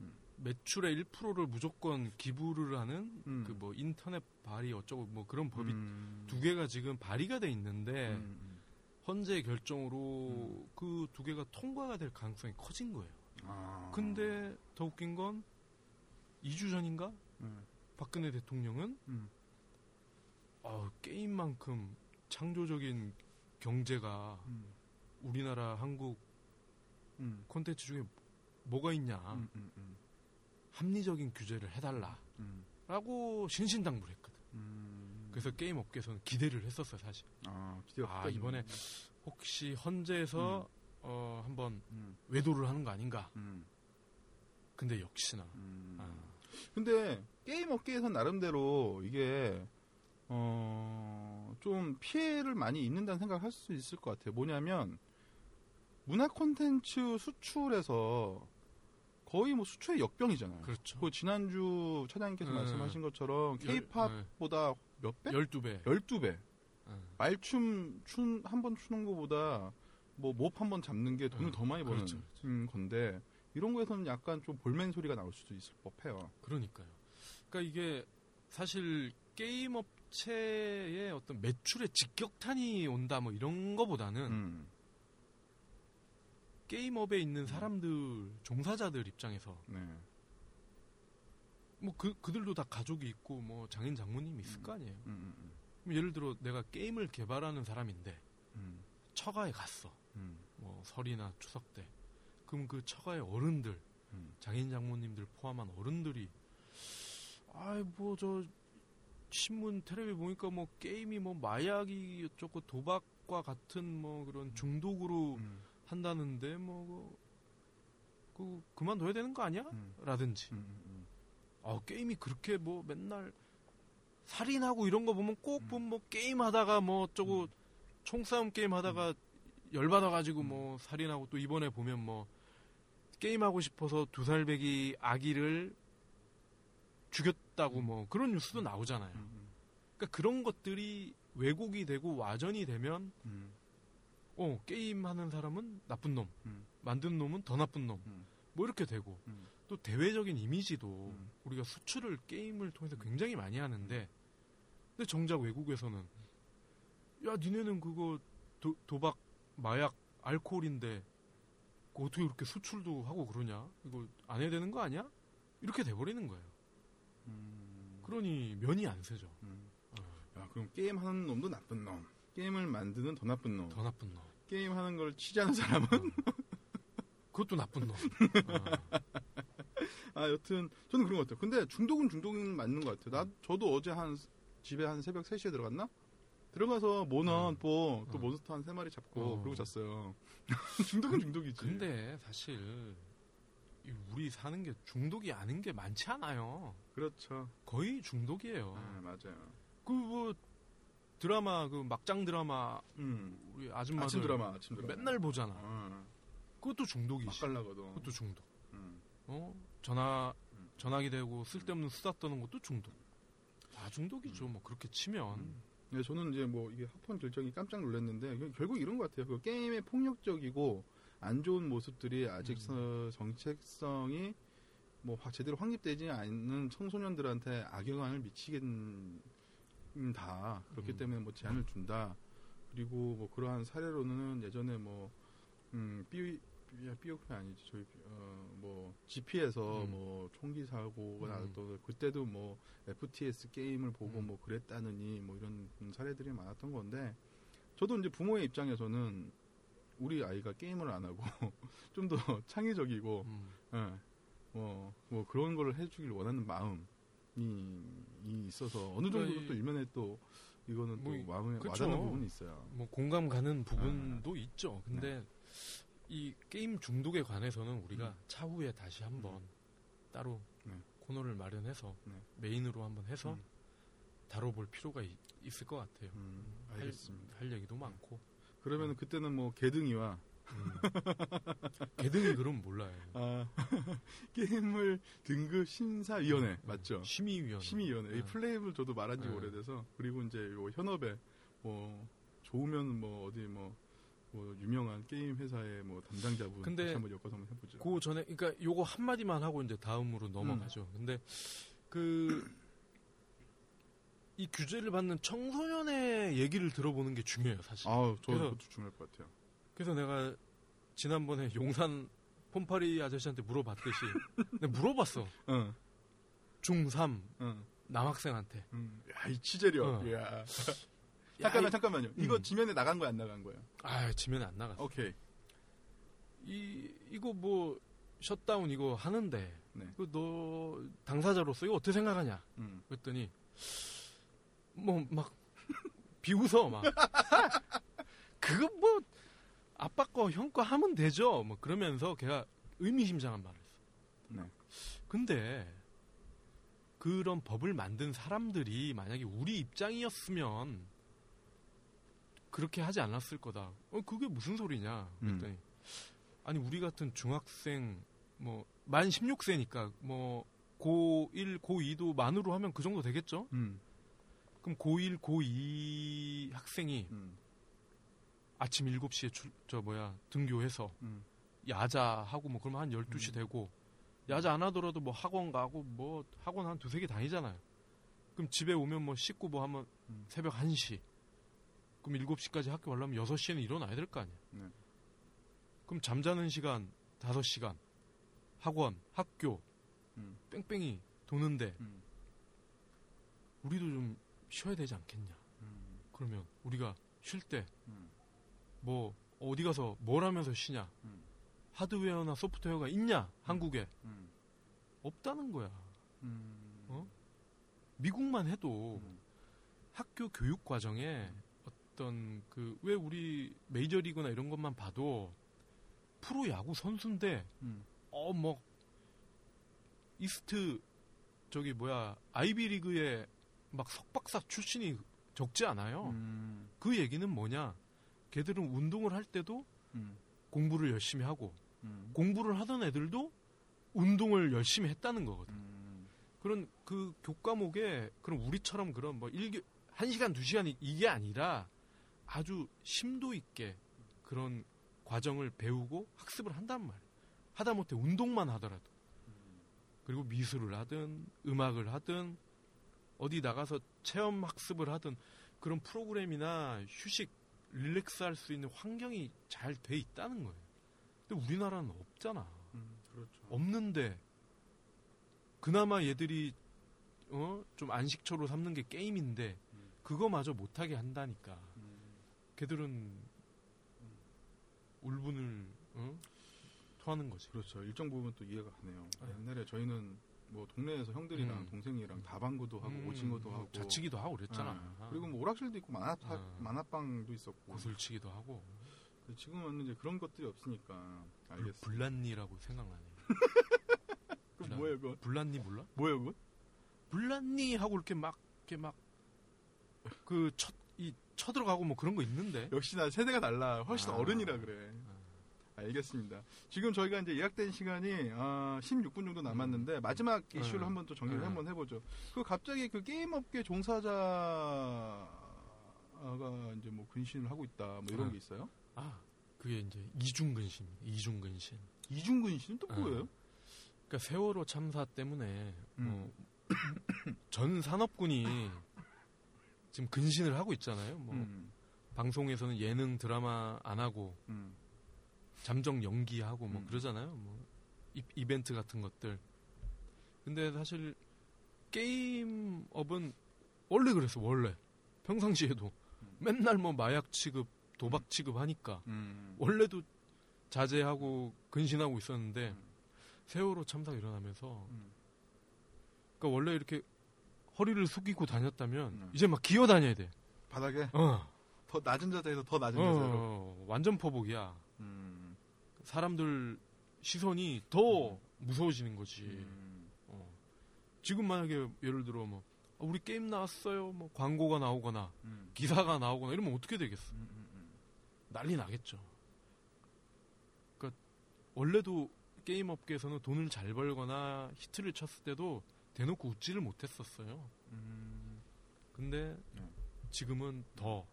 음. 매출의 1%를 무조건 기부를 하는 음. 그뭐 인터넷 발의 어쩌고 뭐 그런 법이 음, 두 개가 지금 발의가 돼 있는데 음, 음. 헌재 결정으로 그 두 개가 통과가 될 가능성이 커진 거예요. 아. 근데 더 웃긴 건 2주 전인가 음, 박근혜 대통령은 음. 어, 게임만큼 창조적인 경제가 음, 우리나라 한국 음, 콘텐츠 중에 뭐가 있냐 음, 음, 음, 합리적인 규제를 해달라 라고 음, 신신당부했거든. 음. 그래서 게임 업계에서는 기대를 했었어요 사실. 아, 아. 이번에 혹시 헌재에서 어, 한번 음, 외도를 하는 거 아닌가? 음, 근데 역시나 음. 아, 근데 게임 업계에서 나름대로 이게 어, 좀 피해를 많이 입는다는 생각을 할수 있을 것 같아요. 뭐냐면 문화 콘텐츠 수출에서 거의 뭐 수출의 역병이잖아요. 그렇죠. 그 지난주 차장님께서 음. 말씀하신 것처럼 열- 케이팝보다 몇 배? 12배. 12배. 응. 말춤 춘 한 번 추는 것보다 뭐몹한번 잡는 게 돈을 음, 더 많이 버는 그렇죠, 그렇죠. 음, 건데 이런 거에서는 약간 좀 볼멘 소리가 나올 수도 있을 법해요. 그러니까요. 그러니까 이게 사실 게임 업체의 어떤 매출에 직격탄이 온다 뭐 이런 거보다는 음, 게임업에 있는 사람들 종사자들 입장에서 네. 뭐 그 그들도 다 가족이 있고 뭐 장인 장모님이 있을 거 아니에요. 음, 음, 예를 들어 내가 게임을 개발하는 사람인데 음, 처가에 갔어. 음, 뭐 설이나 추석 때. 그럼 그 처가의 어른들, 음. 장인 장모님들 포함한 어른들이 아이 뭐 저 신문 텔레비 보니까 뭐 게임이 뭐 마약이 어쩌고 도박과 같은 뭐 그런 중독으로 음, 한다는데 뭐 그, 그 그만둬야 되는 거 아니야? 음, 라든지. 음, 음, 아 게임이 그렇게 뭐 맨날 살인하고 이런 거 보면 꼭 보면 뭐 게임 하다가 뭐 어쩌고 총싸움 게임 하다가 열받아 가지고 뭐 살인하고 또 이번에 보면 뭐 게임 하고 싶어서 두 살배기 아기를 죽였다고 뭐 그런 뉴스도 나오잖아요. 음, 그러니까 그런 것들이 왜곡이 되고 와전이 되면 음, 어 게임 하는 사람은 나쁜 놈, 음. 만든 놈은 더 나쁜 놈, 음. 뭐 이렇게 되고 음. 또 대외적인 이미지도 음. 우리가 수출을 게임을 통해서 굉장히 많이 하는데 근데 정작 외국에서는 야 니네는 그거 도, 도박 마약 알코올인데 어떻게 그렇게 수출도 하고 그러냐 이거 안 해야 되는 거 아니야 이렇게 돼버리는 거예요 음. 그러니 면이 안 세죠 음. 어, 야, 그럼 게임 하는 놈도 나쁜 놈. 게임을 만드는 더 나쁜 놈. 더 나쁜 놈 게임 하는 걸 취재하는 사람은 그것도 나쁜 놈 어, 아, 여튼 저는 그런 것 같아요. 근데 중독은 중독인 맞는 것 같아요. 나 저도 어제 한 집에 한 새벽 3시에 들어갔나? 들어가서 모넌 음. 뭐, 또 음. 몬스터 한 세 마리 잡고 어. 그러고 잤어요. 중독은 중독이지. 근데 사실 이 우리 사는 게 중독이 아닌 게 많지 않아요 그렇죠. 거의 중독이에요 아, 맞아요. 그 뭐 드라마 그 막장 드라마 음. 우리 아줌마들 아침 드라마, 아침 드라마. 맨날 보잖아. 어, 그것도 중독이지. 맛깔나거든. 그것도 중독. 음. 어 전화 음. 전화기 대고 쓸데없는 수다 떠는 것도 중독. 다 중독이죠. 뭐 그렇게 치면 음. 네, 저는 이제 뭐 이게 학원 결정이 깜짝 놀랐는데 그- 결국 이런 것 같아요. 그 게임의 폭력적이고 안 좋은 모습들이 아직 서- 정책성이 뭐 확- 제대로 확립되지 않는 청소년들한테 악영향을 미치긴다. 그렇기 음. 때문에 뭐 제한을 준다. 그리고 뭐 그러한 사례로는 예전에 뭐 음, 삐 삐오크 아니지 저희 어 뭐 GP에서 음. 뭐 총기 사고가 음. 나도 그때도 뭐 FTS 게임을 보고 음. 뭐 그랬다느니 뭐 이런 사례들이 많았던 건데 저도 이제 부모의 입장에서는 우리 아이가 게임을 안 하고 좀 더 창의적이고 음. 예, 뭐, 뭐 그런 걸 해주길 원하는 마음이 이 있어서 어느 정도 그러니까 또 일면에 또 이거는 뭐또 이- 마음에 그쵸. 와닿는 부분이 있어요. 뭐 공감 가는 아. 부분도 있죠. 근데 이 게임 중독에 관해서는 우리가 음. 차후에 다시 한번 따로 네. 코너를 마련해서 네. 메인으로 한번 해서 음. 다뤄볼 필요가 있, 을 것 같아요. 음, 할- 알겠습니다. 할 얘기도 많고. 그러면 그때는 뭐 개등이와 음. 개등이 그럼 몰라요. 아, 게임을 등급 심사위원회 맞죠? 심의위원. 심의위원회 이 네. 플레임을 저도 말한 지 네. 오래돼서 그리고 이제 요 현업에 뭐 좋으면 뭐 어디 뭐, 뭐 유명한 게임 회사의 뭐 담당자분 근데 한번 엮어서 한번 해보죠. 그 전에 그러니까 요거 한 마디만 하고 이제 다음으로 넘어가죠. 음. 근데 그 이 규제를 받는 청소년의 얘기를 들어보는 게 중요해요, 사실. 아우 저 그래서- 그것도 중요할 것 같아요. 그래서 내가 지난번에 용산 폼파리 아저씨한테 물어봤듯이 내가 물어봤어. 응, 중3 응, 남학생한테. 응. 야, 이 치재력. 어. 잠깐만, 이- 잠깐만요. 이거 음. 지면에 나간 거야, 안 나간 거야? 아, 지면에 안 나갔어. 오케이. 이 이거 뭐 셧다운 이거 하는데 네. 그너 당사자로서 이거 어떻게 생각하냐? 음. 그랬더니 뭐 막 비웃어 막 그거 뭐 아빠 거 형 거 하면 되죠 뭐 그러면서 걔가 의미심장한 말을 했어 네. 근데 그런 법을 만든 사람들이 만약에 우리 입장이었으면 그렇게 하지 않았을 거다. 어, 그게 무슨 소리냐? 음. 그랬더니 아니 우리 같은 중학생 뭐 만 16세니까 뭐 고1, 고2도 만으로 하면 그 정도 되겠죠? 음. 그럼 고1, 고2 학생이 음. 아침 7시에 출, 저 뭐야 등교해서 음. 야자하고 뭐 그러면 한 12시 음. 되고 야자 안 하더라도 뭐 학원 가고 뭐 학원 한 두세 개 다니잖아요. 그럼 집에 오면 뭐 씻고 뭐 하면 음. 새벽 1시. 그럼 7시까지 학교 가려면 6시에는 일어나야 될 거 아니야. 네. 그럼 잠자는 시간 5시간. 학원, 학교 음. 뺑뺑이 도는데 음. 우리도 좀 쉬어야 되지 않겠냐. 음. 그러면 우리가 쉴때 음. 뭐 어디 가서 뭘 하면서 쉬냐. 음. 하드웨어나 소프트웨어가 있냐 한국에 음. 없다는 거야. 음. 어? 미국만 해도 음. 학교 교육 과정에 어떤 그 왜 우리 메이저리그나 이런 것만 봐도 프로 야구 선수인데 음. 어뭐 이스트 저기 뭐야 아이비리그에 막 석박사 출신이 적지 않아요. 음. 그 얘기는 뭐냐? 걔들은 운동을 할 때도 음. 공부를 열심히 하고 음. 공부를 하던 애들도 운동을 열심히 했다는 거거든. 음. 그런 그 교과목에 그런 우리처럼 그런 뭐 일교 한 시간 두 시간 이- 이게 아니라 아주 심도 있게 그런 과정을 배우고 학습을 한단 말이야. 하다못해 운동만 하더라도 그리고 미술을 하든 음악을 하든 어디 나가서 체험 학습을 하든 그런 프로그램이나 휴식 릴렉스 할 수 있는 환경이 잘 돼 있다는 거예요. 근데 우리나라는 없잖아. 음. 그렇죠. 없는데 그나마 얘들이 어? 좀 안식처로 삼는 게 게임인데 음. 그거마저 못하게 한다니까 음. 걔들은 울분을 어? 토하는 거지 그렇죠. 일정 부분 또 이해가 가네요. 네. 옛날에 저희는 뭐 동네에서 형들이랑 음. 동생이랑 다방구도 하고 음, 오징어도 뭐 하고 자치기도 하고 그랬잖아 아, 그리고 뭐 오락실도 있고 만화 아. 만화방도 있었고 고술치기도 하고 지금은 이제 그런 것들이 없으니까 알겠어. 불란니라고 생각나네 그 뭐예요, 그거? 불란니 몰라? 뭐예요, 그거? 불란니 하고 이렇게 막 이렇게 막 그 이 쳐들어가고 뭐 그런 거 있는데 역시나 세대가 달라. 훨씬 아. 어른이라 그래. 알겠습니다. 지금 저희가 이제 예약된 시간이 아, 16분 정도 남았는데 마지막 이슈를 네. 한번 또 정리를 네. 한번 해보죠. 그 갑자기 그 게임 업계 종사자가 이제 뭐 근신을 하고 있다 뭐 이런 네. 게 있어요? 아 그게 이제 이중 근신 이중 근신 이중 근신은 또 네. 뭐예요? 그러니까 세월호 참사 때문에 음. 뭐 전 산업군이 지금 근신을 하고 있잖아요. 뭐 음, 방송에서는 예능 드라마 안 하고 음, 잠정 연기하고 뭐 음. 그러잖아요. 뭐 이, 이벤트 같은 것들. 근데 사실 게임업은 원래 그랬어. 원래 평상시에도 음. 맨날 뭐 마약 취급, 도박 취급 하니까 음. 원래도 자제하고 근신하고 있었는데 음. 세월호 참사 가 일어나면서 음. 그러니까 원래 이렇게 허리를 숙이고 다녔다면 음. 이제 막 기어 다녀야 돼. 바닥에 어, 더 낮은 자세에서 더 낮은 어, 자세로. 어, 완전 포복이야. 음. 사람들 시선이 더 무서워지는 거지. 음. 어. 지금 만약에 예를 들어 뭐 아, 우리 게임 나왔어요. 뭐 광고가 나오거나 음. 기사가 나오거나 이러면 어떻게 되겠어? 음, 음, 음. 난리 나겠죠. 그러니까 원래도 게임 업계에서는 돈을 잘 벌거나 히트를 쳤을 때도 대놓고 웃지를 못했었어요. 음. 근데 네. 지금은 더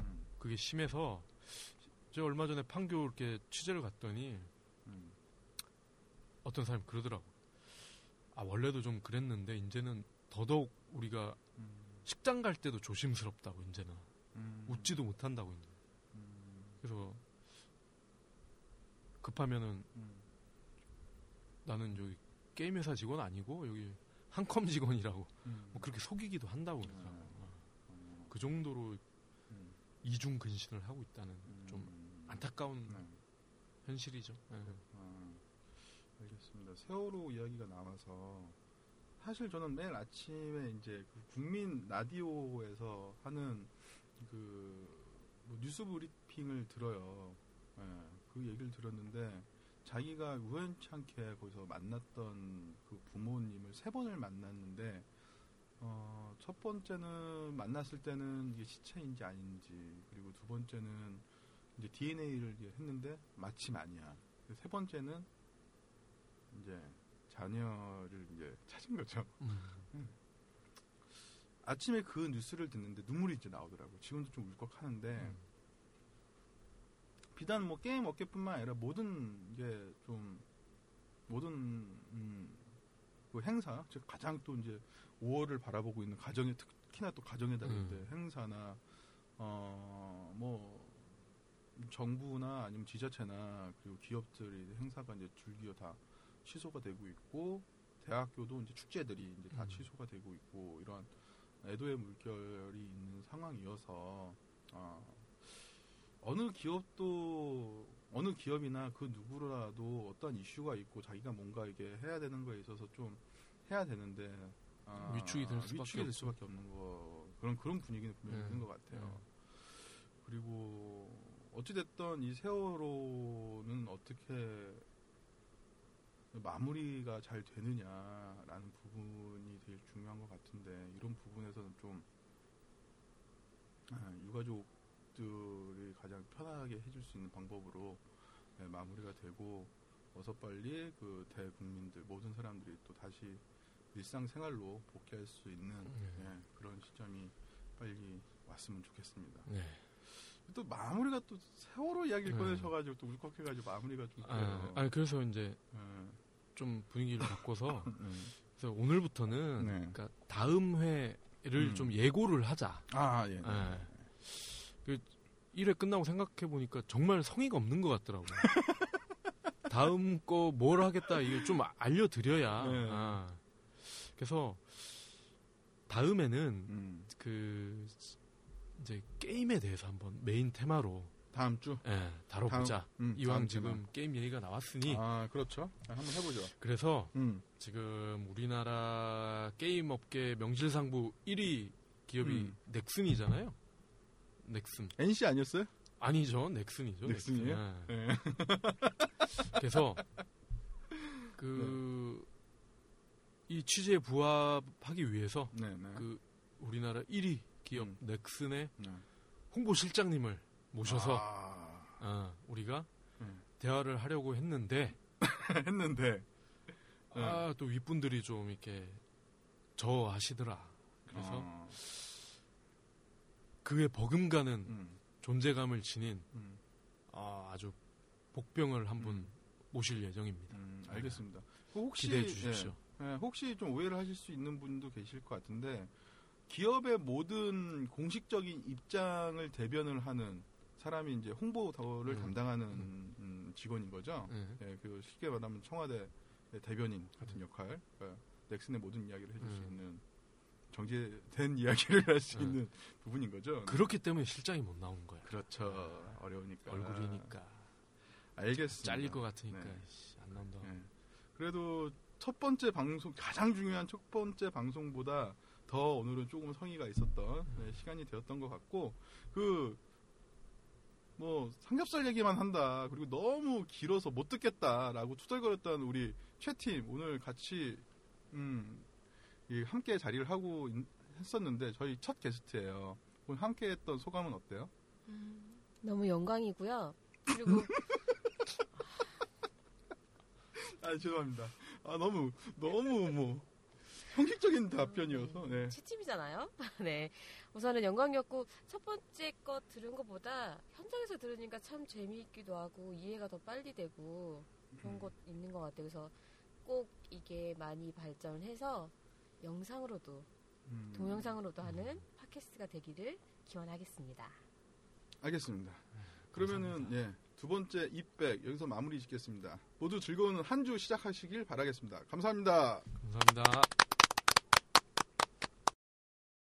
음. 그게 심해서 제가 얼마 전에 판교 이렇게 취재를 갔더니 음. 어떤 사람이 그러더라고. 아 원래도 좀 그랬는데 이제는 더더욱 우리가 음. 식당 갈 때도 조심스럽다고 이제는 음. 웃지도 못한다고 이제. 음. 그래서 급하면은 음. 나는 여기 게임 회사 직원 아니고 여기 한컴 직원이라고 음. 뭐 그렇게 속이기도 한다고 그러더라고. 어. 어. 그 정도로 음. 이중 근신을 하고 있다는 좀 음. 안타까운 네. 현실이죠. 예. 아, 알겠습니다. 세월호 이야기가 나와서 사실 저는 매일 아침에 이제 그 국민 라디오에서 하는 그 뭐 뉴스 브리핑을 들어요. 예, 그 얘기를 들었는데 자기가 우연찮게 거기서 만났던 그 부모님을 세 번을 만났는데 어, 첫 번째는 만났을 때는 이게 시체인지 아닌지 그리고 두 번째는 이제 DNA를 했는데 마침 아니야. 세 번째는 이제 자녀를 이제 찾은 거죠. 음. 아침에 그 뉴스를 듣는데 눈물이 이제 나오더라고요. 지금도 좀 울컥하는데 음. 비단 뭐 게임 업계뿐만 아니라 모든 게 좀 모든 음, 그 행사 즉 가장 또 이제 5월을 바라보고 있는 가정에 특히나 또 가정에 달릴 음. 때 행사나 어 뭐 정부나 아니면 지자체나 그리고 기업들이 행사가 이제 줄기어 다 취소가 되고 있고 대학교도 이제 축제들이 이제 다 음. 취소가 되고 있고 이러한 애도의 물결이 있는 상황이어서 어, 어느 기업도 어느 기업이나 그 누구라도 어떤 이슈가 있고 자기가 뭔가 이게 해야 되는 거에 있어서 좀 해야 되는데 아, 위축이 될 수밖에 위축이 될. 수밖에 없는 거 그런 그런 분위기는 분명히 네. 있는 것 같아요. 네. 그리고 어찌됐든 이 세월호는 어떻게 마무리가 잘 되느냐라는 부분이 제일 중요한 것 같은데 이런 부분에서는 좀 아, 유가족 들이 가장 편하게 해줄 수 있는 방법으로 네, 마무리가 되고 어서 빨리 그 대국민들 모든 사람들이 또 다시 일상생활로 복귀할 수 있는 네. 예, 그런 시점이 빨리 왔으면 좋겠습니다. 네. 또 마무리가 또 세월호 이야기를 네. 꺼내셔가지고 또 울컥해가지고 마무리가 좀 아. 아니 그래서 이제 예. 좀 분위기를 바꿔서 음. 그래서 오늘부터는 네. 그러니까 다음 회를 음. 좀 예고를 하자. 아 예. 예. 그 1회 끝나고 생각해 보니까 정말 성의가 없는 것 같더라고요. 다음 거 뭘 하겠다 이게 좀 알려드려야. 네. 아. 그래서 다음에는 음. 그 이제 게임에 대해서 한번 메인 테마로 다음 주 예, 다뤄보자. 다음, 음, 이왕 지금 테마. 게임 얘기가 나왔으니 아 그렇죠. 아, 한번 해보죠. 그래서 음. 지금 우리나라 게임 업계 명실상부 1위 기업이 음. 넥슨이잖아요. 넥슨 NC 아니었어요? 아니죠, 넥슨이죠. 넥슨이에요? 넥슨. 예. 예. 그래서 그이 취지에 부합하기 위해서 네, 네. 그 우리나라 1위 기업 음. 넥슨의 네. 홍보 실장님을 모셔서 아, 어, 우리가 음. 대화를 하려고 했는데 했는데 네. 아, 또 윗분들이 좀 이렇게 저하시더라. 그래서 어, 그에 버금가는 음, 존재감을 지닌 음, 아, 아주 복병을 한분 음. 모실 예정입니다. 음, 알겠습니다. 그 혹시 기대해 주십시오. 예, 예, 혹시 좀 오해를 하실 수 있는 분도 계실 것 같은데 기업의 모든 공식적인 입장을 대변을 하는 사람이 이제 홍보를 음. 담당하는 음. 음, 직원인 거죠. 예. 예, 그 쉽게 말하면 청와대 대변인 같은 역할, 그러니까 넥슨의 모든 이야기를 해줄 수 음. 있는 정제된 이야기를 할수 음. 있는 부분인 거죠. 그렇기 때문에 실장이 못 나온 거야. 그렇죠. 어려우니까. 얼굴이니까 알겠습니다. 잘릴 것 같으니까 네. 씨, 안 나온다. 예. 그래도 첫 번째 방송 가장 중요한 첫 번째 방송보다 더 오늘은 조금 성의가 있었던 네, 시간이 되었던 것 같고 그 뭐 삼겹살 얘기만 한다 그리고 너무 길어서 못 듣겠다라고 투덜거렸던 우리 최팀 오늘 같이 음, 이 함께 자리를 하고 있- 했었는데 저희 첫 게스트예요. 오늘 함께 했던 소감은 어때요? 너무 영광이고요. 그리고 아 죄송합니다. 아 너무 너무 뭐 형식적인 답변이어서 네. 채집이잖아요. 네. 우선은 영광이었고 첫 번째 거 들은 것보다 현장에서 들으니까 참 재미있기도 하고 이해가 더 빨리 되고 그런 것 있는 것 같아요. 그래서 꼭 이게 많이 발전을 해서 영상으로도 음, 동영상으로도 하는 팟캐스트가 되기를 기원하겠습니다. 알겠습니다. 그러면은 감사합니다. 예, 두 번째 입백 여기서 마무리 짓겠습니다. 모두 즐거운 한 주 시작하시길 바라겠습니다. 감사합니다. 감사합니다.